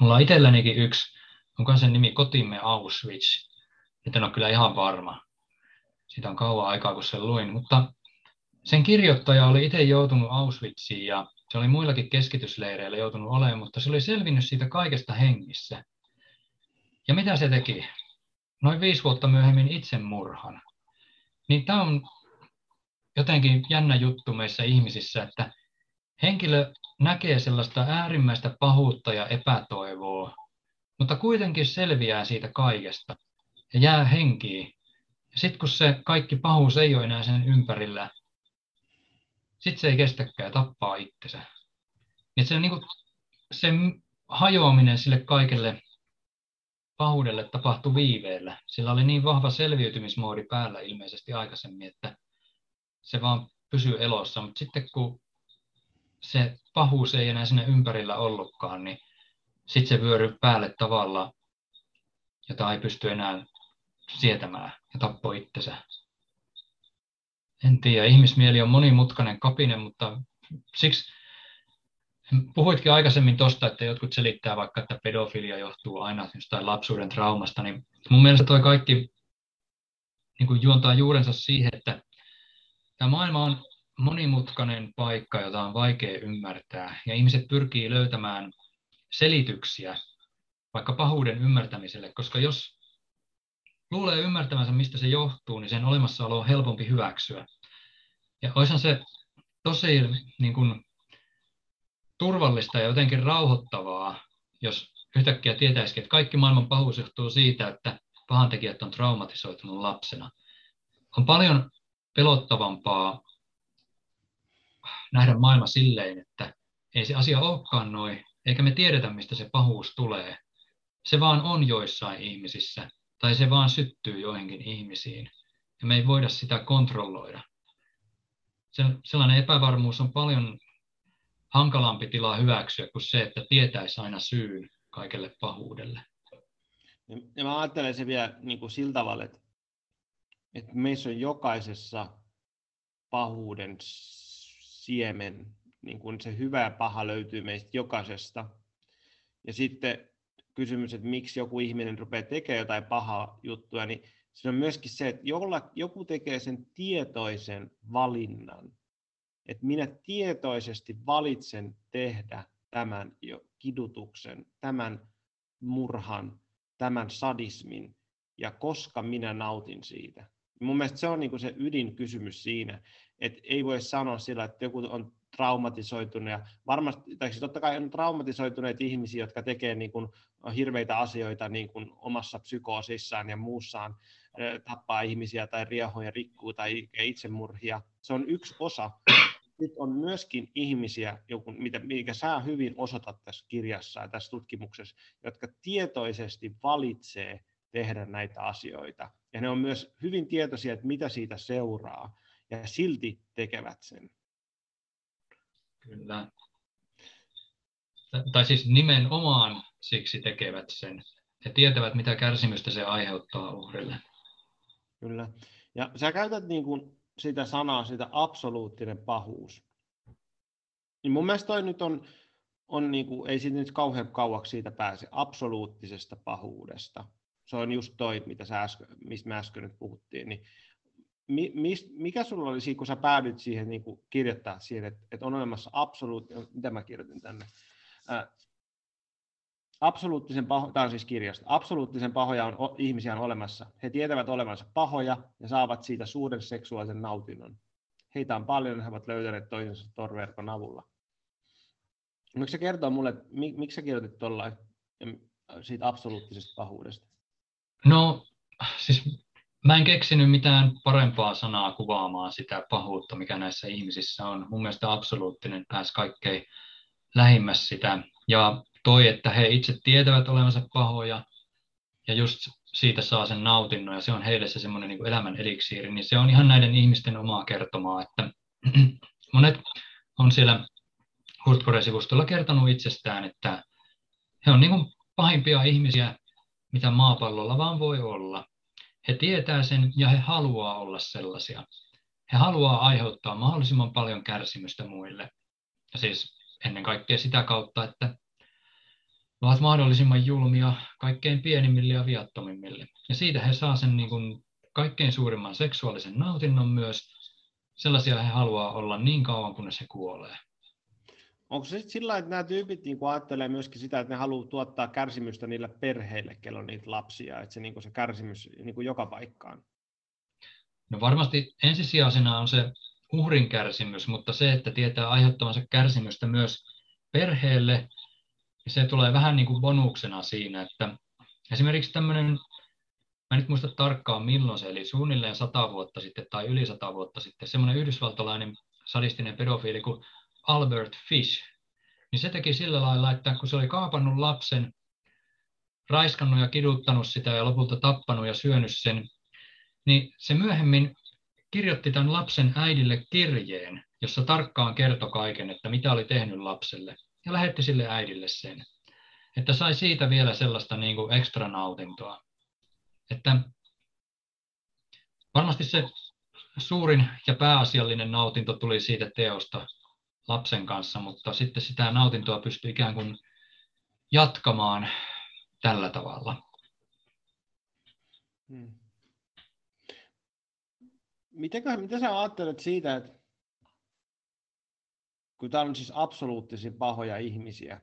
mulla on itsellänikin yksi, onko sen nimi Kotimme Auschwitz. Nyt en ole kyllä ihan varma. Siitä on kauan aikaa, kun sen luin. Mutta sen kirjoittaja oli itse joutunut Auschwitziin ja se oli muillakin keskitysleireillä joutunut olemaan, mutta se oli selvinnyt siitä kaikesta hengissä. Ja mitä se teki? Noin viisi vuotta myöhemmin itsemurhan. Niin tämä on jotenkin jännä juttu meissä ihmisissä, että henkilö näkee sellaista äärimmäistä pahuutta ja epätoivoa, mutta kuitenkin selviää siitä kaikesta ja jää henkiin. Ja sitten kun se kaikki pahuus ei ole enää sen ympärillä, sitten se ei kestäkään tappaa itsensä. Ja se, niin kuin, se hajoaminen sille kaikelle pahuudelle tapahtui viiveellä. Sillä oli niin vahva selviytymismoodi päällä ilmeisesti aikaisemmin, että se vaan pysyy elossa. Mutta sitten kun se pahuus ei enää sinne ympärillä ollutkaan, niin sitten se vyöry päälle tavalla, jota ei pysty enää sietämään ja tappoi itsensä. En tiedä, ihmismieli on monimutkainen kapine, mutta siksi puhuitkin aikaisemmin tuosta, että jotkut selittää vaikka, että pedofilia johtuu aina jostain lapsuuden traumasta, niin mun mielestä toi kaikki niin kuin juontaa juurensa siihen, että tämä maailma on monimutkainen paikka, jota on vaikea ymmärtää, ja ihmiset pyrkii löytämään selityksiä vaikka pahuuden ymmärtämiselle, koska jos luulee ymmärtämänsä, mistä se johtuu, niin sen olemassaolo on helpompi hyväksyä. Ja olisihan se tosi niin kuin, turvallista ja jotenkin rauhoittavaa, jos yhtäkkiä tietäisikin, että kaikki maailman pahuus johtuu siitä, että pahantekijät on traumatisoitunut lapsena. On paljon pelottavampaa nähdä maailma silleen, että ei se asia olekaan noin, eikä me tiedetä, mistä se pahuus tulee. Se vaan on joissain ihmisissä, tai se vaan syttyy joihinkin ihmisiin, ja me ei voida sitä kontrolloida. Se, sellainen epävarmuus on paljon hankalampi tila hyväksyä kuin se, että tietäisi aina syyn kaikelle pahuudelle. Ja mä ajattelen se vielä niin kuin sillä tavalla, että, että meissä on jokaisessa pahuuden siemen, niin kuin se hyvä ja paha löytyy meistä jokaisesta. Ja sitten kysymys, että miksi joku ihminen rupeaa tekemään jotain pahaa juttua, niin se on myöskin se, että jolla, joku tekee sen tietoisen valinnan, että minä tietoisesti valitsen tehdä tämän jo kidutuksen, tämän murhan, tämän sadismin, ja koska minä nautin siitä. Mun mielestä se on niin se ydinkysymys siinä, että ei voi sanoa sillä, että joku on traumatisoitunut ja varmasti, tai siis totta kai on traumatisoituneita ihmisiä, jotka tekee niin kuin hirveitä asioita niin kuin omassa psykoosissaan ja muussaan, tappaa ihmisiä tai riehoja rikkuu tai itsemurhia. Se on yksi osa. Sitten on myöskin ihmisiä, joku, mitä, mikä sä hyvin osoitat tässä kirjassa ja tässä tutkimuksessa, jotka tietoisesti valitsee tehdä näitä asioita. Ja ne on myös hyvin tietoisia, että mitä siitä seuraa, ja silti tekevät sen. Kyllä. Tai siis nimenomaan siksi tekevät sen. He tietävät, mitä kärsimystä se aiheuttaa uhrille. Kyllä. Ja sä käytät niin kuin sitä sanaa, sitä absoluuttinen pahuus. Niin mun mielestä toi nyt on, on niin kuin, ei siitä nyt kauhean kauaksi siitä pääse, absoluuttisesta pahuudesta. Se on just toi, mitä sä äsken, mistä me äsken nyt puhuttiin. Niin mi, mikä sulla oli siinä, kun sä päädyit siihen niin kuin kirjoittaa siihen, että, että on olemassa absoluuttinen, mitä mä kirjoitin tänne, ää, absoluuttisen paho, tämä on siis kirjasta, absoluuttisen pahoja on, ihmisiä on olemassa. He tietävät olevansa pahoja ja saavat siitä suuren seksuaalisen nautinnon. Heitä on paljon, he ovat löytäneet toisensa torverkon avulla. Miksi sä kertoo mulle, että miksi sä kirjoitit tuolla siitä absoluuttisesta pahuudesta? No, siis Mä en keksinyt mitään parempaa sanaa kuvaamaan sitä pahuutta, mikä näissä ihmisissä on. Mun mielestä absoluuttinen pääsi kaikkein lähimmäs sitä. Ja toi, että he itse tietävät olevansa pahoja ja just siitä saa sen nautinnon ja se on heille se semmoinen niin elämän eliksiiri, niin se on ihan näiden ihmisten omaa kertomaa, että monet on siellä Hurtcore-sivustolla kertonut itsestään, että he on niin pahimpia ihmisiä, mitä maapallolla vaan voi olla he tietää sen ja he haluaa olla sellaisia. He haluaa aiheuttaa mahdollisimman paljon kärsimystä muille. Ja siis ennen kaikkea sitä kautta, että ovat mahdollisimman julmia kaikkein pienimmille ja viattomimmille. Ja siitä he saa sen niin kuin kaikkein suurimman seksuaalisen nautinnon myös. Sellaisia he haluaa olla niin kauan, kunnes he kuolee. Onko se sitten sillä että nämä tyypit niin ajattelee myöskin sitä, että ne haluaa tuottaa kärsimystä niille perheille, kello on niitä lapsia, että se, niin se kärsimys niin joka paikkaan? No varmasti ensisijaisena on se uhrin kärsimys, mutta se, että tietää aiheuttavansa kärsimystä myös perheelle, niin se tulee vähän niin kuin bonuksena siinä, että esimerkiksi tämmöinen, mä en nyt muista tarkkaan milloin se, eli suunnilleen sata vuotta sitten tai yli sata vuotta sitten, semmoinen yhdysvaltalainen sadistinen pedofiili kuin Albert Fish, niin se teki sillä lailla, että kun se oli kaapannut lapsen, raiskannut ja kiduttanut sitä ja lopulta tappanut ja syönyt sen, niin se myöhemmin kirjoitti tämän lapsen äidille kirjeen, jossa tarkkaan kertoi kaiken, että mitä oli tehnyt lapselle, ja lähetti sille äidille sen. Että sai siitä vielä sellaista niin kuin ekstra nautintoa. Että varmasti se suurin ja pääasiallinen nautinto tuli siitä teosta lapsen kanssa, mutta sitten sitä nautintoa pystyy ikään kuin jatkamaan tällä tavalla. Hmm. Mitenkä, mitä sä ajattelet siitä, että kun täällä on siis absoluuttisesti pahoja ihmisiä,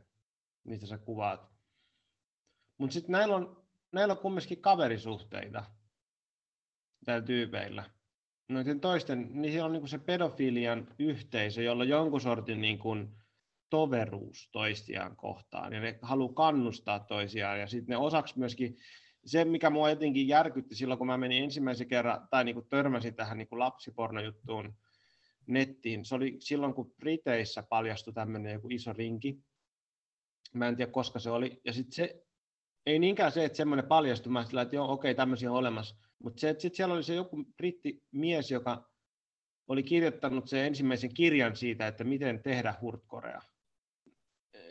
mistä sä kuvaat, mutta sitten näillä on, näillä on kumminkin kaverisuhteita tällä tyypeillä. Noiden toisten, niin siellä on niin se pedofilian yhteisö, jolla on jonkun sortin niin kuin toveruus toistiaan kohtaan, ja ne haluaa kannustaa toisiaan, ja sitten ne osaksi myöskin se, mikä mua jotenkin järkytti silloin, kun mä menin ensimmäisen kerran, tai niin kuin törmäsin tähän niin lapsipornojuttuun nettiin, se oli silloin, kun Briteissä paljastui tämmöinen joku iso rinki. Mä en tiedä, koska se oli. Ja sitten se, ei niinkään se, että semmoinen paljastui, mä sillä, että joo, okei, tämmöisiä on olemassa. Mutta se, sitten siellä oli se joku brittimies, joka oli kirjoittanut sen ensimmäisen kirjan siitä, että miten tehdä hurtkorea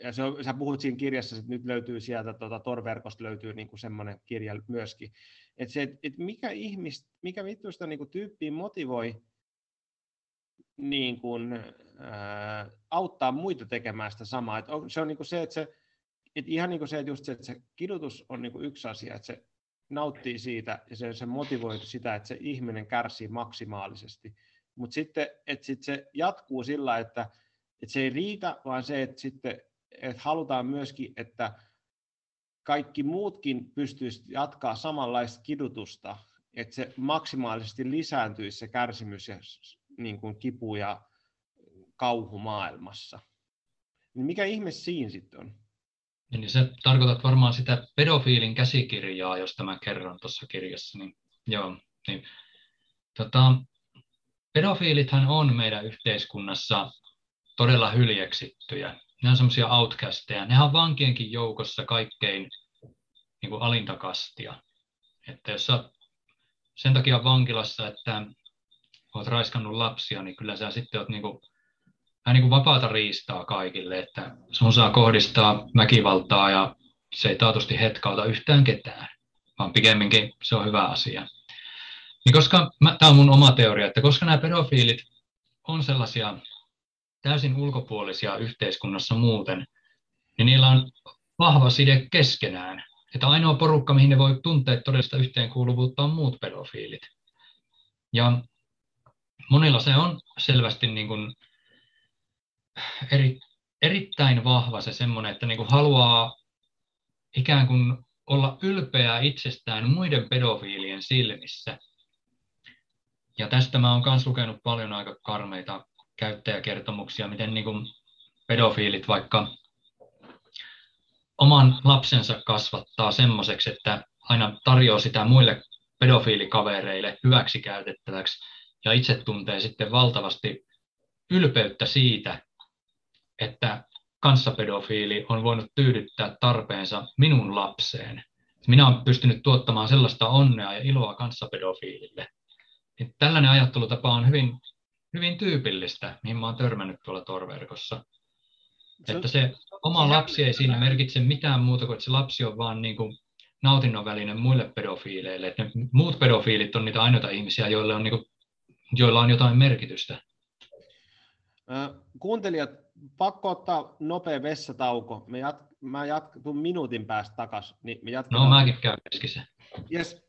ja se sä puhut siinä kirjassa, että nyt löytyy sieltä tuota, Tor-verkosta löytyy niin semmoinen kirja myöskin. Että se, et, et mikä, ihmis, mikä vittuista niin tyyppiä motivoi niin kuin, ää, auttaa muita tekemään sitä samaa. Et on, se on niin kuin se, että se, et ihan niin kuin se, että just se, että se kidutus on niin kuin yksi asia, että se nauttii siitä ja se, se motivoi sitä, että se ihminen kärsii maksimaalisesti. Mutta sitten, että sit se jatkuu sillä, että, että se ei riitä, vaan se, että sitten että halutaan myöskin, että kaikki muutkin pystyisivät jatkaa samanlaista kidutusta, että se maksimaalisesti lisääntyisi se kärsimys ja niin kuin kipu ja kauhu maailmassa. Niin mikä ihme siinä sitten on? Niin se tarkoitat varmaan sitä pedofiilin käsikirjaa, josta mä kerron tuossa kirjassa. Niin, joo, niin, tota, pedofiilithan on meidän yhteiskunnassa todella hyljeksittyjä ne on semmoisia outcasteja. Nehän on vankienkin joukossa kaikkein niin kuin alintakastia. Että jos sä sen takia vankilassa, että olet raiskannut lapsia, niin kyllä sä sitten oot niin kuin, vähän niin kuin vapaata riistaa kaikille, että sun saa kohdistaa väkivaltaa ja se ei taatusti hetkauta yhtään ketään, vaan pikemminkin se on hyvä asia. Niin koska, tämä on mun oma teoria, että koska nämä pedofiilit on sellaisia täysin ulkopuolisia yhteiskunnassa muuten, niin niillä on vahva side keskenään. Että ainoa porukka, mihin ne voi tuntea todellista yhteenkuuluvuutta, on muut pedofiilit. Ja monilla se on selvästi niin kuin eri, erittäin vahva se semmoinen, että niin kuin haluaa ikään kuin olla ylpeä itsestään muiden pedofiilien silmissä. Ja tästä mä oon myös lukenut paljon aika karmeita käyttäjäkertomuksia, miten niin kuin pedofiilit vaikka oman lapsensa kasvattaa semmoiseksi, että aina tarjoaa sitä muille pedofiilikavereille hyväksi käytettäväksi ja itse tuntee sitten valtavasti ylpeyttä siitä, että kanssapedofiili on voinut tyydyttää tarpeensa minun lapseen. Minä olen pystynyt tuottamaan sellaista onnea ja iloa kanssapedofiilille. Niin tällainen ajattelutapa on hyvin hyvin tyypillistä, mihin mä oon törmännyt tuolla torverkossa. Se, että se oma lapsi ei siinä merkitse mitään muuta kuin, että se lapsi on vaan niin kuin nautinnon väline muille pedofiileille. Että muut pedofiilit on niitä ainoita ihmisiä, joille on, niin kuin, joilla on jotain merkitystä. Kuuntelijat, pakko ottaa nopea vessatauko. Me jat, mä jatkun minuutin päästä takaisin. Niin me no, mäkin käyn keskissä. Yes.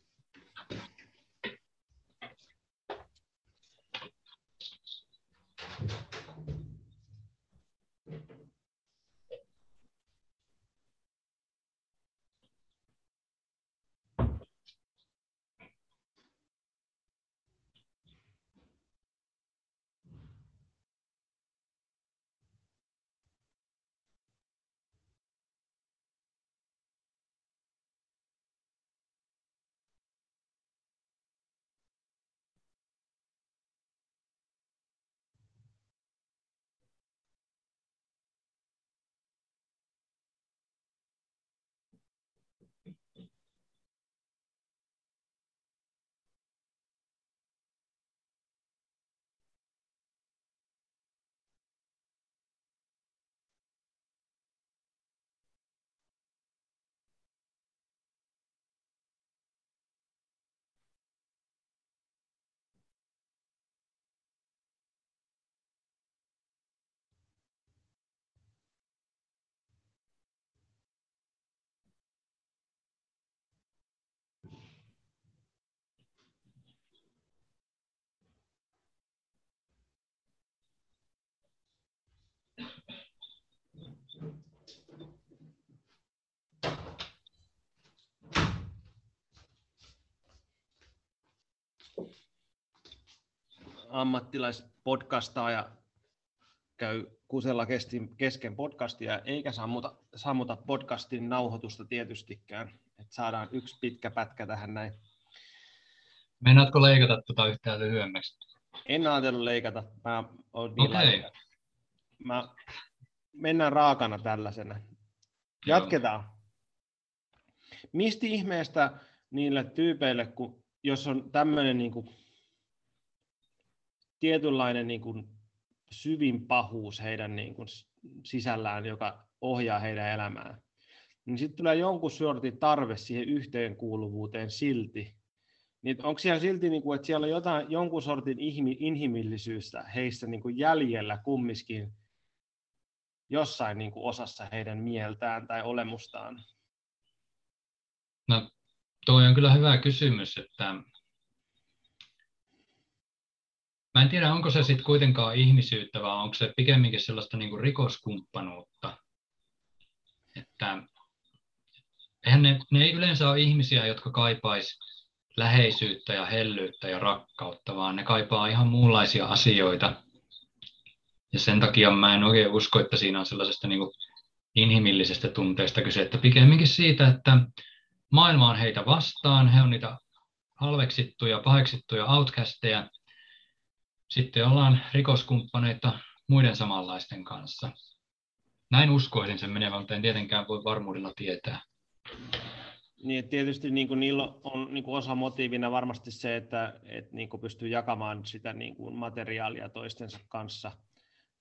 Ammattilaispodcastaaja käy kusella kesken podcastia eikä sammuta, sammuta podcastin nauhoitusta tietystikään. Et saadaan yksi pitkä pätkä tähän näin. Meinaatko leikata tuota yhtään lyhyemmäksi? En ajatellut leikata. Mä niin okay. Mä, mennään raakana tällaisena. Jatketaan. Mistä ihmeestä niille tyypeille, kun, jos on tämmöinen niin kuin, tietynlainen niin kuin, syvin pahuus heidän niin kuin, sisällään, joka ohjaa heidän elämään, niin sitten tulee jonkun sortin tarve siihen yhteenkuuluvuuteen silti. Niin onko siellä silti, niin kuin, että siellä on jotain, jonkun sortin inhimillisyystä heissä niin kuin jäljellä kumminkin jossain niin kuin osassa heidän mieltään tai olemustaan? No, toi on kyllä hyvä kysymys, että Mä en tiedä, onko se sitten kuitenkaan ihmisyyttä, vai onko se pikemminkin sellaista niin rikoskumppanuutta. Että eihän ne, ne ei yleensä ole ihmisiä, jotka kaipais läheisyyttä ja hellyyttä ja rakkautta, vaan ne kaipaa ihan muunlaisia asioita. Ja sen takia mä en oikein usko, että siinä on sellaisesta niin inhimillisestä tunteesta kyse, että pikemminkin siitä, että maailma on heitä vastaan, he on niitä halveksittuja, paheksittuja outcasteja, sitten ollaan rikoskumppaneita muiden samanlaisten kanssa. Näin uskoisin sen menevän, mutta en tietenkään voi varmuudella tietää. Niin, että tietysti niin kuin niillä on niin kuin osa motiivina varmasti se, että, että niin kuin pystyy jakamaan sitä niin kuin materiaalia toistensa kanssa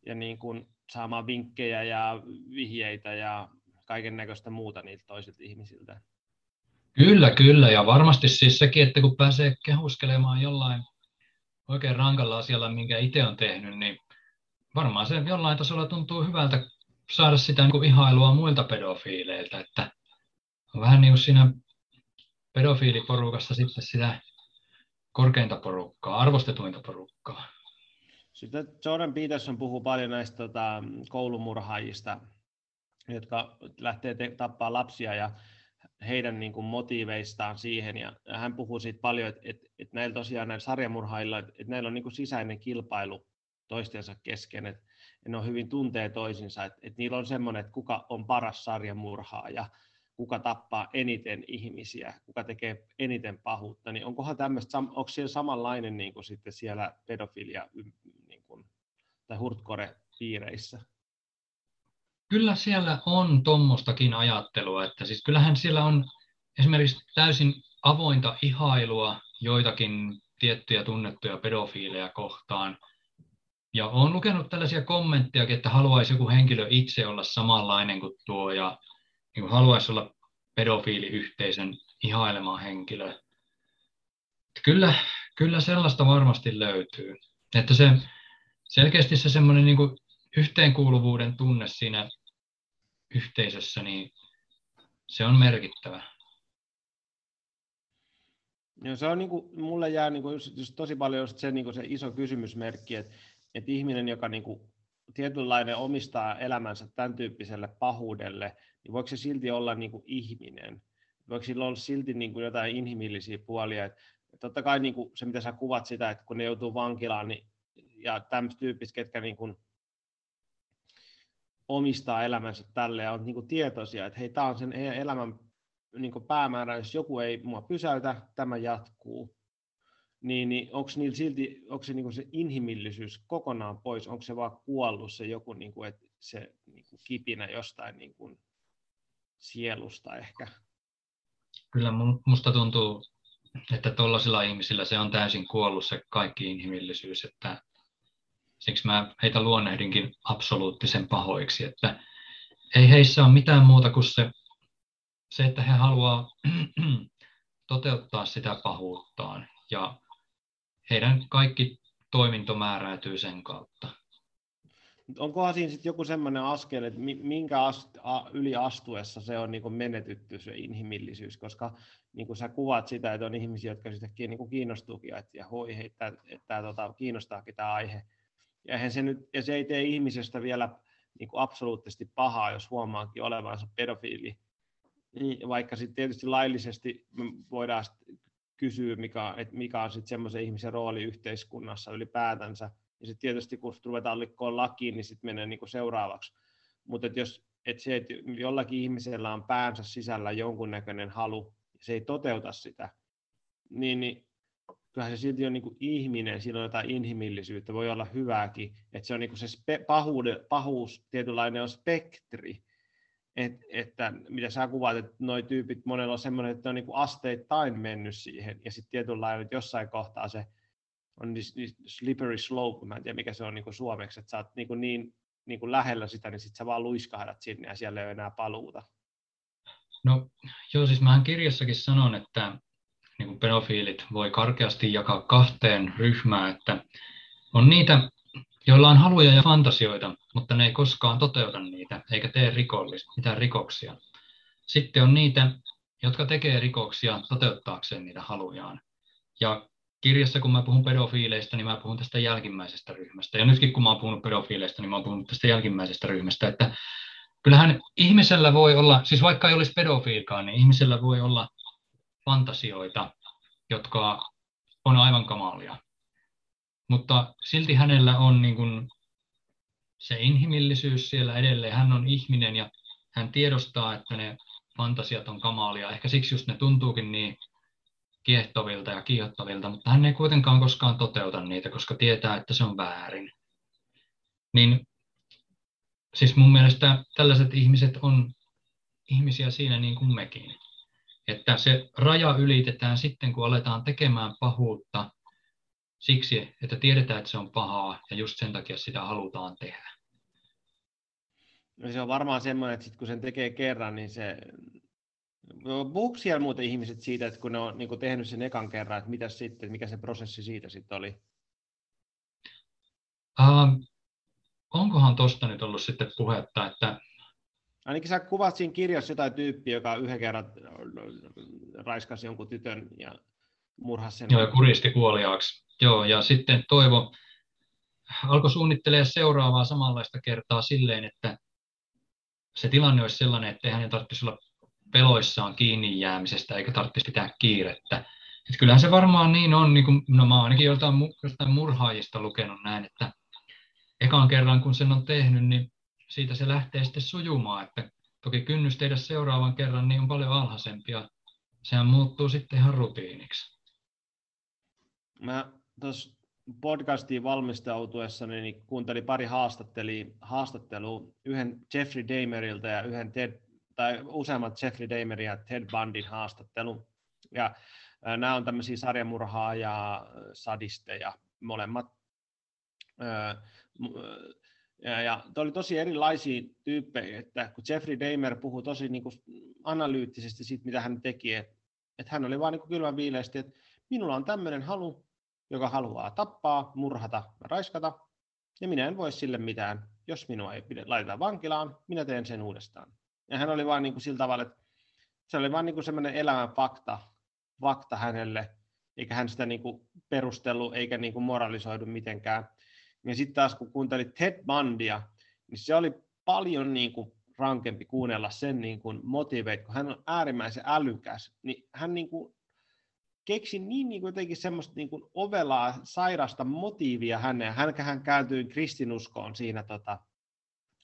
ja niin kuin saamaan vinkkejä ja vihjeitä ja kaiken näköistä muuta niiltä toisilta ihmisiltä. Kyllä, kyllä. Ja varmasti siis sekin, että kun pääsee kehuskelemaan jollain oikein rankalla asialla, minkä itse on tehnyt, niin varmaan se jollain tasolla tuntuu hyvältä saada sitä niin kuin ihailua muilta pedofiileilta, että on vähän niin kuin siinä pedofiiliporukassa sitten sitä korkeinta porukkaa, arvostetuinta porukkaa. Sitten Jordan Peterson puhuu paljon näistä tota, koulumurhaajista, jotka lähtee te- tappaa lapsia ja heidän niin kuin, motiiveistaan siihen. Ja hän puhuu siitä paljon, että, että, että näillä tosiaan näillä sarjamurhailla, että, että näillä on niin kuin, sisäinen kilpailu toistensa kesken, että ne on hyvin tuntee toisinsa, että, että niillä on semmoinen, että kuka on paras sarjamurhaaja, kuka tappaa eniten ihmisiä, kuka tekee eniten pahuutta, niin onkohan tämmöistä, onko siellä samanlainen niin kuin sitten siellä pedofilia niin kuin, tai hurtkore-piireissä? Kyllä siellä on tuommoistakin ajattelua, että siis kyllähän siellä on esimerkiksi täysin avointa ihailua joitakin tiettyjä tunnettuja pedofiileja kohtaan. Ja olen lukenut tällaisia kommentteja, että haluaisi joku henkilö itse olla samanlainen kuin tuo ja niin kuin haluaisi olla pedofiiliyhteisön ihailema henkilö. Kyllä, kyllä sellaista varmasti löytyy. Että se, selkeästi se semmoinen niin yhteenkuuluvuuden tunne siinä yhteisössä, niin se on merkittävä. Ja se on niin kuin, mulle jää niin kuin just, just tosi paljon just se, niin kuin se iso kysymysmerkki, että, että ihminen, joka niin kuin tietynlainen omistaa elämänsä tämän tyyppiselle pahuudelle, niin voiko se silti olla niin kuin ihminen? Voiko sillä olla silti niin kuin jotain inhimillisiä puolia? Että totta kai niin kuin se, mitä sä kuvat sitä, että kun ne joutuu vankilaan, niin, ja tämmöiset tyyppiset, ketkä niin kuin omistaa elämänsä tälle ja on niin kuin tietoisia, että hei, tämä on sen elämän niin kuin päämäärä, jos joku ei mua pysäytä, tämä jatkuu, niin, niin onko niillä silti, onko se, niin kuin se inhimillisyys kokonaan pois, onko se vaan kuollut se joku, niin kuin, että se niin kuin kipinä jostain niin kuin sielusta ehkä? Kyllä musta tuntuu, että tuollaisilla ihmisillä se on täysin kuollut se kaikki inhimillisyys, että siksi mä heitä luonnehdinkin absoluuttisen pahoiksi, että ei heissä ole mitään muuta kuin se, se että he haluaa toteuttaa sitä pahuuttaan ja heidän kaikki toiminto määräytyy sen kautta. Onkohan siinä sitten joku sellainen askel, että minkä ast, a, yli astuessa se on niin menetytty se inhimillisyys, koska niin kuin sä kuvat sitä, että on ihmisiä, jotka sitten niin kiinnostuukin, että ja hoi, että, että, että tota, kiinnostaakin tämä aihe. Ja, se nyt, ja se ei tee ihmisestä vielä niin kuin absoluuttisesti pahaa, jos huomaakin olevansa pedofiili. Niin, vaikka sitten tietysti laillisesti voidaan kysyä, mikä, että mikä on sitten semmoisen ihmisen rooli yhteiskunnassa ylipäätänsä. Ja sitten tietysti kun ruvetaan likkoon lakiin, niin sitten menee niin kuin seuraavaksi. Mutta jos et se, että jollakin ihmisellä on päänsä sisällä jonkunnäköinen halu, se ei toteuta sitä, niin, niin kyllähän se silti on niin kuin ihminen, siinä on jotain inhimillisyyttä, voi olla hyvääkin, että se on niin kuin se spe, pahuude, pahuus, tietynlainen on spektri, et, että mitä sä kuvaat, että nuo tyypit, monella on semmoinen, että on niin kuin asteittain mennyt siihen, ja sitten tietynlainen, että jossain kohtaa se on niin, niin slippery slope, mä en tiedä mikä se on niin kuin suomeksi, että sä oot niin, kuin niin, niin kuin lähellä sitä, niin sitten sä vaan luiskahdat sinne ja siellä ei ole enää paluuta. No joo, siis mähän kirjassakin sanon, että niin kuin pedofiilit voi karkeasti jakaa kahteen ryhmään, että on niitä, joilla on haluja ja fantasioita, mutta ne ei koskaan toteuta niitä, eikä tee rikollis, mitään rikoksia. Sitten on niitä, jotka tekee rikoksia toteuttaakseen niitä halujaan. Ja kirjassa, kun mä puhun pedofiileista, niin mä puhun tästä jälkimmäisestä ryhmästä. Ja nytkin, kun mä oon puhunut pedofiileista, niin mä oon puhunut tästä jälkimmäisestä ryhmästä. Että kyllähän ihmisellä voi olla, siis vaikka ei olisi pedofiilkaan, niin ihmisellä voi olla fantasioita, jotka on aivan kamalia. Mutta silti hänellä on niin kuin se inhimillisyys siellä edelleen. Hän on ihminen ja hän tiedostaa, että ne fantasiat on kamalia. Ehkä siksi just ne tuntuukin niin kiehtovilta ja kiihottavilta, mutta hän ei kuitenkaan koskaan toteuta niitä, koska tietää, että se on väärin. Niin siis mun mielestä tällaiset ihmiset on ihmisiä siinä niin kuin mekin. Että se raja ylitetään sitten, kun aletaan tekemään pahuutta siksi, että tiedetään, että se on pahaa ja just sen takia sitä halutaan tehdä. No se on varmaan semmoinen, että sit kun sen tekee kerran, niin se... Puhuuko siellä muuten ihmiset siitä, että kun ne on niin tehnyt sen ekan kerran, että mitä sitten, mikä se prosessi siitä sitten oli? Uh, onkohan tuosta nyt ollut sitten puhetta, että Ainakin sä kuvat siinä kirjassa jotain tyyppiä, joka yhden kerran raiskasi jonkun tytön ja murhasi sen. Joo, ja kuristi kuoliaaksi. Joo, ja sitten Toivo alkoi suunnittelemaan seuraavaa samanlaista kertaa silleen, että se tilanne olisi sellainen, että hänen tarvitsisi olla peloissaan kiinni jäämisestä eikä tarvitsisi pitää kiirettä. Että kyllähän se varmaan niin on, niin kuin, no mä ainakin joltain, jostain murhaajista lukenut näin, että ekan kerran kun sen on tehnyt, niin siitä se lähtee sitten sujumaan, että toki kynnys tehdä seuraavan kerran niin on paljon alhaisempi ja sehän muuttuu sitten ihan rutiiniksi. Mä tuossa podcastiin valmistautuessani niin kuuntelin pari haastattelua, yhden Jeffrey Damerilta ja yhden Ted, tai useammat Jeffrey Damerin ja Ted Bundyn haastattelu. Ja nämä on tämmöisiä sarjamurhaa ja sadisteja molemmat Ja, ja oli tosi erilaisia tyyppejä, että kun Jeffrey Dahmer puhui tosi niin kuin analyyttisesti siitä, mitä hän teki, että, että hän oli vain niin kylmän viileästi, että minulla on tämmöinen halu, joka haluaa tappaa, murhata, raiskata, ja minä en voi sille mitään. Jos minua ei laiteta vankilaan, minä teen sen uudestaan. Ja hän oli vain niin kuin sillä tavalla, että se oli vain niin semmoinen elämän fakta, fakta hänelle, eikä hän sitä niin kuin perustellut eikä niin kuin moralisoidu mitenkään. Ja sitten taas kun kuuntelit Ted Bundya, niin se oli paljon niin kuin rankempi kuunnella sen niin kuin motivate, kun hän on äärimmäisen älykäs, niin hän niin kuin keksi niin, niin kuin jotenkin semmoista niin kuin ovelaa, sairasta motiivia häneen. Hän, hän kääntyi kristinuskoon siinä tota,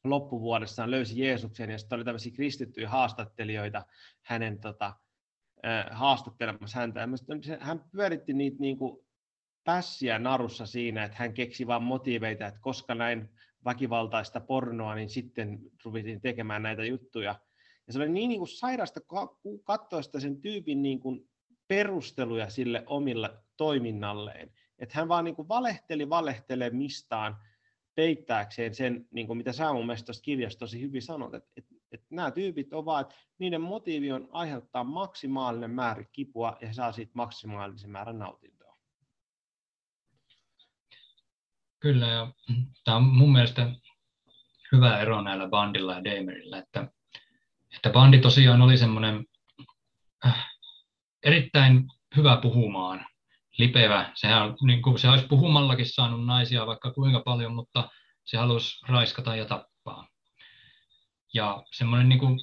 loppuvuodessaan, löysi Jeesuksen ja sitten oli tämmöisiä kristittyjä haastattelijoita hänen tota, haastattelemassa häntä. Hän pyöritti niitä niin kuin pässiä narussa siinä, että hän keksi vain motiiveita, että koska näin väkivaltaista pornoa, niin sitten ruvettiin tekemään näitä juttuja. Ja se oli niin, niin kuin sairasta katsoa sitä sen tyypin niin kuin perusteluja sille omille toiminnalleen. Että hän vaan niin kuin valehteli valehtelemistaan peittääkseen sen, niin kuin mitä sä mun mielestä tuossa kirjassa tosi hyvin sanot, että, että, että nämä tyypit ovat, että niiden motiivi on aiheuttaa maksimaalinen määrä kipua ja saa siitä maksimaalisen määrän nautintoa. Kyllä, ja tämä on mun mielestä hyvä ero näillä bandilla ja Damerillä, että, että bandi tosiaan oli semmoinen äh, erittäin hyvä puhumaan, lipevä. Sehän, niin kuin, se olisi puhumallakin saanut naisia vaikka kuinka paljon, mutta se halusi raiskata ja tappaa. Ja semmoinen niin kuin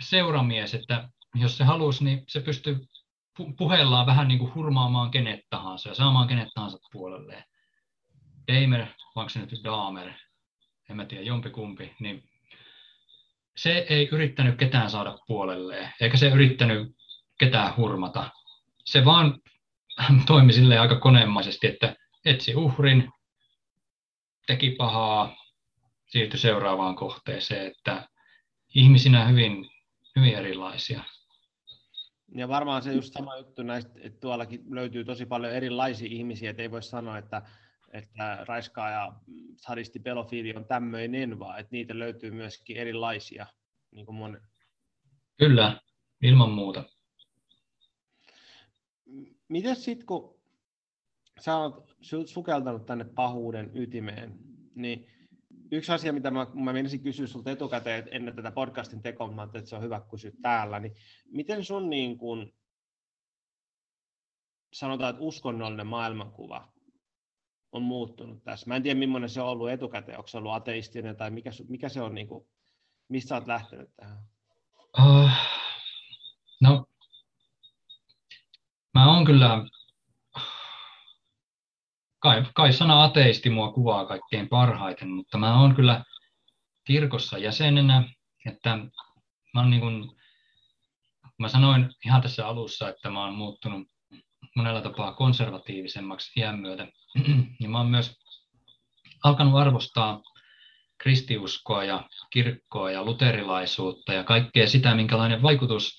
seuramies, että jos se halusi, niin se pystyy puheellaan vähän niin kuin hurmaamaan kenet tahansa ja saamaan kenet tahansa puolelleen. Damer, onko se nyt Damer, en mä tiedä, jompikumpi, niin se ei yrittänyt ketään saada puolelleen, eikä se yrittänyt ketään hurmata. Se vaan toimi sille aika koneemaisesti, että etsi uhrin, teki pahaa, siirtyi seuraavaan kohteeseen, että ihmisinä hyvin, hyvin erilaisia. Ja varmaan se just sama juttu näistä, että tuollakin löytyy tosi paljon erilaisia ihmisiä, että ei voi sanoa, että, että raiskaa ja sadisti pelofiili on tämmöinen, vaan että niitä löytyy myöskin erilaisia. Niin kuin mun... Kyllä, ilman muuta miten sitten, kun sä oot sukeltanut tänne pahuuden ytimeen, niin yksi asia, mitä mä, mä menisin kysyä sinulta etukäteen ennen tätä podcastin tekoa, mä että se on hyvä kysyä täällä, niin miten sun niin kun, sanotaan, että uskonnollinen maailmankuva on muuttunut tässä? Mä en tiedä, millainen se on ollut etukäteen, onko se ollut ateistinen tai mikä, mikä se on, niin kuin, mistä oot lähtenyt tähän? Uh, no, Mä oon kyllä, kai, kai sana ateisti mua kuvaa kaikkein parhaiten, mutta mä oon kyllä kirkossa jäsenenä, että mä oon niin kuin, mä sanoin ihan tässä alussa, että mä oon muuttunut monella tapaa konservatiivisemmaksi iän myötä, niin mä oon myös alkanut arvostaa kristiuskoa ja kirkkoa ja luterilaisuutta ja kaikkea sitä, minkälainen vaikutus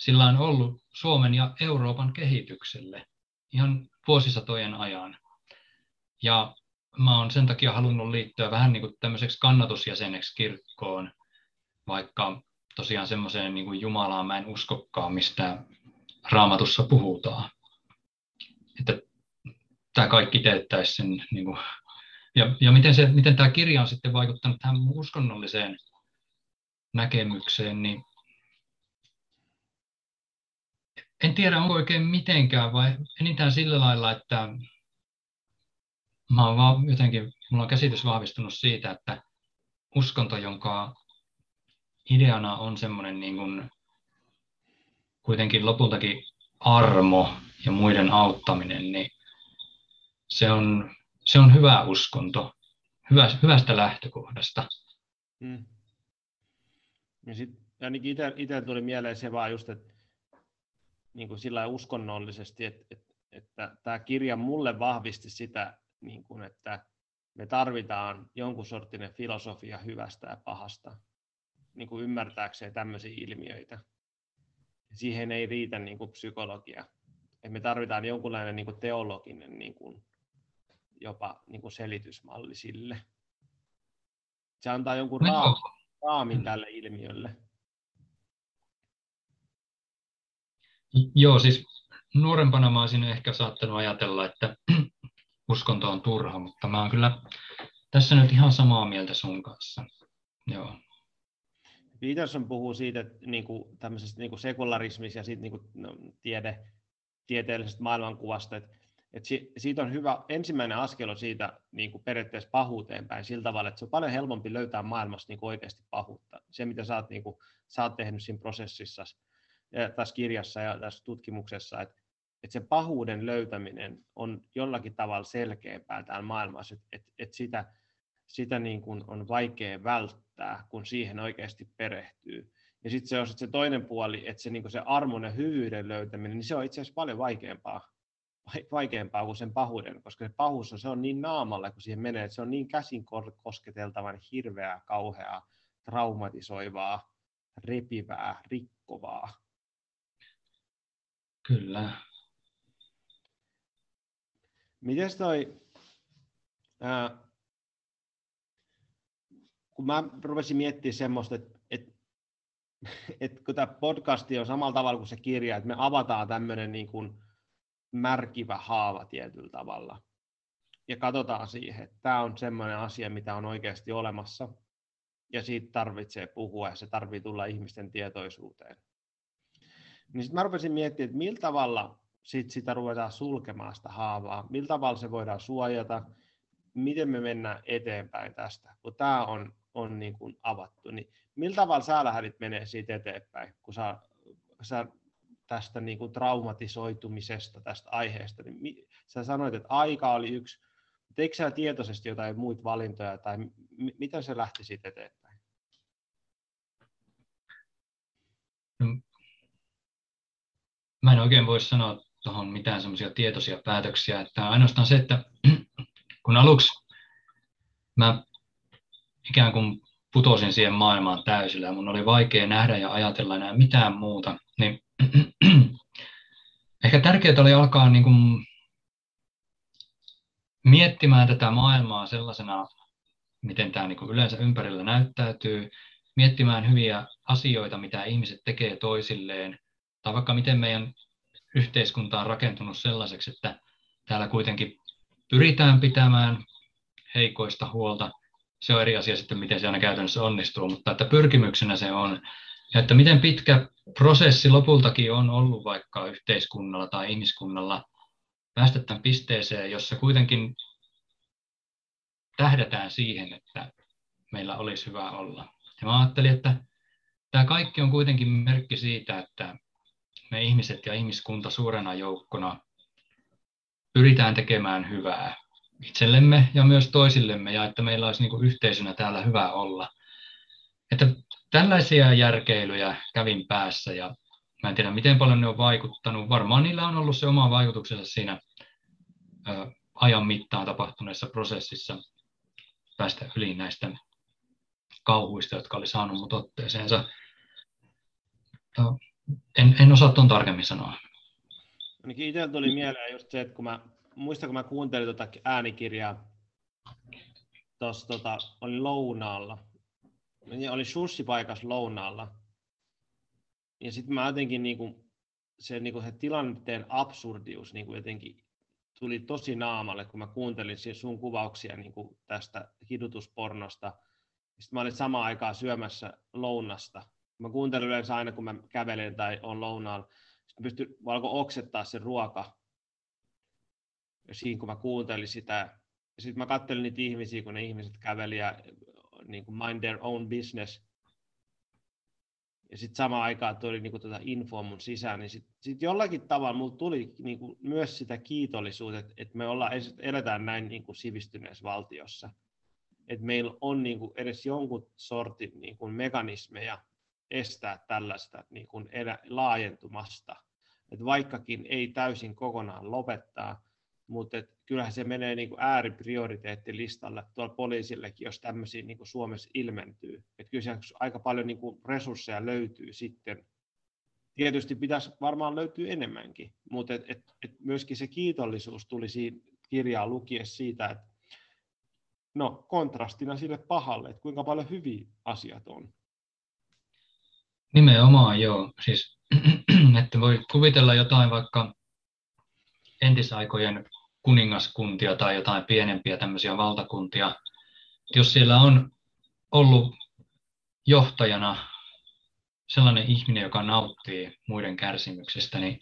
sillä on ollut Suomen ja Euroopan kehitykselle ihan vuosisatojen ajan. Ja mä oon sen takia halunnut liittyä vähän niin kuin tämmöiseksi kannatusjäseneksi kirkkoon, vaikka tosiaan semmoiseen niin kuin Jumalaan mä en uskokkaan, mistä raamatussa puhutaan. Että tämä kaikki teettäisi sen, niin kuin, ja, ja miten, se, miten tämä kirja on sitten vaikuttanut tähän uskonnolliseen näkemykseen, niin en tiedä onko oikein mitenkään vai enintään sillä lailla, että mä vaan jotenkin, mulla on käsitys vahvistunut siitä, että uskonto, jonka ideana on semmoinen niin kuin kuitenkin lopultakin armo ja muiden auttaminen, niin se on, se on hyvä uskonto, hyvä, hyvästä lähtökohdasta. Hmm. Ja sitten ainakin itse tuli mieleen se vaan just, että niin kuin sillä uskonnollisesti, että, että, että tämä kirja mulle vahvisti sitä, niin kuin, että me tarvitaan jonkun sorttinen filosofia hyvästä ja pahasta niin kuin ymmärtääkseen tämmöisiä ilmiöitä. Siihen ei riitä niin kuin psykologia. Et me tarvitaan jonkunlainen niin kuin teologinen niin kuin, jopa niin kuin selitysmalli sille. Se antaa jonkun no, raamin tälle ilmiölle. Joo, siis nuorempana mä olisin ehkä saattanut ajatella, että uskonto on turha, mutta mä oon kyllä tässä nyt ihan samaa mieltä sun kanssa. Joo. Peterson puhuu siitä, että niin kuin, tämmöisestä niin kuin sekularismista ja siitä, niin kuin, no, tiede, tieteellisestä maailmankuvasta, että, että siitä on hyvä, ensimmäinen askel on siitä niin kuin periaatteessa pahuuteen päin sillä tavalla, että se on paljon helpompi löytää maailmasta niin kuin oikeasti pahuutta. Se, mitä sä oot, niin kuin, sä oot tehnyt siinä prosessissa, ja tässä kirjassa ja tässä tutkimuksessa, että, että se pahuuden löytäminen on jollakin tavalla selkeämpää täällä maailmassa, että, että, että sitä, sitä niin kuin on vaikea välttää, kun siihen oikeasti perehtyy. Ja sitten se on sit se toinen puoli, että se, niin se armon ja hyvyyden löytäminen, niin se on itse asiassa paljon vaikeampaa, vaikeampaa kuin sen pahuuden, koska se pahuus on, se on niin naamalla, kun siihen menee, että se on niin käsin kosketeltavan hirveää, kauheaa, traumatisoivaa, repivää, rikkovaa. Kyllä. Miten toi, ää, kun mä rupesin miettimään semmoista, että, että, kun tämä podcasti on samalla tavalla kuin se kirja, että me avataan tämmöinen niin kuin märkivä haava tietyllä tavalla ja katsotaan siihen, että tämä on semmoinen asia, mitä on oikeasti olemassa ja siitä tarvitsee puhua ja se tarvitsee tulla ihmisten tietoisuuteen. Niin sitten mä rupesin miettimään, että millä tavalla sit sitä ruvetaan sulkemaan sitä haavaa, millä tavalla se voidaan suojata, miten me mennään eteenpäin tästä, kun tämä on, on niin kuin avattu. Niin millä tavalla sä lähdit menee siitä eteenpäin, kun sä, sä tästä niin kuin traumatisoitumisesta, tästä aiheesta, niin sä sanoit, että aika oli yksi, teikö sä tietoisesti jotain muita valintoja, tai m- miten se lähti siitä eteenpäin? No, mä en oikein voi sanoa tuohon mitään semmoisia tietoisia päätöksiä, että ainoastaan se, että kun aluksi mä ikään kuin putosin siihen maailmaan täysillä ja mun oli vaikea nähdä ja ajatella enää mitään muuta, niin ehkä tärkeää oli alkaa niin kuin miettimään tätä maailmaa sellaisena, miten tämä niin kuin yleensä ympärillä näyttäytyy, miettimään hyviä asioita, mitä ihmiset tekee toisilleen, tai vaikka miten meidän yhteiskunta on rakentunut sellaiseksi, että täällä kuitenkin pyritään pitämään heikoista huolta. Se on eri asia sitten, miten se aina käytännössä onnistuu, mutta että pyrkimyksenä se on. Ja että miten pitkä prosessi lopultakin on ollut vaikka yhteiskunnalla tai ihmiskunnalla päästä tämän pisteeseen, jossa kuitenkin tähdätään siihen, että meillä olisi hyvä olla. Ja mä ajattelin, että tämä kaikki on kuitenkin merkki siitä, että me ihmiset ja ihmiskunta suurena joukkona pyritään tekemään hyvää itsellemme ja myös toisillemme ja että meillä olisi niin kuin yhteisönä täällä hyvä olla. Että tällaisia järkeilyjä kävin päässä ja mä en tiedä miten paljon ne on vaikuttanut. Varmaan niillä on ollut se oma vaikutuksensa siinä ö, ajan mittaan tapahtuneessa prosessissa päästä yli näistä kauhuista, jotka oli saanut mut otteeseensa en, en osaa tuon tarkemmin sanoa. Ainakin itsellä tuli mieleen just se, että kun mä, muistan, kun mä kuuntelin tuota äänikirjaa, tuossa tota, oli lounaalla, oli paikassa lounaalla, ja sitten mä jotenkin niin kuin, se, niin kuin se tilanteen absurdius niin kuin jotenkin tuli tosi naamalle, kun mä kuuntelin sun kuvauksia niin kuin tästä kidutuspornosta. Sitten mä olin samaan aikaan syömässä lounasta Mä kuuntelen yleensä aina, kun mä kävelen tai on lounaalla. Sitten pystyn valko oksettaa sen ruoka. Ja siinä, kun mä kuuntelin sitä. Ja sitten mä katselin niitä ihmisiä, kun ne ihmiset käveli ja niin kuin mind their own business. Ja sitten samaan aikaan tuli niin kuin tuota infoa mun sisään, niin sitten sit jollakin tavalla mulla tuli niin kuin myös sitä kiitollisuutta, että, että me ollaan, eletään näin niin kuin sivistyneessä valtiossa. Että meillä on niin kuin edes jonkun sortin niin kuin mekanismeja, estää tällaista niin kuin elä, laajentumasta. Et vaikkakin ei täysin kokonaan lopettaa, mutta et kyllähän se menee niin kuin ääriprioriteettilistalle tuolla poliisillekin, jos tämmöisiä niin kuin Suomessa ilmentyy. Et kyllä aika paljon niin kuin resursseja löytyy sitten. Tietysti pitäisi varmaan löytyä enemmänkin, mutta et, et, et myöskin se kiitollisuus tuli kirjaa lukiessa siitä, että no kontrastina sille pahalle, että kuinka paljon hyviä asiat on. Nimenomaan joo. Siis, että voi kuvitella jotain vaikka entisaikojen kuningaskuntia tai jotain pienempiä tämmöisiä valtakuntia. Jos siellä on ollut johtajana sellainen ihminen, joka nauttii muiden kärsimyksestä, niin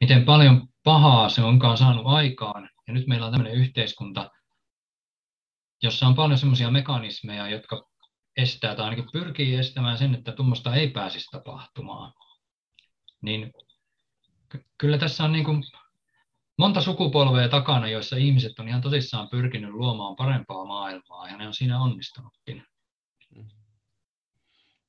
miten paljon pahaa se onkaan saanut aikaan. Ja nyt meillä on tämmöinen yhteiskunta, jossa on paljon semmoisia mekanismeja, jotka estää tai ainakin pyrkii estämään sen, että tuommoista ei pääsisi tapahtumaan. Niin kyllä tässä on niin kuin monta sukupolvea takana, joissa ihmiset on ihan tosissaan pyrkinyt luomaan parempaa maailmaa ja ne on siinä onnistunutkin.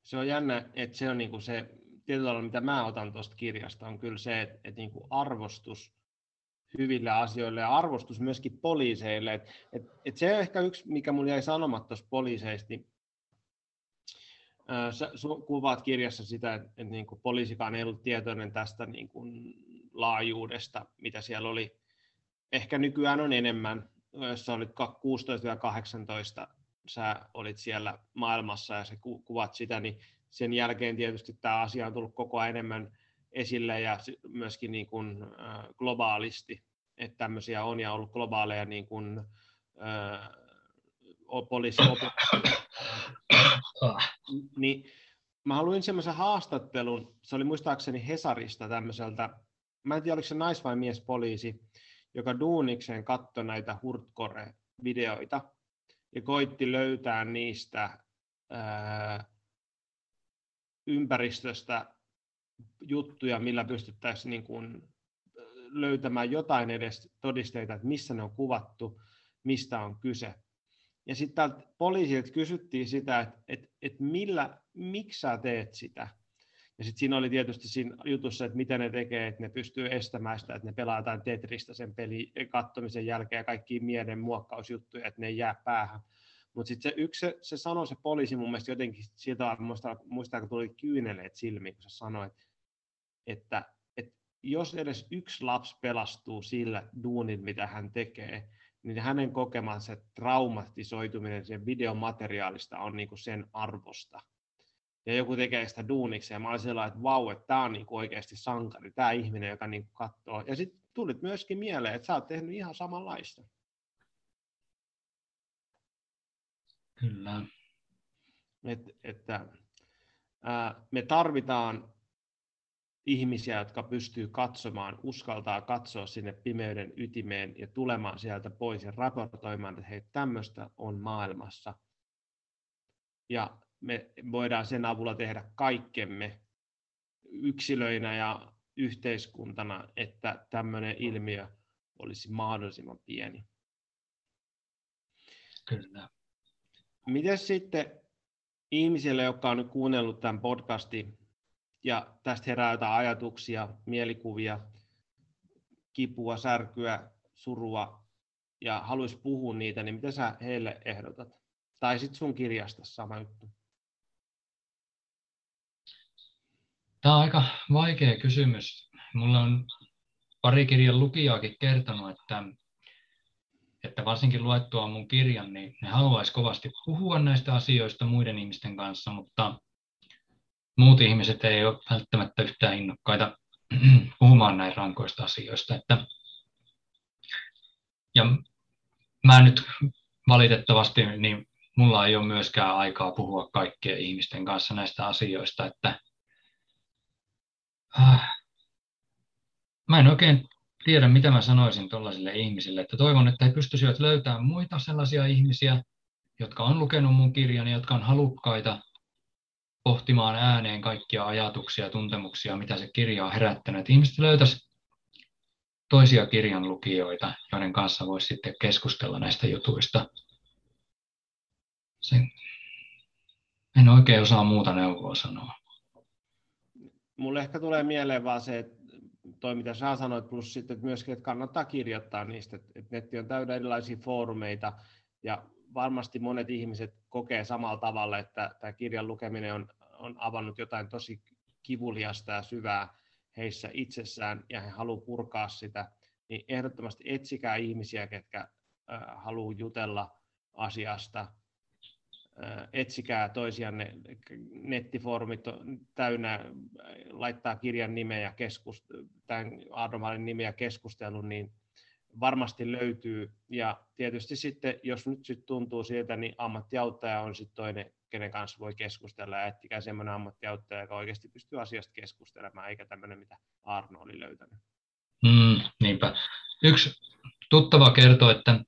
Se on jännä, että se on niin kuin se tietyllä tavalla, mitä mä otan tuosta kirjasta, on kyllä se, että, että niin kuin arvostus hyville asioille ja arvostus myöskin poliiseille. Et, et, et se on ehkä yksi, mikä mulla jäi sanomatta tuosta poliiseista, niin sä kuvaat kirjassa sitä, että, että niin kuin poliisikaan ei ollut tietoinen tästä niin kuin laajuudesta, mitä siellä oli. Ehkä nykyään on enemmän, jos sä olit 16-18, sä olit siellä maailmassa ja sä kuvat sitä, niin sen jälkeen tietysti tämä asia on tullut koko ajan enemmän esille ja myöskin niin kuin, globaalisti, että tämmöisiä on ja ollut globaaleja niin kuin, äh, poliisi niin mä haluin semmoisen haastattelun, se oli muistaakseni Hesarista tämmöiseltä, mä en tiedä oliko se nais- vai miespoliisi, joka duunikseen katsoi näitä Hurtkore-videoita ja koitti löytää niistä ää, ympäristöstä juttuja, millä pystyttäisiin niin kuin löytämään jotain edes todisteita, että missä ne on kuvattu, mistä on kyse. Ja sitten poliisilta kysyttiin sitä, että, että, että millä, miksi sä teet sitä. Ja sitten siinä oli tietysti siinä jutussa, että miten ne tekee, että ne pystyy estämään sitä, että ne pelaa jotain Tetristä sen pelin kattomisen jälkeen ja kaikki mielen muokkausjuttuja, että ne ei jää päähän. Mutta sitten se yksi, se, se sanoi se poliisi mun mielestä jotenkin siltä muistaa, muistaa, kun tuli kyyneleet silmiin, kun se sanoi, että, että, että jos edes yksi lapsi pelastuu sillä duunin, mitä hän tekee, niin hänen kokemansa traumatisoituminen sen videomateriaalista on niin kuin sen arvosta. Ja joku tekee sitä duuniksi, ja mä olin sellainen, että vau, että tämä on niin oikeasti sankari, tämä ihminen, joka niin katsoo. Ja sitten tulit myöskin mieleen, että sä oot tehnyt ihan samanlaista. Kyllä. Et, että ää, me tarvitaan ihmisiä, jotka pystyy katsomaan, uskaltaa katsoa sinne pimeyden ytimeen ja tulemaan sieltä pois ja raportoimaan, että hei, tämmöistä on maailmassa. Ja me voidaan sen avulla tehdä kaikkemme yksilöinä ja yhteiskuntana, että tämmöinen ilmiö olisi mahdollisimman pieni. Kyllä. Miten sitten ihmisille, jotka on nyt kuunnellut tämän podcastin, ja tästä herää jotain ajatuksia, mielikuvia, kipua, särkyä, surua ja haluaisi puhua niitä, niin mitä sä heille ehdotat? Tai sitten sun kirjasta sama juttu. Tämä on aika vaikea kysymys. Mulla on pari kirjan lukijaakin kertonut, että, että varsinkin luettua mun kirjan, niin ne haluaisi kovasti puhua näistä asioista muiden ihmisten kanssa, mutta muut ihmiset ei ole välttämättä yhtään innokkaita puhumaan näin rankoista asioista. Että, ja mä nyt valitettavasti, niin mulla ei ole myöskään aikaa puhua kaikkien ihmisten kanssa näistä asioista, että mä en oikein tiedä, mitä mä sanoisin tuollaisille ihmisille, että toivon, että he pystyisivät löytämään muita sellaisia ihmisiä, jotka on lukenut mun kirjani, jotka on halukkaita pohtimaan ääneen kaikkia ajatuksia ja tuntemuksia, mitä se kirja on herättänyt. Ihmiset löytäisi toisia kirjan lukijoita, joiden kanssa voisi sitten keskustella näistä jutuista. Se, en oikein osaa muuta neuvoa sanoa. Mulle ehkä tulee mieleen vaan se, että toi mitä sä sanoit, plus sitten että myöskin, että kannattaa kirjoittaa niistä, että netti on täynnä erilaisia foorumeita, ja varmasti monet ihmiset kokee samalla tavalla, että tämä kirjan lukeminen on, on avannut jotain tosi kivuliasta ja syvää heissä itsessään ja he haluavat purkaa sitä, niin ehdottomasti etsikää ihmisiä, ketkä haluaa jutella asiasta. Etsikää toisianne, nettifoorumit täynnä, laittaa kirjan nimeä ja keskust- tämän Arnomalin nimeä keskustelun, niin varmasti löytyy. Ja tietysti sitten, jos nyt sitten tuntuu siltä, niin ammattiauttaja on sitten toinen, kenen kanssa voi keskustella. Ja ettikää semmoinen ammattiauttaja, joka oikeasti pystyy asiasta keskustelemaan, eikä tämmöinen, mitä Arno oli löytänyt. Mm, niinpä. Yksi tuttava kertoi, että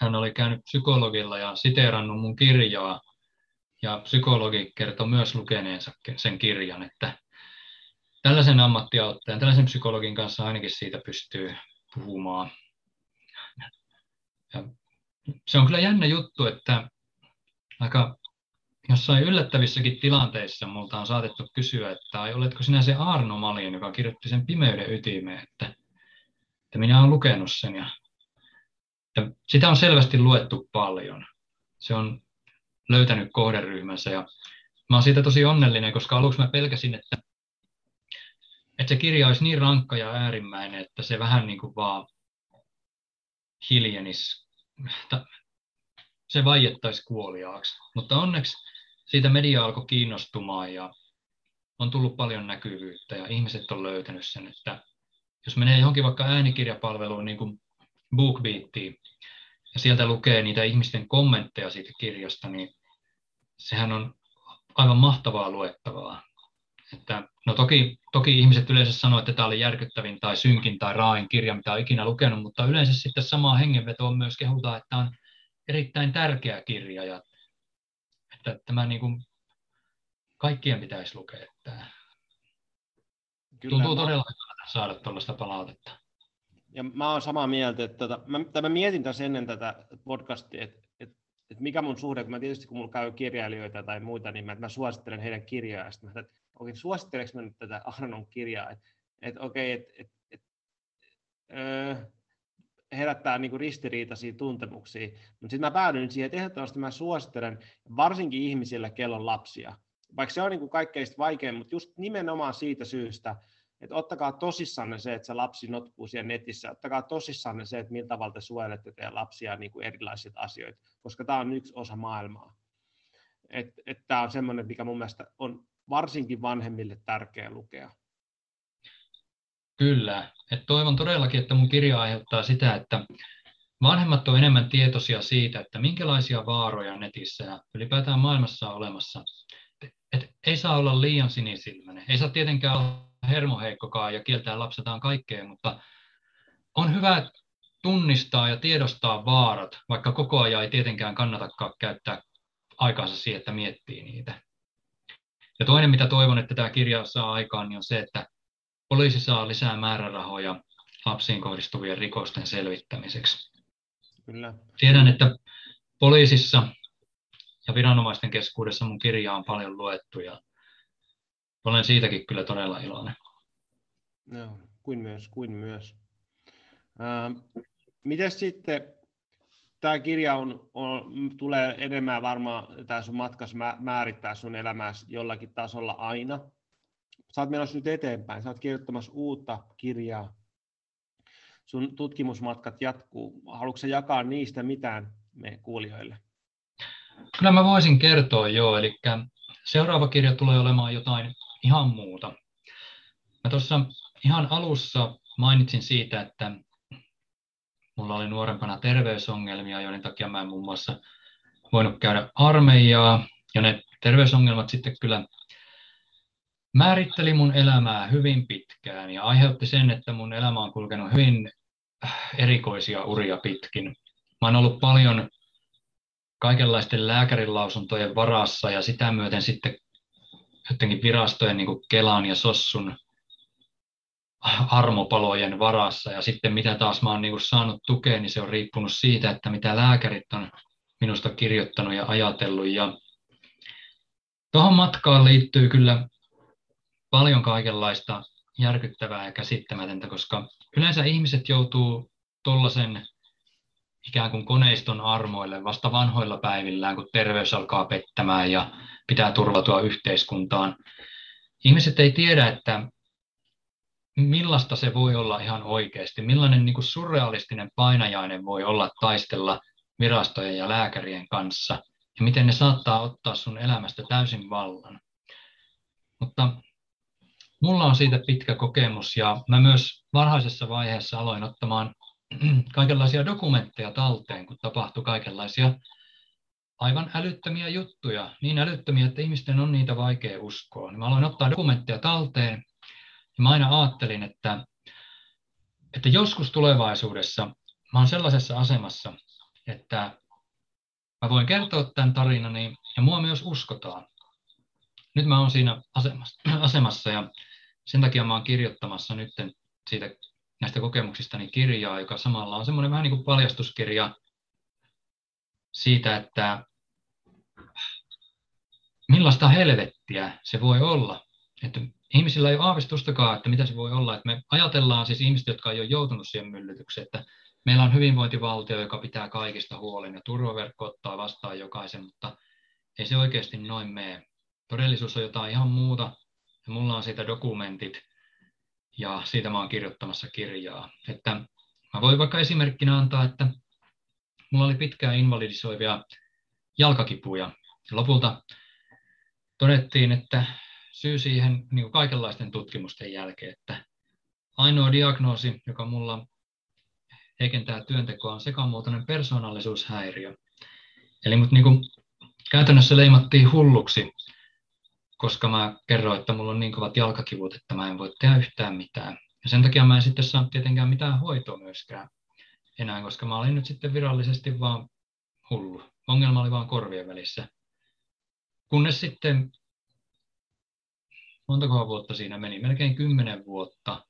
hän oli käynyt psykologilla ja siteerannut mun kirjaa. Ja psykologi kertoi myös lukeneensa sen kirjan, että tällaisen ammattiauttajan, tällaisen psykologin kanssa ainakin siitä pystyy puhumaan. Ja se on kyllä jännä juttu, että aika jossain yllättävissäkin tilanteissa multa on saatettu kysyä, että ai, oletko sinä se Arno Malin, joka kirjoitti sen pimeyden ytimeen, että, että minä olen lukenut sen. Ja, että sitä on selvästi luettu paljon. Se on löytänyt kohderyhmänsä ja mä olen siitä tosi onnellinen, koska aluksi mä pelkäsin, että että se kirja olisi niin rankka ja äärimmäinen, että se vähän niin kuin vaan hiljenis, se vaiettaisi kuoliaaksi. Mutta onneksi siitä media alkoi kiinnostumaan ja on tullut paljon näkyvyyttä ja ihmiset on löytänyt sen, että jos menee johonkin vaikka äänikirjapalveluun niin kuin BookBeatiin ja sieltä lukee niitä ihmisten kommentteja siitä kirjasta, niin sehän on aivan mahtavaa luettavaa. Että, no toki, toki ihmiset yleensä sanoo, että tämä oli järkyttävin tai synkin tai raain kirja, mitä on ikinä lukenut, mutta yleensä sitten samaa hengenvetoa myös kehutaan, että on erittäin tärkeä kirja ja että tämä niin kuin, kaikkien pitäisi lukea tämä. Kyllä, Tuntuu mä... todella hyvältä saada tuollaista palautetta. Ja mä oon samaa mieltä, että tota, mä, mä mietin tässä ennen tätä podcastia, että, että, että mikä mun suhde, kun mä tietysti kun mulla käy kirjailijoita tai muita, niin mä, mä suosittelen heidän kirjaa, ja mä että okei, suositteleks mä nyt tätä Arnon kirjaa, että et, okei, että et, et, öö, herättää niin ristiriitaisia tuntemuksia, mutta sitten mä päädyin siihen, että ehdottomasti mä suosittelen varsinkin ihmisille, kello on lapsia, vaikka se on niin kuin kaikkein vaikein, mutta just nimenomaan siitä syystä, että ottakaa tosissanne se, että se lapsi notkuu siellä netissä, ottakaa tosissanne se, että millä tavalla te suojelette teidän lapsia niin kuin erilaiset asioita, koska tämä on yksi osa maailmaa. Että et tämä on semmoinen, mikä mun mielestä on varsinkin vanhemmille tärkeä lukea. Kyllä. Et toivon todellakin, että mun kirja aiheuttaa sitä, että vanhemmat on enemmän tietoisia siitä, että minkälaisia vaaroja netissä ja ylipäätään maailmassa on olemassa. Et ei saa olla liian sinisilmäinen. Ei saa tietenkään olla hermoheikkokaan ja kieltää lapsetaan kaikkea, mutta on hyvä tunnistaa ja tiedostaa vaarat, vaikka koko ajan ei tietenkään kannatakaan käyttää aikaansa siihen, että miettii niitä. Ja toinen, mitä toivon, että tämä kirja saa aikaan, niin on se, että poliisi saa lisää määrärahoja lapsiin kohdistuvien rikosten selvittämiseksi. Kyllä. Tiedän, että poliisissa ja viranomaisten keskuudessa mun kirja on paljon luettu ja olen siitäkin kyllä todella iloinen. No, kuin myös, kuin myös. Ähm, miten sitten tämä kirja on, on, tulee enemmän varmaan, tämä sun matkas määrittää sun elämässä jollakin tasolla aina. Sä oot menossa nyt eteenpäin, sä oot kirjoittamassa uutta kirjaa. Sun tutkimusmatkat jatkuu. Haluatko sä jakaa niistä mitään me kuulijoille? Kyllä mä voisin kertoa joo, eli seuraava kirja tulee olemaan jotain ihan muuta. Mä tuossa ihan alussa mainitsin siitä, että Mulla oli nuorempana terveysongelmia, joiden takia mä en muun muassa voinut käydä armeijaa. Ja ne terveysongelmat sitten kyllä määritteli mun elämää hyvin pitkään ja aiheutti sen, että mun elämä on kulkenut hyvin erikoisia uria pitkin. Mä oon ollut paljon kaikenlaisten lääkärinlausuntojen varassa ja sitä myöten sitten jotenkin virastojen niin kuin Kelan ja Sossun armopalojen varassa ja sitten mitä taas mä oon niin saanut tukea, niin se on riippunut siitä, että mitä lääkärit on minusta kirjoittanut ja ajatellut. Ja tuohon matkaan liittyy kyllä paljon kaikenlaista järkyttävää ja käsittämätöntä, koska yleensä ihmiset joutuu tuollaisen ikään kuin koneiston armoille vasta vanhoilla päivillään, kun terveys alkaa pettämään ja pitää turvautua yhteiskuntaan. Ihmiset ei tiedä, että millaista se voi olla ihan oikeasti, millainen niin kuin surrealistinen painajainen voi olla taistella virastojen ja lääkärien kanssa ja miten ne saattaa ottaa sun elämästä täysin vallan. Mutta mulla on siitä pitkä kokemus ja mä myös varhaisessa vaiheessa aloin ottamaan kaikenlaisia dokumentteja talteen, kun tapahtui kaikenlaisia aivan älyttömiä juttuja, niin älyttömiä, että ihmisten on niitä vaikea uskoa. Niin mä aloin ottaa dokumentteja talteen ja mä aina ajattelin, että, että joskus tulevaisuudessa mä oon sellaisessa asemassa, että mä voin kertoa tämän tarinani ja mua myös uskotaan. Nyt mä oon siinä asemassa, asemassa ja sen takia mä oon kirjoittamassa nyt siitä, näistä kokemuksistani kirjaa, joka samalla on semmoinen vähän niin kuin paljastuskirja siitä, että millaista helvettiä se voi olla. Että ihmisillä ei ole aavistustakaan, että mitä se voi olla. Että me ajatellaan siis ihmiset, jotka ei ole joutunut siihen myllytykseen, että meillä on hyvinvointivaltio, joka pitää kaikista huolen ja turvaverkko ottaa vastaan jokaisen, mutta ei se oikeasti noin mene. Todellisuus on jotain ihan muuta ja mulla on siitä dokumentit ja siitä mä oon kirjoittamassa kirjaa. Että mä voin vaikka esimerkkinä antaa, että mulla oli pitkään invalidisoivia jalkakipuja. Lopulta todettiin, että syy siihen niin kaikenlaisten tutkimusten jälkeen, että ainoa diagnoosi, joka mulla heikentää työntekoa, on sekamuotoinen persoonallisuushäiriö. Eli mut niin kuin käytännössä leimattiin hulluksi, koska mä kerroin, että mulla on niin kovat jalkakivut, että mä en voi tehdä yhtään mitään. Ja sen takia mä en sitten saa tietenkään mitään hoitoa myöskään enää, koska mä olin nyt sitten virallisesti vaan hullu. Ongelma oli vaan korvien välissä. Kunnes sitten, montako vuotta siinä meni, melkein kymmenen vuotta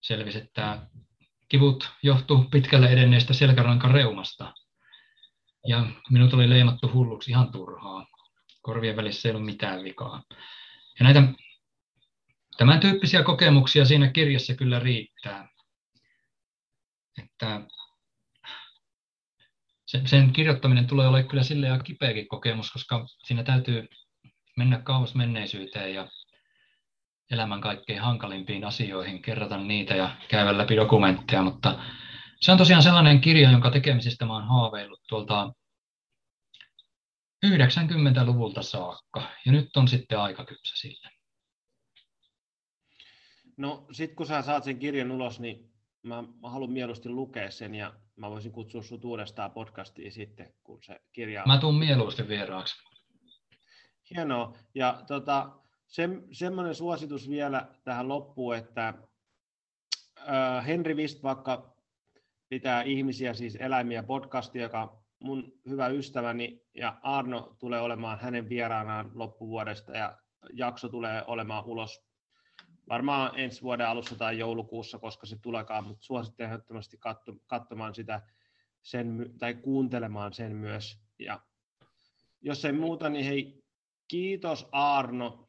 selvisi, että kivut johtuu pitkälle edenneestä selkärankareumasta. Ja minut oli leimattu hulluksi ihan turhaa. Korvien välissä ei ollut mitään vikaa. Ja näitä tämän tyyppisiä kokemuksia siinä kirjassa kyllä riittää. Että sen, kirjoittaminen tulee olemaan kyllä sille ja kipeäkin kokemus, koska siinä täytyy mennä kauas menneisyyteen ja elämän kaikkein hankalimpiin asioihin, kerrata niitä ja käydä läpi dokumentteja, mutta se on tosiaan sellainen kirja, jonka tekemisestä mä oon haaveillut tuolta 90-luvulta saakka, ja nyt on sitten aika kypsä sille. No sitten kun sä saat sen kirjan ulos, niin mä, mä haluan mieluusti lukea sen, ja mä voisin kutsua sut uudestaan podcastiin sitten, kun se kirja... Mä tuun mieluusti vieraaksi. Hienoa. Ja tota, se, semmoinen suositus vielä tähän loppuun, että äh, Henri Vist vaikka pitää ihmisiä, siis eläimiä podcasti, joka mun hyvä ystäväni ja Arno tulee olemaan hänen vieraanaan loppuvuodesta ja jakso tulee olemaan ulos varmaan ensi vuoden alussa tai joulukuussa, koska se tulekaan, mutta suosittelen ehdottomasti katsomaan sitä sen, tai kuuntelemaan sen myös. Ja jos ei muuta, niin hei, kiitos Arno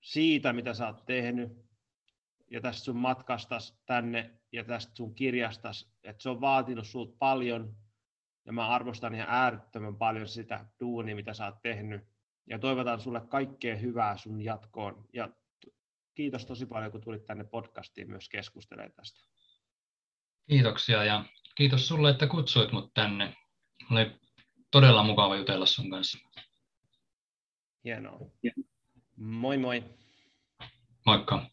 siitä, mitä sä oot tehnyt. Ja tästä sun matkastas tänne ja tästä sun kirjastas, että se on vaatinut sulta paljon. Ja mä arvostan ihan äärettömän paljon sitä duunia, mitä sä oot tehnyt. Ja toivotan sulle kaikkea hyvää sun jatkoon. Ja kiitos tosi paljon, kun tulit tänne podcastiin myös keskustelemaan tästä. Kiitoksia ja kiitos sulle, että kutsuit mut tänne. Oli todella mukava jutella sun kanssa. Hienoa. Moi moi. Moikka.